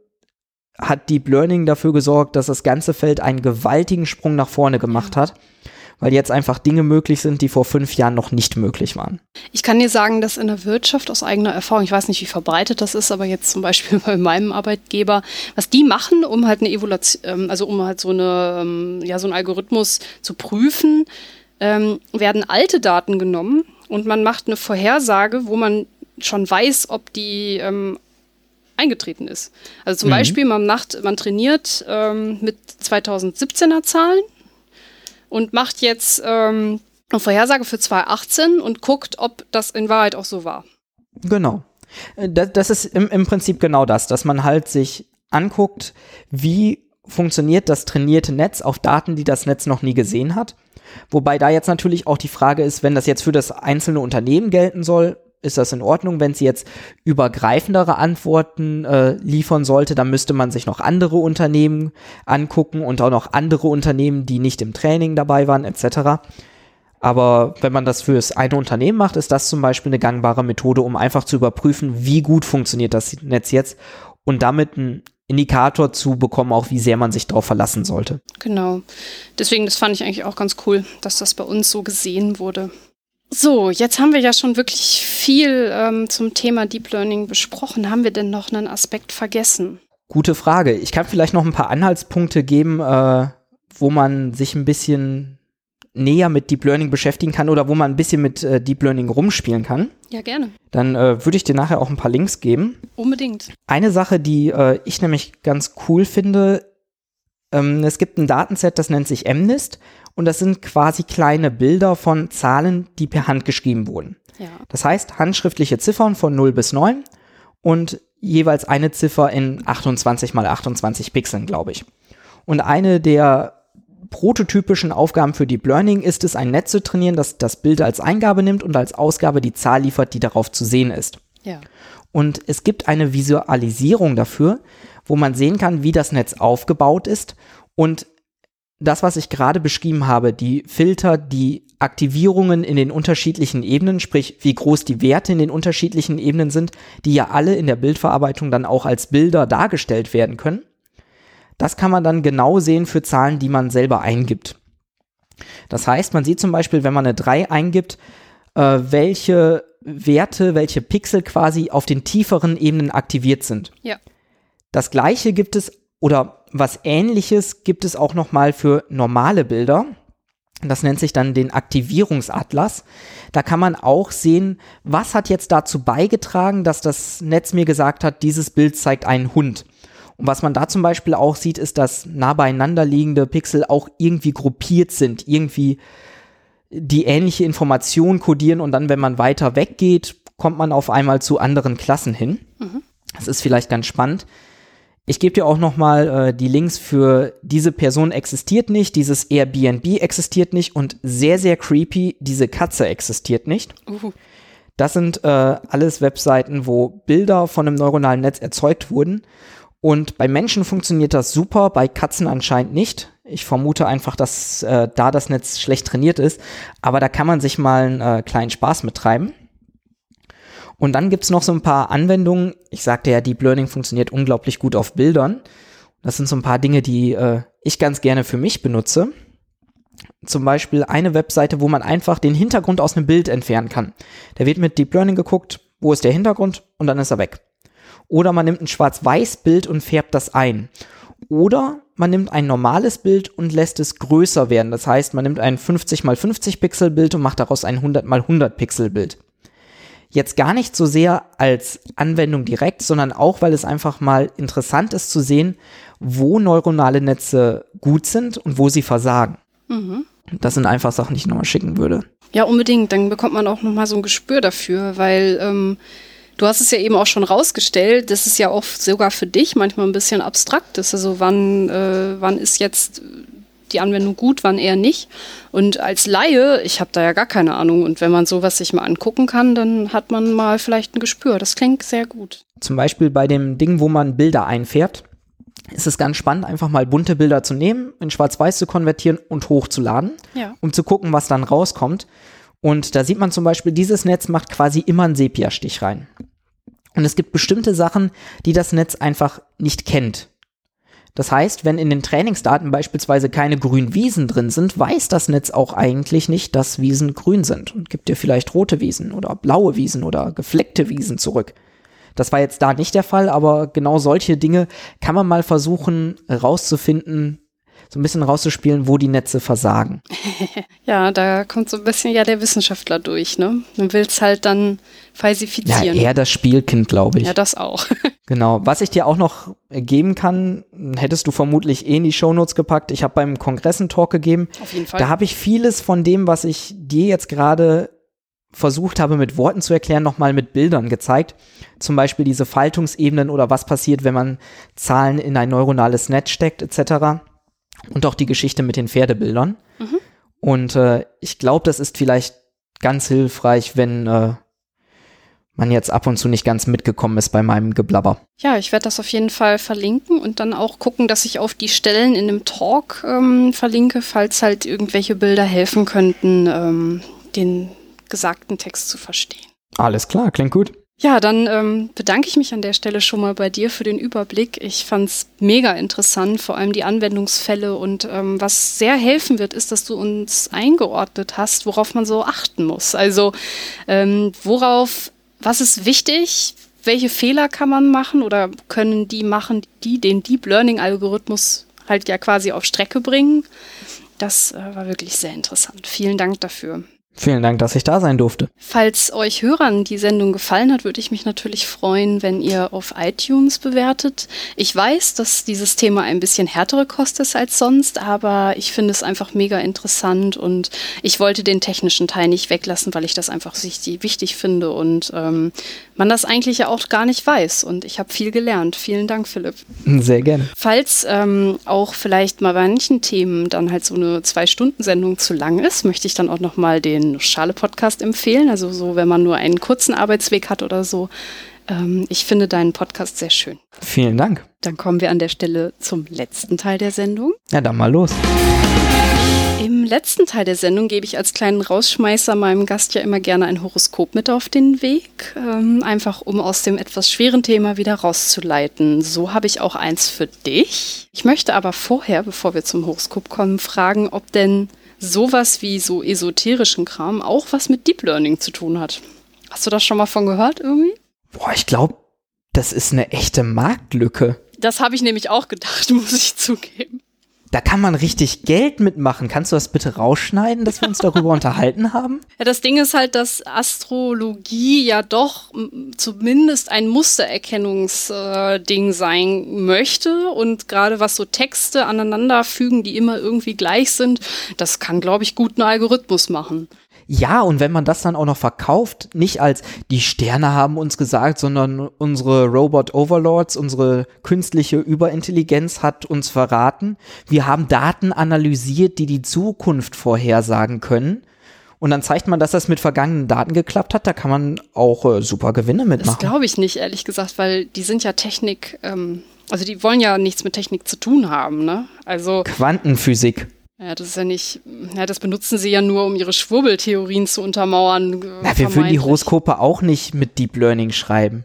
Speaker 2: hat Deep Learning dafür gesorgt, dass das ganze Feld einen gewaltigen Sprung nach vorne gemacht hat weil jetzt einfach Dinge möglich sind, die vor fünf Jahren noch nicht möglich waren.
Speaker 1: Ich kann dir sagen, dass in der Wirtschaft aus eigener Erfahrung, ich weiß nicht, wie verbreitet das ist, aber jetzt zum Beispiel bei meinem Arbeitgeber, was die machen, um halt eine Evaluation, ähm, also um halt so eine, ähm, ja, so einen Algorithmus zu prüfen, ähm, werden alte Daten genommen und man macht eine Vorhersage, wo man schon weiß, ob die ähm, eingetreten ist. Also zum mhm. Beispiel, man macht, man trainiert ähm, mit 2017er Zahlen und macht jetzt ähm, eine Vorhersage für 2018 und guckt, ob das in Wahrheit auch so war.
Speaker 2: Genau. Äh, das, das ist im, im Prinzip genau das, dass man halt sich anguckt, wie funktioniert das trainierte Netz auf Daten, die das Netz noch nie gesehen hat. Wobei da jetzt natürlich auch die Frage ist, wenn das jetzt für das einzelne Unternehmen gelten soll, ist das in Ordnung. Wenn sie jetzt übergreifendere Antworten äh, liefern sollte, dann müsste man sich noch andere Unternehmen angucken und auch noch andere Unternehmen, die nicht im Training dabei waren, etc. Aber wenn man das fürs eine Unternehmen macht, ist das zum Beispiel eine gangbare Methode, um einfach zu überprüfen, wie gut funktioniert das Netz jetzt und damit einen Indikator zu bekommen, auch wie sehr man sich darauf verlassen sollte.
Speaker 1: Genau. Deswegen, das fand ich eigentlich auch ganz cool, dass das bei uns so gesehen wurde. So, jetzt haben wir ja schon wirklich viel ähm, zum Thema Deep Learning besprochen. Haben wir denn noch einen Aspekt vergessen?
Speaker 2: Gute Frage. Ich kann vielleicht noch ein paar Anhaltspunkte geben, äh, wo man sich ein bisschen näher mit Deep Learning beschäftigen kann oder wo man ein bisschen mit äh, Deep Learning rumspielen kann.
Speaker 1: Ja, gerne.
Speaker 2: Dann äh, würde ich dir nachher auch ein paar Links geben.
Speaker 1: Unbedingt.
Speaker 2: Eine Sache, die äh, ich nämlich ganz cool finde, ähm, es gibt ein Datenset, das nennt sich MNIST und das sind quasi kleine Bilder von Zahlen, die per Hand geschrieben wurden.
Speaker 1: Ja.
Speaker 2: Das heißt, handschriftliche Ziffern von 0 bis 9 und jeweils eine Ziffer in 28 mal 28 Pixeln, glaube ich. Und eine der prototypischen Aufgaben für Deep Learning ist es, ein Netz zu trainieren, das das Bild als Eingabe nimmt und als Ausgabe die Zahl liefert, die darauf zu sehen ist.
Speaker 1: Ja.
Speaker 2: Und es gibt eine Visualisierung dafür, wo man sehen kann, wie das Netz aufgebaut ist und das, was ich gerade beschrieben habe, die Filter, die Aktivierungen in den unterschiedlichen Ebenen, sprich wie groß die Werte in den unterschiedlichen Ebenen sind, die ja alle in der Bildverarbeitung dann auch als Bilder dargestellt werden können. Das kann man dann genau sehen für Zahlen, die man selber eingibt. Das heißt, man sieht zum Beispiel, wenn man eine 3 eingibt, äh, welche Werte, welche Pixel quasi auf den tieferen Ebenen aktiviert sind.
Speaker 1: Ja.
Speaker 2: Das gleiche gibt es oder was ähnliches gibt es auch nochmal für normale Bilder. Das nennt sich dann den Aktivierungsatlas. Da kann man auch sehen, was hat jetzt dazu beigetragen, dass das Netz mir gesagt hat, dieses Bild zeigt einen Hund. Und was man da zum Beispiel auch sieht, ist, dass nah beieinander liegende Pixel auch irgendwie gruppiert sind, irgendwie die ähnliche Information kodieren und dann, wenn man weiter weggeht, kommt man auf einmal zu anderen Klassen hin. Mhm. Das ist vielleicht ganz spannend. Ich gebe dir auch nochmal äh, die Links für diese Person existiert nicht, dieses Airbnb existiert nicht und sehr, sehr creepy, diese Katze existiert nicht. Uh. Das sind äh, alles Webseiten, wo Bilder von einem neuronalen Netz erzeugt wurden. Und bei Menschen funktioniert das super, bei Katzen anscheinend nicht. Ich vermute einfach, dass äh, da das Netz schlecht trainiert ist. Aber da kann man sich mal einen äh, kleinen Spaß mittreiben. Und dann gibt's noch so ein paar Anwendungen. Ich sagte ja, Deep Learning funktioniert unglaublich gut auf Bildern. Das sind so ein paar Dinge, die äh, ich ganz gerne für mich benutze. Zum Beispiel eine Webseite, wo man einfach den Hintergrund aus einem Bild entfernen kann. Da wird mit Deep Learning geguckt, wo ist der Hintergrund und dann ist er weg. Oder man nimmt ein Schwarz-Weiß-Bild und färbt das ein. Oder man nimmt ein normales Bild und lässt es größer werden. Das heißt, man nimmt ein 50 x 50 Pixel Bild und macht daraus ein 100 x 100 Pixel Bild. Jetzt gar nicht so sehr als Anwendung direkt, sondern auch, weil es einfach mal interessant ist zu sehen, wo neuronale Netze gut sind und wo sie versagen. Mhm. Das sind einfach Sachen, die ich nochmal schicken würde.
Speaker 1: Ja, unbedingt. Dann bekommt man auch nochmal so ein Gespür dafür, weil ähm, du hast es ja eben auch schon rausgestellt, das ist ja auch sogar für dich manchmal ein bisschen abstrakt ist. Also wann, äh, wann ist jetzt die Anwendung gut, wann eher nicht. Und als Laie, ich habe da ja gar keine Ahnung. Und wenn man sowas sich mal angucken kann, dann hat man mal vielleicht ein Gespür. Das klingt sehr gut.
Speaker 2: Zum Beispiel bei dem Ding, wo man Bilder einfährt, ist es ganz spannend, einfach mal bunte Bilder zu nehmen, in Schwarz-Weiß zu konvertieren und hochzuladen, ja. um zu gucken, was dann rauskommt. Und da sieht man zum Beispiel, dieses Netz macht quasi immer einen Sepia-Stich rein. Und es gibt bestimmte Sachen, die das Netz einfach nicht kennt. Das heißt, wenn in den Trainingsdaten beispielsweise keine grünen Wiesen drin sind, weiß das Netz auch eigentlich nicht, dass Wiesen grün sind und gibt dir vielleicht rote Wiesen oder blaue Wiesen oder gefleckte Wiesen zurück. Das war jetzt da nicht der Fall, aber genau solche Dinge kann man mal versuchen rauszufinden, so ein bisschen rauszuspielen, wo die Netze versagen.
Speaker 1: ja, da kommt so ein bisschen ja der Wissenschaftler durch, ne? Man will es halt dann falsifizieren.
Speaker 2: Ja, eher das Spielkind, glaube ich.
Speaker 1: Ja, das auch.
Speaker 2: genau. Was ich dir auch noch geben kann, hättest du vermutlich eh in die Shownotes gepackt. Ich habe beim Kongress einen Talk gegeben.
Speaker 1: Auf jeden Fall.
Speaker 2: Da habe ich vieles von dem, was ich dir jetzt gerade versucht habe mit Worten zu erklären, nochmal mit Bildern gezeigt. Zum Beispiel diese Faltungsebenen oder was passiert, wenn man Zahlen in ein neuronales Netz steckt, etc und auch die Geschichte mit den Pferdebildern. Mhm. Und äh, ich glaube, das ist vielleicht ganz hilfreich, wenn äh, man jetzt ab und zu nicht ganz mitgekommen ist bei meinem Geblabber.
Speaker 1: Ja, ich werde das auf jeden Fall verlinken und dann auch gucken, dass ich auf die Stellen in dem Talk ähm, verlinke, falls halt irgendwelche Bilder helfen könnten, ähm, den gesagten Text zu verstehen.
Speaker 2: Alles klar, klingt gut.
Speaker 1: Ja, dann ähm, bedanke ich mich an der Stelle schon mal bei dir für den Überblick. Ich fand es mega interessant, vor allem die Anwendungsfälle und ähm, was sehr helfen wird, ist, dass du uns eingeordnet hast, worauf man so achten muss. Also ähm, worauf, was ist wichtig, welche Fehler kann man machen oder können die machen, die den Deep Learning Algorithmus halt ja quasi auf Strecke bringen. Das äh, war wirklich sehr interessant. Vielen Dank dafür.
Speaker 2: Vielen Dank, dass ich da sein durfte.
Speaker 1: Falls euch Hörern die Sendung gefallen hat, würde ich mich natürlich freuen, wenn ihr auf iTunes bewertet. Ich weiß, dass dieses Thema ein bisschen härtere Kost ist als sonst, aber ich finde es einfach mega interessant und ich wollte den technischen Teil nicht weglassen, weil ich das einfach wichtig finde und ähm, man das eigentlich ja auch gar nicht weiß. Und ich habe viel gelernt. Vielen Dank, Philipp.
Speaker 2: Sehr gerne.
Speaker 1: Falls ähm, auch vielleicht mal bei manchen Themen dann halt so eine Zwei-Stunden-Sendung zu lang ist, möchte ich dann auch nochmal den den Schale-Podcast empfehlen. Also so, wenn man nur einen kurzen Arbeitsweg hat oder so. Ähm, ich finde deinen Podcast sehr schön.
Speaker 2: Vielen Dank.
Speaker 1: Dann kommen wir an der Stelle zum letzten Teil der Sendung.
Speaker 2: Ja, dann mal los.
Speaker 1: Im letzten Teil der Sendung gebe ich als kleinen Rausschmeißer meinem Gast ja immer gerne ein Horoskop mit auf den Weg, ähm, einfach um aus dem etwas schweren Thema wieder rauszuleiten. So habe ich auch eins für dich. Ich möchte aber vorher, bevor wir zum Horoskop kommen, fragen, ob denn sowas wie so esoterischen Kram auch was mit Deep Learning zu tun hat. Hast du das schon mal von gehört irgendwie?
Speaker 2: Boah, ich glaube, das ist eine echte Marktlücke.
Speaker 1: Das habe ich nämlich auch gedacht, muss ich zugeben.
Speaker 2: Da kann man richtig Geld mitmachen. Kannst du das bitte rausschneiden, dass wir uns darüber unterhalten haben?
Speaker 1: Ja, das Ding ist halt, dass Astrologie ja doch zumindest ein Mustererkennungsding äh, sein möchte. Und gerade was so Texte aneinanderfügen, die immer irgendwie gleich sind, das kann, glaube ich, gut einen Algorithmus machen.
Speaker 2: Ja, und wenn man das dann auch noch verkauft, nicht als die Sterne haben uns gesagt, sondern unsere Robot Overlords, unsere künstliche Überintelligenz hat uns verraten. Wir haben Daten analysiert, die die Zukunft vorhersagen können. Und dann zeigt man, dass das mit vergangenen Daten geklappt hat. Da kann man auch äh, super Gewinne mitmachen.
Speaker 1: Das glaube ich nicht, ehrlich gesagt, weil die sind ja Technik, ähm, also die wollen ja nichts mit Technik zu tun haben, ne? Also
Speaker 2: Quantenphysik.
Speaker 1: Ja, das ist ja nicht, ja, das benutzen sie ja nur, um ihre Schwurbeltheorien zu untermauern.
Speaker 2: Na, wir würden die Horoskope auch nicht mit Deep Learning schreiben.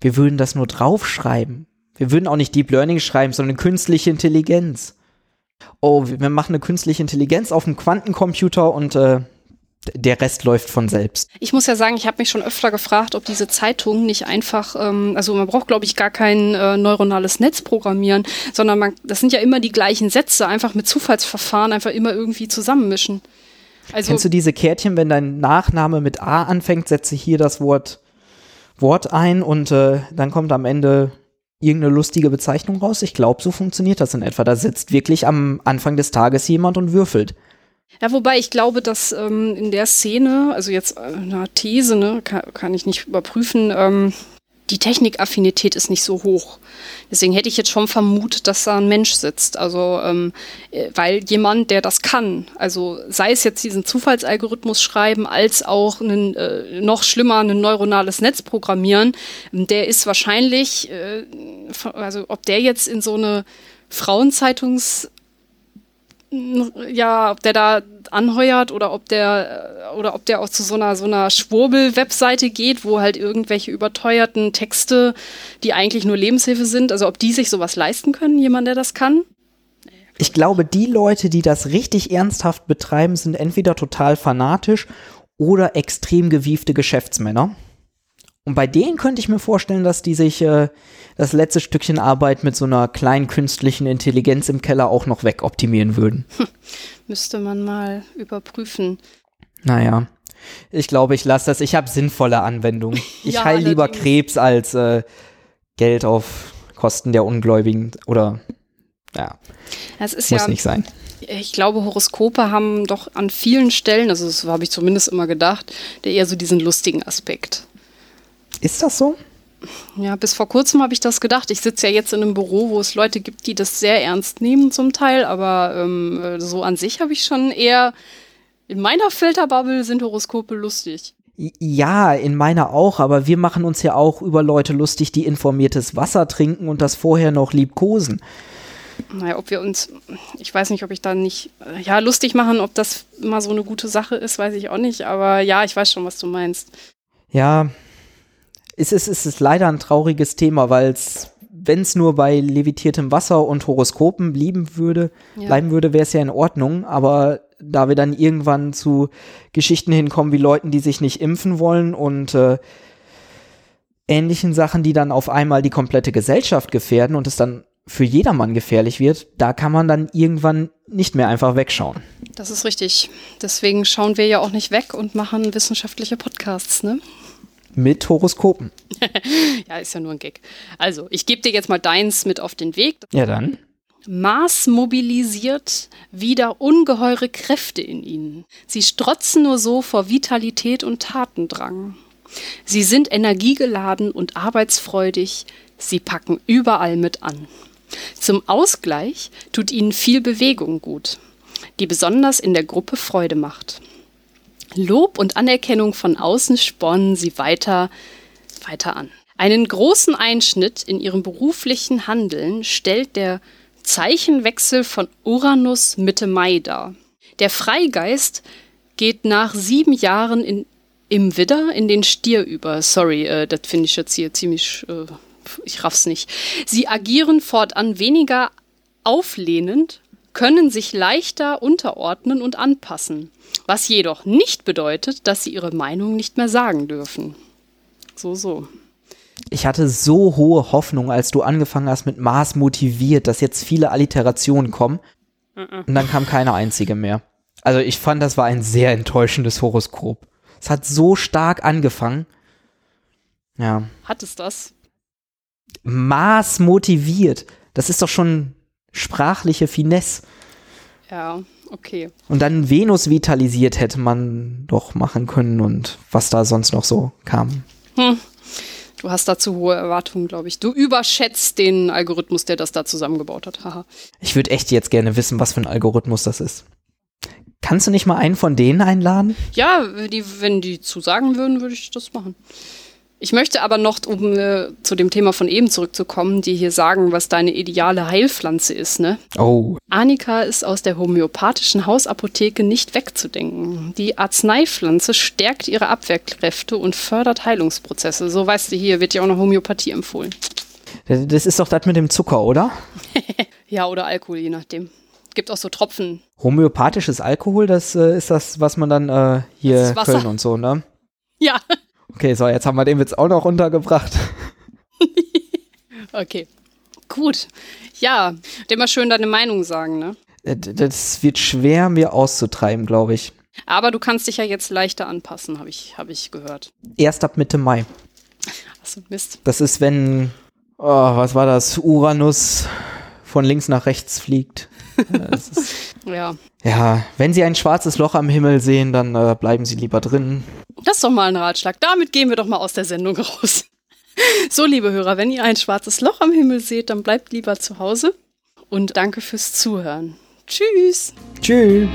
Speaker 2: Wir würden das nur draufschreiben. Wir würden auch nicht Deep Learning schreiben, sondern künstliche Intelligenz. Oh, wir machen eine künstliche Intelligenz auf einem Quantencomputer und äh, der Rest läuft von selbst.
Speaker 1: Ich muss ja sagen, ich habe mich schon öfter gefragt, ob diese Zeitungen nicht einfach, ähm, also man braucht, glaube ich, gar kein äh, neuronales Netz programmieren, sondern man, das sind ja immer die gleichen Sätze, einfach mit Zufallsverfahren einfach immer irgendwie zusammenmischen.
Speaker 2: Also, Kennst du diese Kärtchen, wenn dein Nachname mit A anfängt, setze hier das Wort, Wort ein und äh, dann kommt am Ende irgendeine lustige Bezeichnung raus? Ich glaube, so funktioniert das in etwa. Da sitzt wirklich am Anfang des Tages jemand und würfelt.
Speaker 1: Ja, wobei ich glaube, dass ähm, in der Szene, also jetzt äh, eine These, ne, kann, kann ich nicht überprüfen, ähm, die Technikaffinität ist nicht so hoch. Deswegen hätte ich jetzt schon vermutet, dass da ein Mensch sitzt. Also, ähm, äh, weil jemand, der das kann, also sei es jetzt diesen Zufallsalgorithmus schreiben, als auch einen, äh, noch schlimmer ein neuronales Netz programmieren, der ist wahrscheinlich, äh, also ob der jetzt in so eine Frauenzeitungs ja, ob der da anheuert oder ob der oder ob der auch zu so einer so einer Schwurbel-Webseite geht, wo halt irgendwelche überteuerten Texte, die eigentlich nur Lebenshilfe sind, also ob die sich sowas leisten können, jemand, der das kann.
Speaker 2: Ich glaube, die Leute, die das richtig ernsthaft betreiben, sind entweder total fanatisch oder extrem gewiefte Geschäftsmänner. Und bei denen könnte ich mir vorstellen, dass die sich äh, das letzte Stückchen Arbeit mit so einer kleinen künstlichen Intelligenz im Keller auch noch wegoptimieren würden. Hm,
Speaker 1: müsste man mal überprüfen.
Speaker 2: Naja, ich glaube, ich lasse das. Ich habe sinnvolle Anwendungen. Ich ja, heile lieber Krebs als äh, Geld auf Kosten der Ungläubigen oder ja.
Speaker 1: Das ist muss ja, nicht sein. Ich glaube, Horoskope haben doch an vielen Stellen, also das habe ich zumindest immer gedacht, der eher so diesen lustigen Aspekt.
Speaker 2: Ist das so?
Speaker 1: Ja, bis vor kurzem habe ich das gedacht. Ich sitze ja jetzt in einem Büro, wo es Leute gibt, die das sehr ernst nehmen zum Teil, aber ähm, äh, so an sich habe ich schon eher, in meiner Filterbubble sind Horoskope lustig.
Speaker 2: Ja, in meiner auch, aber wir machen uns ja auch über Leute lustig, die informiertes Wasser trinken und das vorher noch liebkosen.
Speaker 1: Naja, ob wir uns, ich weiß nicht, ob ich da nicht, ja, lustig machen, ob das mal so eine gute Sache ist, weiß ich auch nicht, aber ja, ich weiß schon, was du meinst.
Speaker 2: Ja, es ist, es ist leider ein trauriges Thema, weil es, wenn es nur bei levitiertem Wasser und Horoskopen blieben würde, ja. bleiben würde, wäre es ja in Ordnung. Aber da wir dann irgendwann zu Geschichten hinkommen wie Leuten, die sich nicht impfen wollen und äh, ähnlichen Sachen, die dann auf einmal die komplette Gesellschaft gefährden und es dann für jedermann gefährlich wird, da kann man dann irgendwann nicht mehr einfach wegschauen.
Speaker 1: Das ist richtig. Deswegen schauen wir ja auch nicht weg und machen wissenschaftliche Podcasts, ne?
Speaker 2: Mit Horoskopen.
Speaker 1: ja, ist ja nur ein Gag. Also, ich gebe dir jetzt mal deins mit auf den Weg.
Speaker 2: Ja, dann.
Speaker 1: Mars mobilisiert wieder ungeheure Kräfte in ihnen. Sie strotzen nur so vor Vitalität und Tatendrang. Sie sind energiegeladen und arbeitsfreudig. Sie packen überall mit an. Zum Ausgleich tut ihnen viel Bewegung gut, die besonders in der Gruppe Freude macht. Lob und Anerkennung von außen spornen sie weiter, weiter an. Einen großen Einschnitt in ihrem beruflichen Handeln stellt der Zeichenwechsel von Uranus Mitte Mai dar. Der Freigeist geht nach sieben Jahren in, im Widder in den Stier über. Sorry, äh, das finde ich jetzt hier ziemlich, äh, ich raff's nicht. Sie agieren fortan weniger auflehnend, können sich leichter unterordnen und anpassen was jedoch nicht bedeutet, dass sie ihre Meinung nicht mehr sagen dürfen. So, so.
Speaker 2: Ich hatte so hohe Hoffnung, als du angefangen hast mit Mars motiviert, dass jetzt viele Alliterationen kommen. Und dann kam keine einzige mehr. Also ich fand, das war ein sehr enttäuschendes Horoskop. Es hat so stark angefangen. Ja.
Speaker 1: Hat es das?
Speaker 2: Mars motiviert. Das ist doch schon sprachliche Finesse.
Speaker 1: Ja, okay.
Speaker 2: Und dann Venus vitalisiert hätte man doch machen können und was da sonst noch so kam.
Speaker 1: Hm. Du hast dazu hohe Erwartungen, glaube ich. Du überschätzt den Algorithmus, der das da zusammengebaut hat. Haha.
Speaker 2: Ich würde echt jetzt gerne wissen, was für ein Algorithmus das ist. Kannst du nicht mal einen von denen einladen?
Speaker 1: Ja, die, wenn die zusagen würden, würde ich das machen. Ich möchte aber noch, um äh, zu dem Thema von eben zurückzukommen, dir hier sagen, was deine ideale Heilpflanze ist, ne?
Speaker 2: Oh.
Speaker 1: Arnika ist aus der homöopathischen Hausapotheke nicht wegzudenken. Die Arzneipflanze stärkt ihre Abwehrkräfte und fördert Heilungsprozesse. So weißt du, hier wird ja auch noch Homöopathie empfohlen.
Speaker 2: Das ist doch das mit dem Zucker, oder?
Speaker 1: ja, oder Alkohol, je nachdem. Gibt auch so Tropfen.
Speaker 2: Homöopathisches Alkohol, das äh, ist das, was man dann äh, hier Köln und so, ne?
Speaker 1: Ja.
Speaker 2: Okay, so, jetzt haben wir den Witz auch noch untergebracht.
Speaker 1: okay. Gut. Ja, mal schön deine Meinung sagen, ne?
Speaker 2: Äh, das wird schwer, mir auszutreiben, glaube ich.
Speaker 1: Aber du kannst dich ja jetzt leichter anpassen, habe ich, hab ich gehört.
Speaker 2: Erst ab Mitte Mai.
Speaker 1: Achso, Mist.
Speaker 2: Das ist, wenn, oh, was war das, Uranus von links nach rechts fliegt.
Speaker 1: ja.
Speaker 2: Ja, wenn Sie ein schwarzes Loch am Himmel sehen, dann äh, bleiben Sie lieber drin.
Speaker 1: Das ist doch mal ein Ratschlag. Damit gehen wir doch mal aus der Sendung raus. So, liebe Hörer, wenn ihr ein schwarzes Loch am Himmel seht, dann bleibt lieber zu Hause. Und danke fürs Zuhören. Tschüss.
Speaker 2: Tschüss.